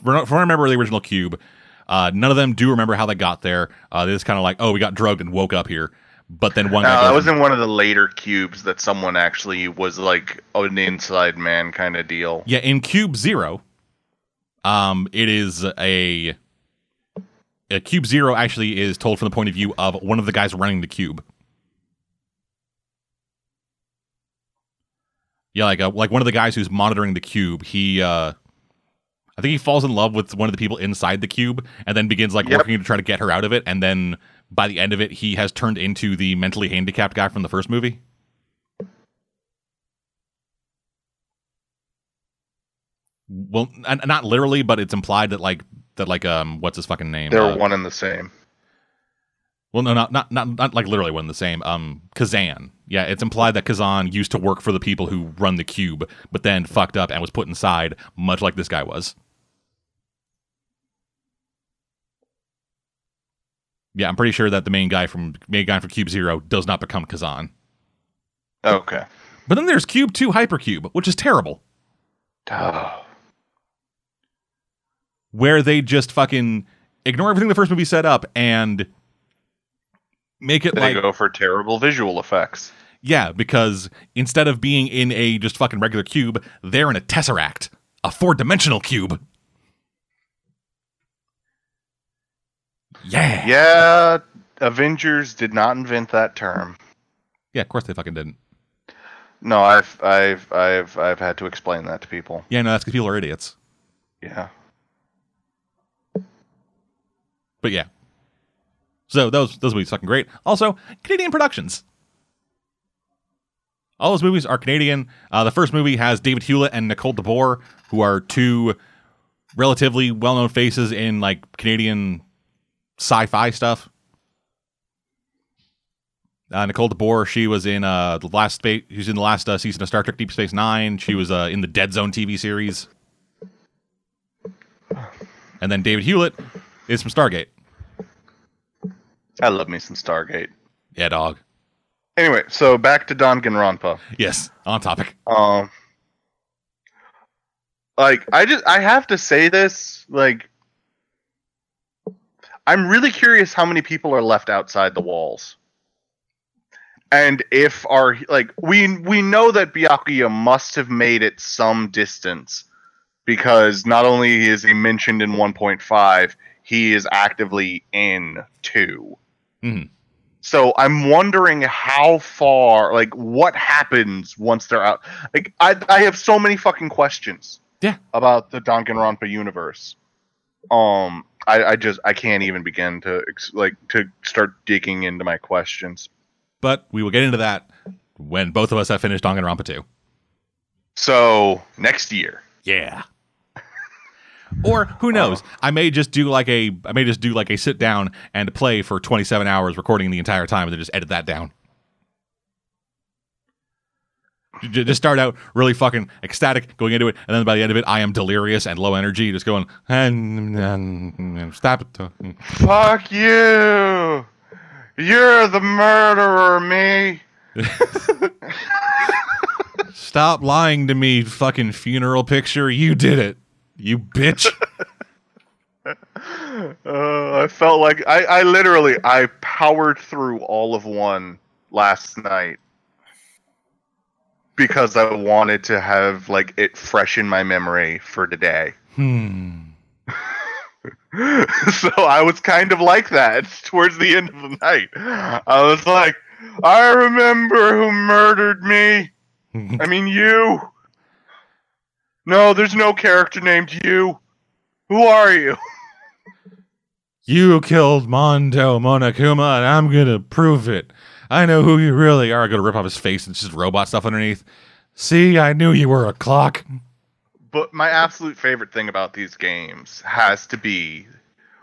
Speaker 1: from, I remember the original Cube, uh, none of them do remember how they got there. Uh, they just kind of like, oh, we got drugged and woke up here. But then one
Speaker 2: no,
Speaker 1: guy
Speaker 2: that was in one of the later cubes that someone actually was like an inside man kind of deal.
Speaker 1: yeah, in Cube Zero, um, it is a, a Cube Zero actually is told from the point of view of one of the guys running the cube. Yeah, like uh, like one of the guys who's monitoring the cube. He, uh, I think he falls in love with one of the people inside the cube, and then begins like
Speaker 2: Yep.
Speaker 1: working to try to get her out of it. And then by the end of it, he has turned into the mentally handicapped guy from the first movie. Well, not literally, but it's implied that like that like um what's his fucking name?
Speaker 2: They're
Speaker 1: Uh,
Speaker 2: one and the same.
Speaker 1: well, no, not not not not like literally one and the same. Um, Kazan. Yeah, it's implied that Kazan used to work for the people who run the cube, but then fucked up and was put inside, much like this guy was. Yeah, I'm pretty sure that the main guy from main guy from Cube Zero does not become Kazan.
Speaker 2: Okay.
Speaker 1: But then there's Cube Two Hypercube, which is terrible,
Speaker 2: Oh.
Speaker 1: where they just fucking ignore everything the first movie set up and make it
Speaker 2: They
Speaker 1: like
Speaker 2: go for terrible visual effects.
Speaker 1: Yeah, because instead of being in a just fucking regular cube, they're in a tesseract, a four dimensional cube. Yeah.
Speaker 2: Yeah, Avengers did not invent that term.
Speaker 1: Yeah, of course they fucking didn't.
Speaker 2: No, I've I've I've I've had to explain that to people.
Speaker 1: Yeah, no, that's because people are idiots.
Speaker 2: Yeah.
Speaker 1: But yeah. So those those movies fucking great. Also, Canadian productions. All those movies are Canadian. Uh, the first movie has David Hewlett and Nicole DeBoer, who are two relatively well-known faces in like Canadian sci-fi stuff. Uh, Nicole DeBoer, she was in uh, the last space. She was in the last uh, season of Star Trek: Deep Space Nine. She was uh, in the Dead Zone TV series. And then David Hewlett is from Stargate.
Speaker 2: I love me some Stargate.
Speaker 1: Yeah, dog.
Speaker 2: Anyway, so back to Danganronpa.
Speaker 1: Yes, on topic.
Speaker 2: Um like I just I have to say this like I'm really curious how many people are left outside the walls. And if our like we we know that Byakuya must have made it some distance because not only is he mentioned in 1.5, he is actively in 2.
Speaker 1: Mhm.
Speaker 2: So I'm wondering how far, like, what happens once they're out. Like, I I have so many fucking questions.
Speaker 1: Yeah.
Speaker 2: About the Danganronpa universe. Um, I I just I can't even begin to like to start digging into my questions.
Speaker 1: But we will get into that when both of us have finished Danganronpa 2.
Speaker 2: So next year,
Speaker 1: Yeah. <laughs> Or who oh. knows? I may just do like a I may just do like a sit down and play for 27 hours recording the entire time and then just edit that down. Just start out really fucking ecstatic going into it, and then by the end of it, I am delirious and low energy, just going and, and stop it. talking."
Speaker 2: Fuck you! You're the murderer, me. <laughs>
Speaker 1: Stop lying to me, fucking funeral picture. You did it, you bitch. <laughs>
Speaker 2: Uh, I felt like I, I literally I powered through all of one last night because I wanted to have like it fresh in my memory for today.
Speaker 1: hmm. <laughs>
Speaker 2: so I was kind of like that <laughs> towards the end of the night. I was like, I remember who murdered me. I mean, you. No, there's no character named you. Who are you? <laughs>
Speaker 1: You killed Mondo Monokuma, and I'm gonna prove it. I know who you really are. I go to rip off his face, and it's just robot stuff underneath. See, I knew you were a clock.
Speaker 2: But my absolute favorite thing about these games has to be,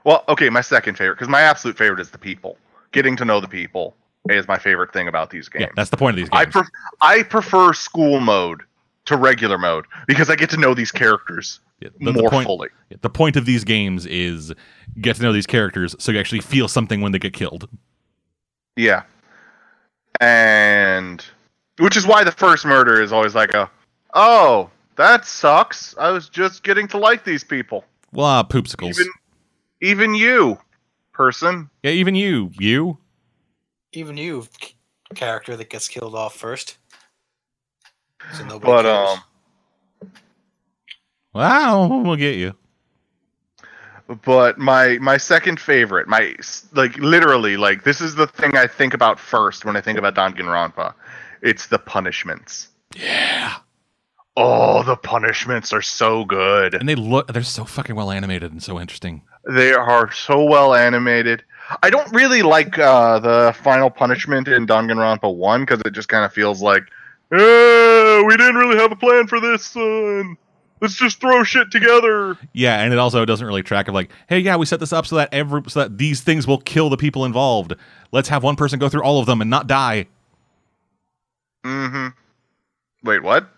Speaker 2: well, okay, my second favorite because my absolute favorite is the people. Getting to know the people is my favorite thing about these games.
Speaker 1: Yeah, that's the point of these
Speaker 2: I
Speaker 1: games.
Speaker 2: pref- I prefer school mode to regular mode because I get to know these characters
Speaker 1: Yeah, the, the
Speaker 2: more
Speaker 1: point,
Speaker 2: fully.
Speaker 1: the point of these games is get to know these characters so you actually feel something when they get killed.
Speaker 2: Yeah. And which is why the first murder is always like a oh, that sucks. I was just getting to like these people.
Speaker 1: Well, uh, poopsicles.
Speaker 2: Even even you, person.
Speaker 1: yeah, even you. You?
Speaker 3: Even you, character that gets killed off first. So nobody
Speaker 2: But
Speaker 3: cares.
Speaker 2: um
Speaker 1: Wow, we'll get you.
Speaker 2: But my my second favorite, my like literally like this is the thing I think about first when I think about Danganronpa. It's the punishments.
Speaker 1: Yeah.
Speaker 2: Oh, the punishments are so good.
Speaker 1: And they look, they're so fucking well animated and so interesting.
Speaker 2: They are so well animated. I don't really like uh, the final punishment in Danganronpa 1 because it just kind of feels like, eh, we didn't really have a plan for this, son. Let's just throw shit together.
Speaker 1: Yeah, and it also doesn't really track of like, hey, yeah, we set this up so that every so that these things will kill the people involved. Let's have one person go through all of them and not die.
Speaker 2: Mm-hmm. Wait, what?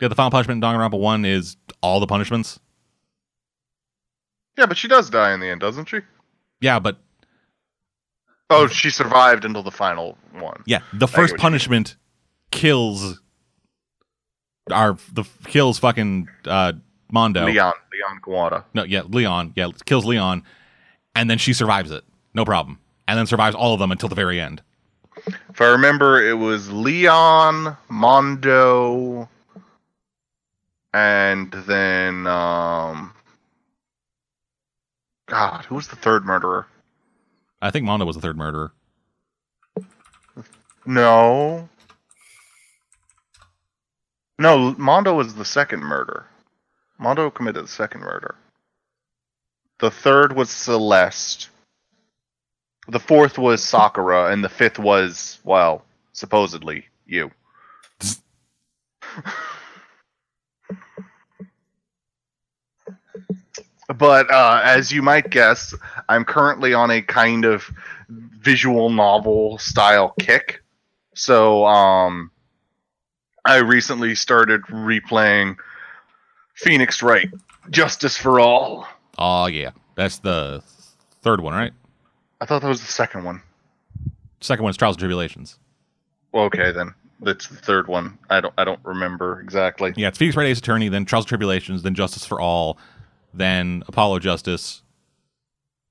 Speaker 1: Yeah, the final punishment in Danganronpa one is all the punishments.
Speaker 2: Yeah, but she does die in the end, doesn't she?
Speaker 1: Yeah, but
Speaker 2: Oh, she survived until the final one.
Speaker 1: yeah, the first punishment kills our the kills fucking uh Mondo.
Speaker 2: Leon, Leon Kuwata.
Speaker 1: No, yeah, Leon. Yeah, kills Leon, and then she survives it, no problem, and then survives all of them until the very end.
Speaker 2: If I remember, it was Leon, Mondo, and then um, God, who was the third murderer?
Speaker 1: I think Mondo was the third murderer.
Speaker 2: No, no, Mondo was the second murder. Mondo committed the second murder. The third was Celeste. The fourth was Sakura, and the fifth was, well, supposedly you. but uh, as you might guess, I'm currently on a kind of visual novel style kick. So, um, I recently started replaying Phoenix Wright, Justice for All.
Speaker 1: Oh yeah, that's the third one, right?
Speaker 2: I thought that was the second one.
Speaker 1: Second one is Trials and Tribulations.
Speaker 2: Well, okay then. That's the third one. I don't I don't remember exactly.
Speaker 1: Yeah, it's Phoenix Wright Ace Attorney, then Trials and Tribulations, then Justice for All, then Apollo Justice,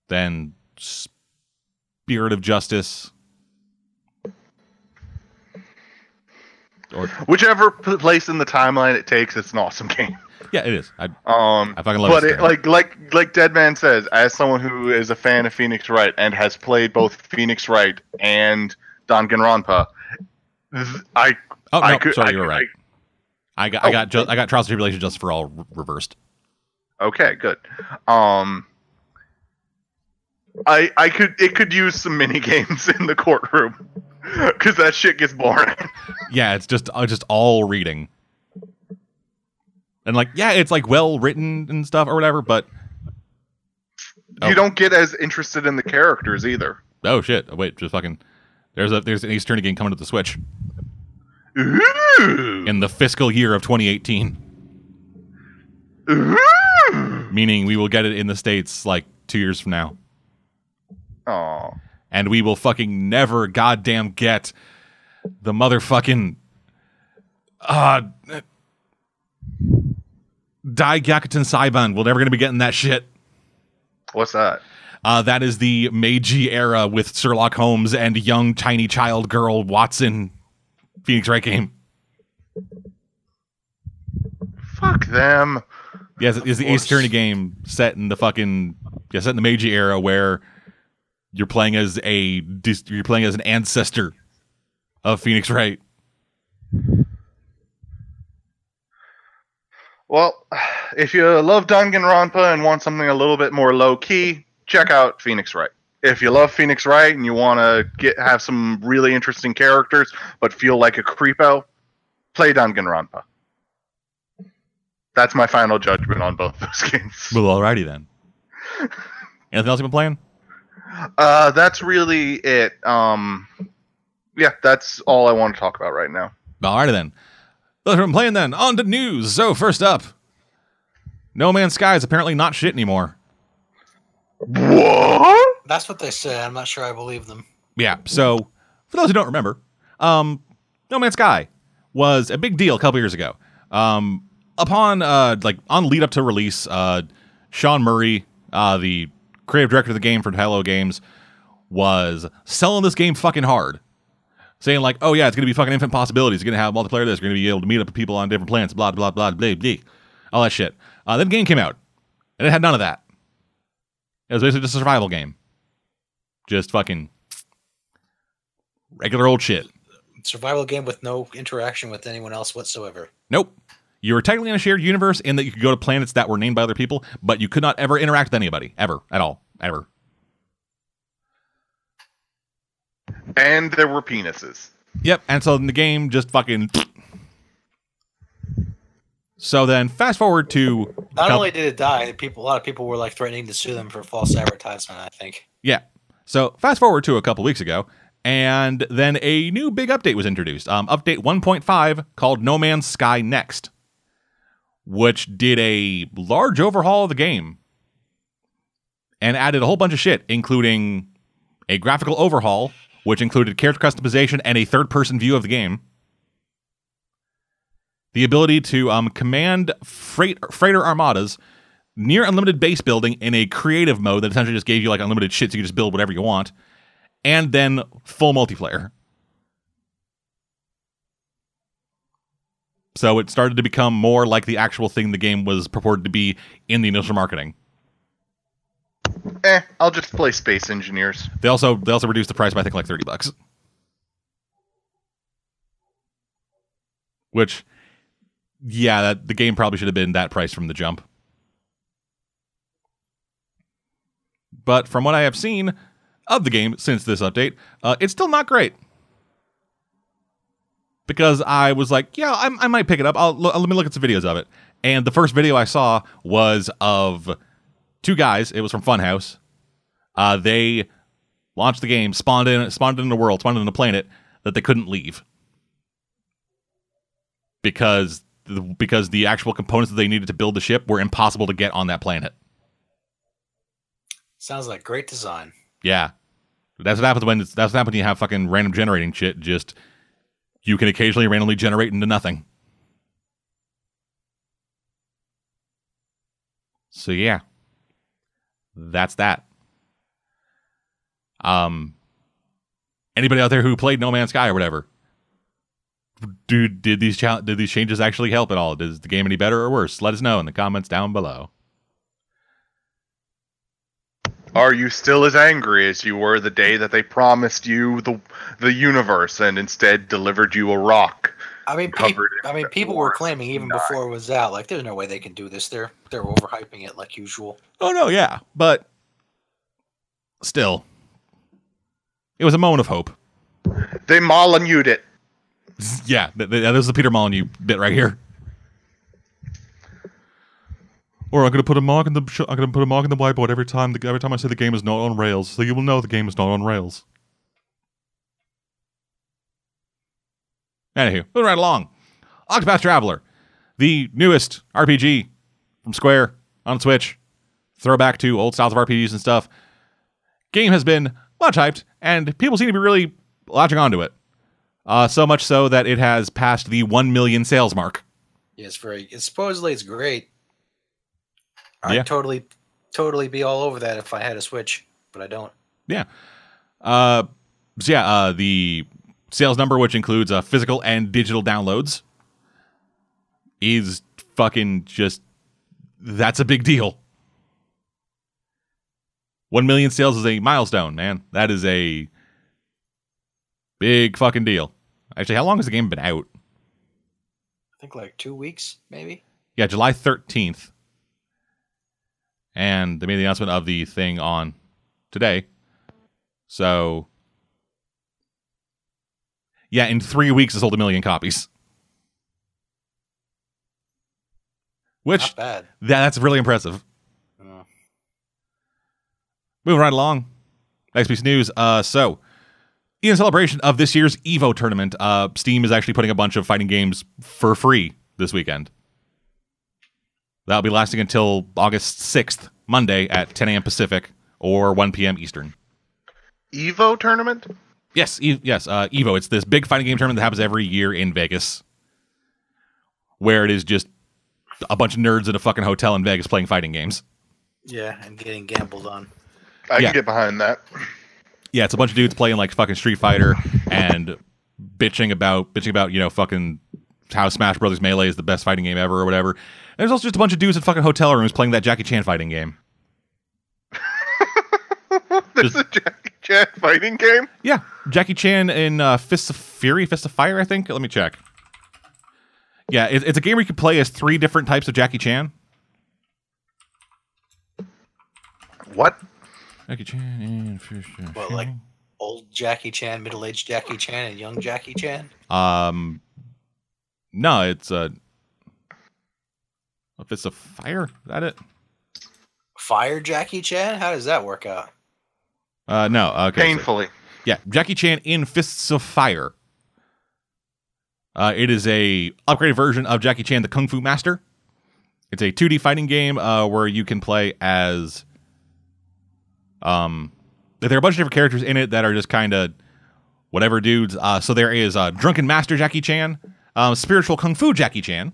Speaker 1: then Spirit of Justice. Or
Speaker 2: Whichever place in the timeline it takes, it's an awesome <laughs> game.
Speaker 1: yeah, it is. I
Speaker 2: Um,
Speaker 1: I fucking love
Speaker 2: but it,
Speaker 1: game.
Speaker 2: like like like Deadman says, as someone who is a fan of Phoenix Wright and has played both Phoenix Wright and Danganronpa, th- I
Speaker 1: oh
Speaker 2: I could-
Speaker 1: sorry,
Speaker 2: I
Speaker 1: you were
Speaker 2: could-
Speaker 1: right. I I got I
Speaker 2: Oh.
Speaker 1: got ju- I got Trials and Tribulations Justice for All re- reversed.
Speaker 2: Okay, good. Um, I I could it could use some mini <laughs> games in the courtroom <laughs> because that shit gets boring. <laughs>
Speaker 1: Yeah, it's just uh, just all reading. And like, yeah, it's like well written and stuff or whatever, but Oh.
Speaker 2: You don't get as interested in the characters either.
Speaker 1: oh shit, oh, wait, just fucking. There's a there's an Ace Attorney game coming to the Switch
Speaker 2: Ooh.
Speaker 1: in the fiscal year of 2018,
Speaker 2: Ooh.
Speaker 1: meaning we will get it in the states like two years from now,
Speaker 2: Aw.
Speaker 1: And we will fucking never goddamn get the motherfucking uh Dai Gyakuten Saiban. We're never gonna be getting that shit.
Speaker 2: What's that?
Speaker 1: Uh, that is the Meiji era with Sherlock Holmes and young tiny child girl Watson Phoenix Wright game.
Speaker 2: Fuck them.
Speaker 1: Yes, it's the Ace. Attorney game set in the fucking yeah, set in the Meiji era where you're playing as a you're playing as an ancestor of Phoenix Wright.
Speaker 2: Well, if you love Danganronpa and want something a little bit more low key, check out Phoenix Wright. If you love Phoenix Wright and you want to get have some really interesting characters but feel like a creepo, play Danganronpa. That's my final judgment on both those <laughs> games.
Speaker 1: Well, alrighty then. <laughs> Anything else you've been playing?
Speaker 2: Uh, that's really it. Um, yeah, that's all I want to talk about right now.
Speaker 1: Alrighty then. Let's been playing then. On to news. So first up, No Man's Sky is apparently not shit anymore.
Speaker 2: What?
Speaker 3: That's what they say. I'm not sure I believe them.
Speaker 1: Yeah. So, for those who don't remember, um, No Man's Sky was a big deal a couple years ago. Um, upon uh, like on lead up to release, uh, Sean Murray, uh, the creative director of the game from Hello Games, was selling this game fucking hard, saying like, "Oh yeah, it's gonna be fucking infinite possibilities. It's gonna have multiplayer. This. You're gonna be able to meet up with people on different planets. Blah blah blah blah blah. All that shit." Uh, then the game came out, and it had none of that. It was basically just a survival game. Just fucking regular old shit.
Speaker 3: Survival game with no interaction with anyone else whatsoever.
Speaker 1: Nope. You were technically in a shared universe in that you could go to planets that were named by other people, but you could not ever interact with anybody, ever, at all, ever.
Speaker 2: And there were penises.
Speaker 1: Yep. And so in the game just fucking. So then, fast forward to
Speaker 3: Not
Speaker 1: Now-
Speaker 3: only did it die, people a lot of people were like threatening to sue them for false advertisement. I think.
Speaker 1: Yeah. So fast forward to a couple weeks ago, and then a new big update was introduced. Um, update 1.5 called No Man's Sky Next, which did a large overhaul of the game and added a whole bunch of shit, including a graphical overhaul, which included character customization and a third person view of the game. The ability to um, command freight, freighter armadas near unlimited base building in a creative mode that essentially just gave you like unlimited shit so you can just build whatever you want, and then full multiplayer. So it started to become more like the actual thing the game was purported to be in the initial marketing.
Speaker 2: Eh, I'll just play Space Engineers.
Speaker 1: They also they also reduced the price by I think like thirty bucks. Which yeah, that the game probably should have been that price from the jump. But from what I have seen of the game since this update, uh, it's still not great. Because I was like, yeah, I, I might pick it up. I'll, let me look at some videos of it. And the first video I saw was of two guys. It was from Funhaus. Uh, they launched the game, spawned in, spawned in the world, spawned in the planet that they couldn't leave because the, because the actual components that they needed to build the ship were impossible to get on that planet.
Speaker 3: Sounds like great design.
Speaker 1: Yeah, that's what happens when it's, that's what happens when you have fucking random generating shit. Just you can occasionally randomly generate into nothing. So yeah, that's that. Um, anybody out there who played No Man's Sky or whatever? Dude, did these chal- did these changes actually help at all? Does the game any better or worse? Let us know in the comments down below.
Speaker 2: Are you still as angry as you were the day that they promised you the the universe and instead delivered you a rock?
Speaker 3: I mean, peop-
Speaker 2: Covered in
Speaker 3: I mean, people were claiming even
Speaker 2: nine.
Speaker 3: before it was out, like, there's no way they can do this. They're they're overhyping it like usual.
Speaker 1: Oh no, yeah, but still, it was a moment of hope.
Speaker 2: They Molyneuxed it.
Speaker 1: Yeah, th- th- this is the Peter Molyneux bit right here. Or I'm gonna put a mark in the sh- I'm gonna put a mark in the whiteboard every time the, every time I say the game is not on rails, so you will know the game is not on rails. Anywho, moving right along. Octopath Traveler, the newest RPG from Square on Switch, throwback to old styles of RPGs and stuff. Game has been much hyped, and people seem to be really latching onto it. Uh, so much so that it has passed the 1 million sales mark.
Speaker 3: Yeah, it's very. Supposedly, it's great. I'd totally, totally be all over that if I had a Switch, but I don't.
Speaker 1: Yeah. Uh, so yeah, uh, the sales number, which includes uh, physical and digital downloads, is fucking just that's a big deal. One million sales is a milestone, man. That is a big fucking deal. Actually, how long has the game been out?
Speaker 3: I think like two weeks, maybe.
Speaker 1: Yeah, July 13th. And they made the announcement of the thing on today. So, yeah, in three weeks, it sold a million copies. Which,
Speaker 3: Not bad.
Speaker 1: that, that's really impressive.
Speaker 3: Uh,
Speaker 1: Moving right along. Next piece of news. Uh, so, in celebration of this year's Evo tournament, uh, Steam is actually putting a bunch of fighting games for free this weekend. That'll be lasting until August 6th, Monday at 10 a.m. Pacific or 1 p.m. Eastern.
Speaker 2: Evo tournament?
Speaker 1: Yes, e- yes, uh, Evo. It's this big fighting game tournament that happens every year in Vegas, where it is just a bunch of nerds in a fucking hotel in Vegas playing fighting games.
Speaker 3: yeah, and getting gambled on.
Speaker 2: I
Speaker 1: Yeah.
Speaker 2: can get behind that.
Speaker 1: Yeah, it's a bunch of dudes playing like fucking Street Fighter and bitching about bitching about you know fucking how Smash Brothers Melee is the best fighting game ever or whatever. And there's also just a bunch of dudes in fucking hotel rooms playing that Jackie Chan fighting game. <laughs>
Speaker 2: There's a Jackie Chan fighting game?
Speaker 1: Yeah, Jackie Chan in uh, Fists of Fury, Fist of Fire, I think. Let me check. Yeah, it, it's a game where you can play as three different types of Jackie Chan.
Speaker 2: What?
Speaker 1: Jackie Chan and Fist of
Speaker 3: What, like old Jackie Chan, middle aged Jackie Chan, and young Jackie Chan?
Speaker 1: Um, no, it's a. A Fist of Fire. Is that it?
Speaker 3: Fire Jackie Chan? How does that work out?
Speaker 1: Uh, no. Okay. so-
Speaker 2: Painfully.
Speaker 1: Yeah, Jackie Chan in Fists of Fire. Uh, it is a upgraded version of Jackie Chan, the Kung Fu Master. It's a 2D fighting game uh, where you can play as. Um, there are a bunch of different characters in it that are just kind of whatever dudes. Uh, so there is uh, Drunken Master Jackie Chan, um, Spiritual Kung Fu Jackie Chan.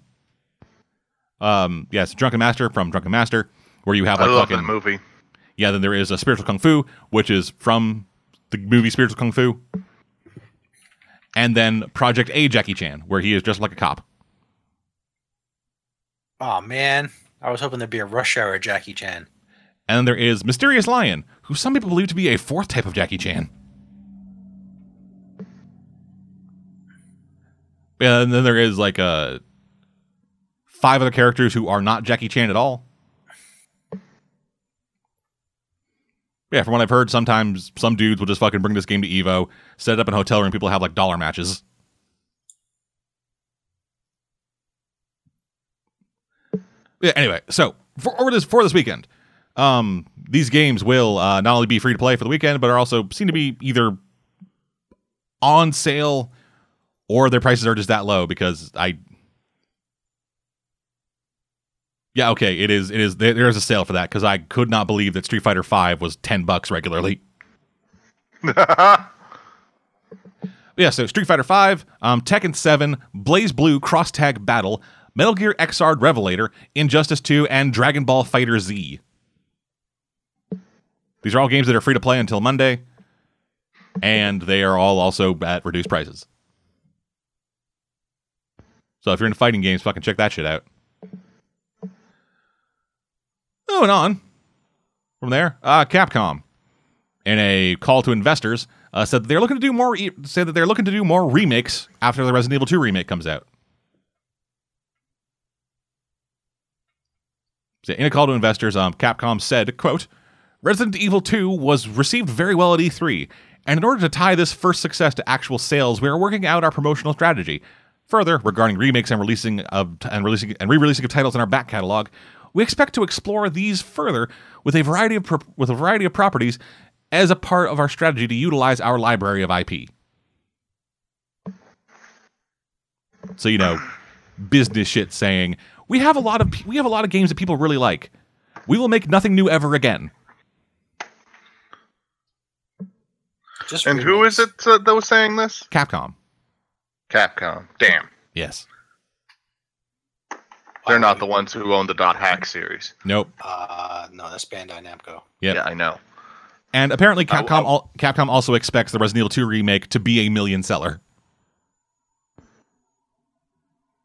Speaker 1: Um, yes, Drunken Master from Drunken Master, where you have
Speaker 2: I
Speaker 1: like
Speaker 2: love
Speaker 1: fucking
Speaker 2: that movie.
Speaker 1: yeah, then there is a spiritual kung fu, which is from the movie Spiritual Kung Fu. And then Project A Jackie Chan, where he is just like a cop.
Speaker 3: Oh man, I was hoping there'd be a Rush Hour Jackie Chan.
Speaker 1: And then there is Mysterious Lion, who some people believe to be a fourth type of Jackie Chan. And then there is like uh five other characters who are not Jackie Chan at all. Yeah, from what I've heard, sometimes some dudes will just fucking bring this game to Evo, set it up in a hotel room, people have like dollar matches. Yeah, anyway, so for over this for this weekend, um, these games will uh, not only be free to play for the weekend, but are also seem to be either on sale or their prices are just that low because I. Yeah, okay, it is. It is. There, there is a sale for that because I could not believe that Street Fighter Five was ten bucks regularly. <laughs> Yeah, so Street Fighter Five, um, Tekken Seven, BlazBlue Cross Tag Battle, Metal Gear Xrd Revelator, Injustice Two, and Dragon Ball FighterZ. These are all games that are free to play until Monday, and they are all also at reduced prices. So if you're into fighting games, fucking check that shit out. Moving on from there, uh, Capcom, in a call to investors, uh, said they're looking to do more. E- said that they're looking to do more remakes after the Resident Evil 2 remake comes out. So in a call to investors, um, Capcom said, "quote Resident Evil 2 was received very well at E3, and in order to tie this first success to actual sales, we are working out our promotional strategy. Further, regarding remakes and releasing of and releasing and re-releasing of titles in our back catalog, We expect to explore these further with a variety of pro- with a variety of properties as a part of our strategy to utilize our library of IP. So you know, business shit saying we have a lot of we have a lot of games that people really like. We will make nothing new ever again.
Speaker 3: Just
Speaker 2: And who is it uh, that was saying this?
Speaker 1: Capcom.
Speaker 2: Capcom. Damn.
Speaker 1: Yes.
Speaker 2: They're not the ones who own the Dot Hack series.
Speaker 1: Nope.
Speaker 3: Uh, no, that's Bandai Namco.
Speaker 1: Yep.
Speaker 2: Yeah, I know.
Speaker 1: And apparently,
Speaker 2: I-
Speaker 1: Capcom
Speaker 2: I-
Speaker 1: al- Capcom also expects the Resident Evil 2 remake to be a million seller.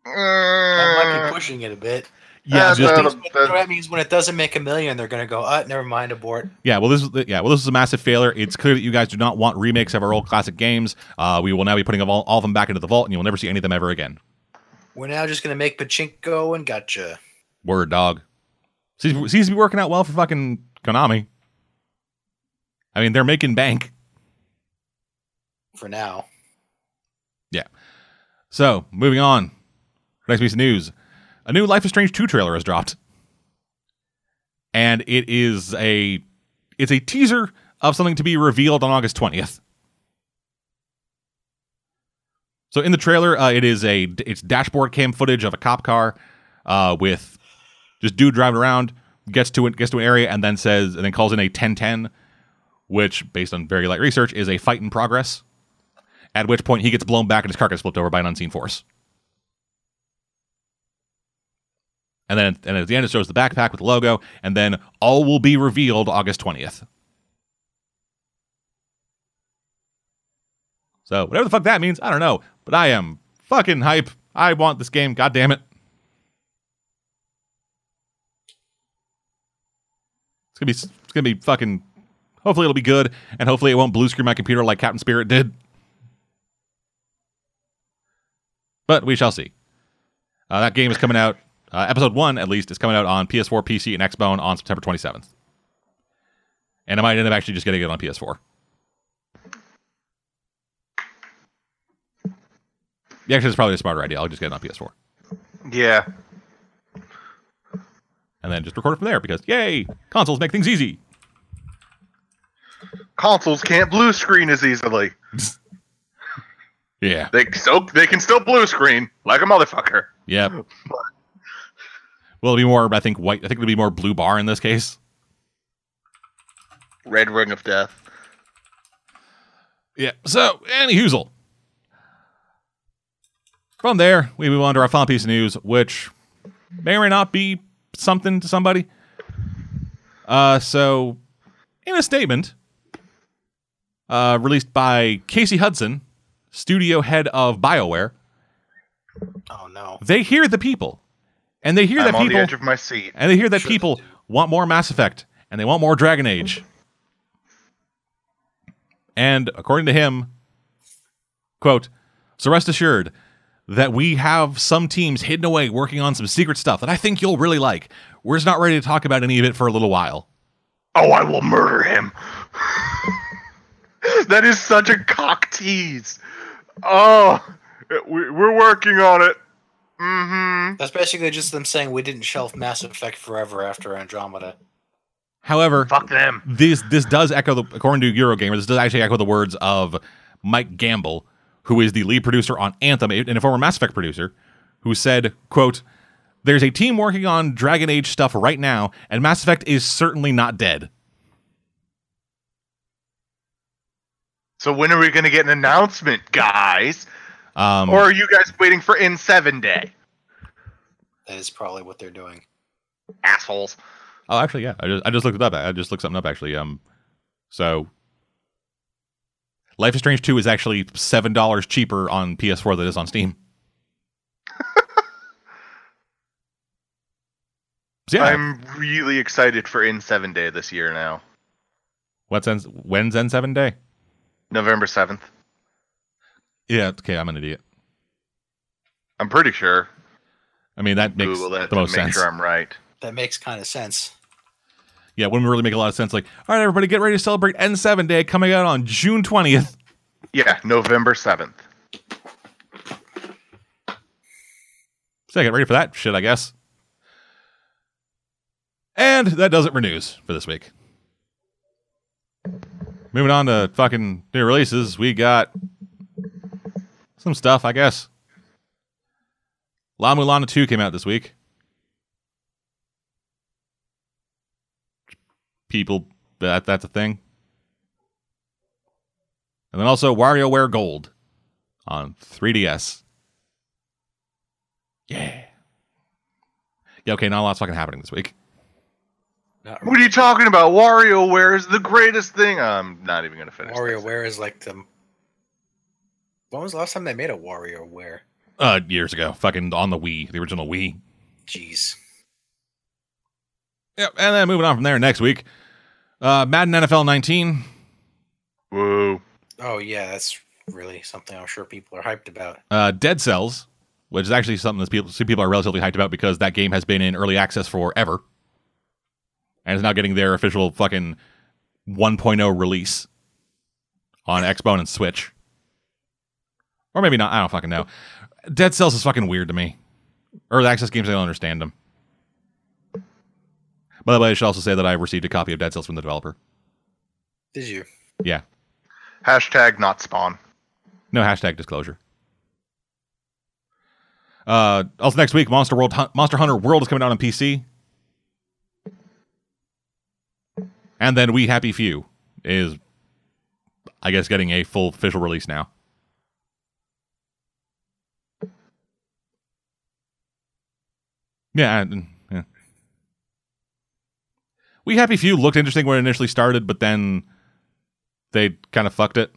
Speaker 3: That might be
Speaker 2: Uh,
Speaker 3: pushing it a bit.
Speaker 1: Yeah,
Speaker 2: Uh,
Speaker 1: just
Speaker 2: that'll-
Speaker 3: You know what that means when it doesn't make a million, they're going to go, uh, never mind, abort.
Speaker 1: yeah. Well, this is yeah. Well, this is a massive failure. It's clear that you guys do not want remakes of our old classic games. Uh, we will now be putting all, all of them back into the vault, and you will never see any of them ever again.
Speaker 3: We're now just going to make Pachinko and gacha.
Speaker 1: Word dog. Seems, seems to be working out well for fucking Konami. I mean, they're making bank.
Speaker 3: For now. Yeah.
Speaker 1: So, moving on. Next piece of news. A new Life is Strange 2 trailer has dropped. And it is a it's a teaser of something to be revealed on August 20th. So in the trailer, uh, it is a it's dashboard cam footage of a cop car uh, with just dude driving around, gets to it, gets to an area, and then says and then calls in a 1010, which, based on very light research, is a fight in progress at which point he gets blown back and his car gets flipped over by an unseen force. And then and at the end it shows the backpack with the logo, and then all will be revealed August 20th. So whatever the fuck that means, I don't know. But I am fucking hype. I want this game, god damn it. It's gonna be it's gonna be fucking hopefully it'll be good, and hopefully it won't blue screen my computer like Captain Spirit did. but we shall see. Uh, that game is coming out. Uh, episode one, at least, is coming out on PS4, PC, and Xbone on September 27th. And I might end up actually just getting it on PS4. Yeah, actually, it's probably a smarter idea. I'll just get it on PS4
Speaker 2: Yeah.
Speaker 1: and then just record it from there because yay, consoles make things easy.
Speaker 2: Consoles can't blue screen as easily. <laughs>
Speaker 1: Yeah,
Speaker 2: They still they can still blue screen like a motherfucker.
Speaker 1: yep. <laughs> Well, it'll be more. I think white. I think it'll be more blue bar in this case.
Speaker 2: Red ring of death.
Speaker 1: Yeah. So, Annie Hoozle. From there, we move on to our final piece of news, which may or may not be something to somebody. Uh, so, in a statement uh, released by Casey Hudson, studio head of BioWare,
Speaker 3: Oh, no.
Speaker 1: they hear the people. And they hear
Speaker 2: I'm
Speaker 1: that
Speaker 2: on
Speaker 1: people
Speaker 2: the edge of my seat.
Speaker 1: and they hear that
Speaker 3: Sure
Speaker 1: people want more Mass Effect and they want more Dragon Age. And according to him, quote, so rest assured that we have some teams hidden away working on some secret stuff that I think you'll really like. We're just not ready to talk about any of it for a little while.
Speaker 2: Oh, I will murder him. <laughs> that is such a cock tease. Oh, we, we're working on it. Mm-hmm.
Speaker 3: That's basically just them saying we didn't shelf Mass Effect forever after Andromeda.
Speaker 1: However,
Speaker 2: Fuck them.
Speaker 1: this this does echo the according to Eurogamer, this does actually echo the words of Mike Gamble, who is the lead producer on Anthem and a former Mass Effect producer, who said, quote, There's a team working on Dragon Age stuff right now, and Mass Effect is certainly not dead.
Speaker 2: So when are we going to get an announcement, guys?
Speaker 1: Um,
Speaker 2: Or are you guys waiting for N7 day?
Speaker 3: That is probably what they're doing.
Speaker 2: Assholes.
Speaker 1: oh, actually, yeah, I just, I just looked it up. I just looked something up actually. Um, so Life is Strange 2 is actually seven dollars cheaper on PS4 than it is on Steam. So, yeah,
Speaker 2: I'm really excited for N7 day this year now.
Speaker 1: what's N- when's N7 day?
Speaker 2: November 7th.
Speaker 1: Yeah, okay, I'm an idiot.
Speaker 2: I'm pretty sure.
Speaker 1: I mean, that makes
Speaker 2: Google that
Speaker 1: the
Speaker 2: to
Speaker 1: most
Speaker 2: make
Speaker 1: sense.
Speaker 2: sure I'm right.
Speaker 3: That makes kind of sense.
Speaker 1: Yeah, wouldn't really make a lot of sense. Like, all right, everybody, get ready to celebrate N7 Day coming out on June 20th.
Speaker 2: Yeah, November 7th.
Speaker 1: So, get ready for that shit, I guess. And that does it for news for this week. Moving on to fucking new releases, we got some stuff, I guess. La Mulana 2 came out this week. People, that that's a thing. And then also WarioWare Gold on 3DS. Yeah. Yeah, okay, not a lot's fucking happening this week.
Speaker 3: Not
Speaker 2: What are you talking about? WarioWare is the greatest thing. I'm not even gonna finish. this.
Speaker 3: WarioWare is like the. When was the last time they made a WarioWare?
Speaker 1: Uh, years ago, fucking on the Wii, the original Wii.
Speaker 3: Jeez.
Speaker 1: Yep, and then moving on from there next week, uh, Madden NFL 19.
Speaker 2: Whoa.
Speaker 3: Oh yeah, that's really something I'm sure people are hyped about.
Speaker 1: uh, Dead Cells, which is actually something that people some people are relatively hyped about because that game has been in early access forever, and is now getting their official fucking 1.0 release on Xbox and Switch, or maybe not. I don't fucking know. Dead Cells is fucking weird to me. Early access games, I don't understand them. By the way, I should also say that I received a copy of Dead Cells from the developer.
Speaker 3: Did you?
Speaker 1: Yeah,
Speaker 2: Hashtag not spawn.
Speaker 1: No hashtag disclosure. Uh, also next week, Monster World, Hun- Monster Hunter World is coming out on PC, and then We Happy Few is, I guess, getting a full official release now. Yeah, and- yeah. We Happy Few looked interesting when it initially started, but then they kind of fucked it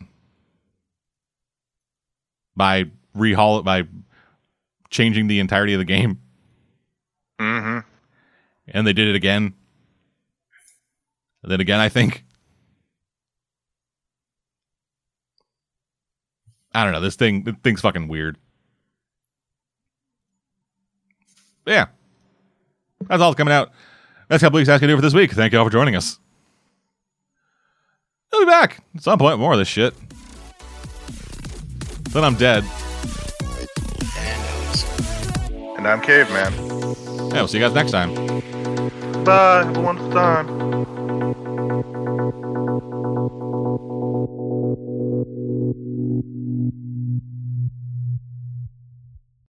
Speaker 1: by rehaul it by changing the entirety of the game,
Speaker 2: Mm-hmm.
Speaker 1: and they did it again. And then again, I think. I don't know. This thing, this thing's fucking weird. But yeah, that's all coming out. That's a couple weeks asking to do for this week. Thank you all for joining us. I'll be back at some point. More of this shit. Then I'm dead.
Speaker 3: And
Speaker 2: And I'm caveman.
Speaker 1: Yeah, we'll see you guys next time.
Speaker 2: Bye. Have a wonderful time.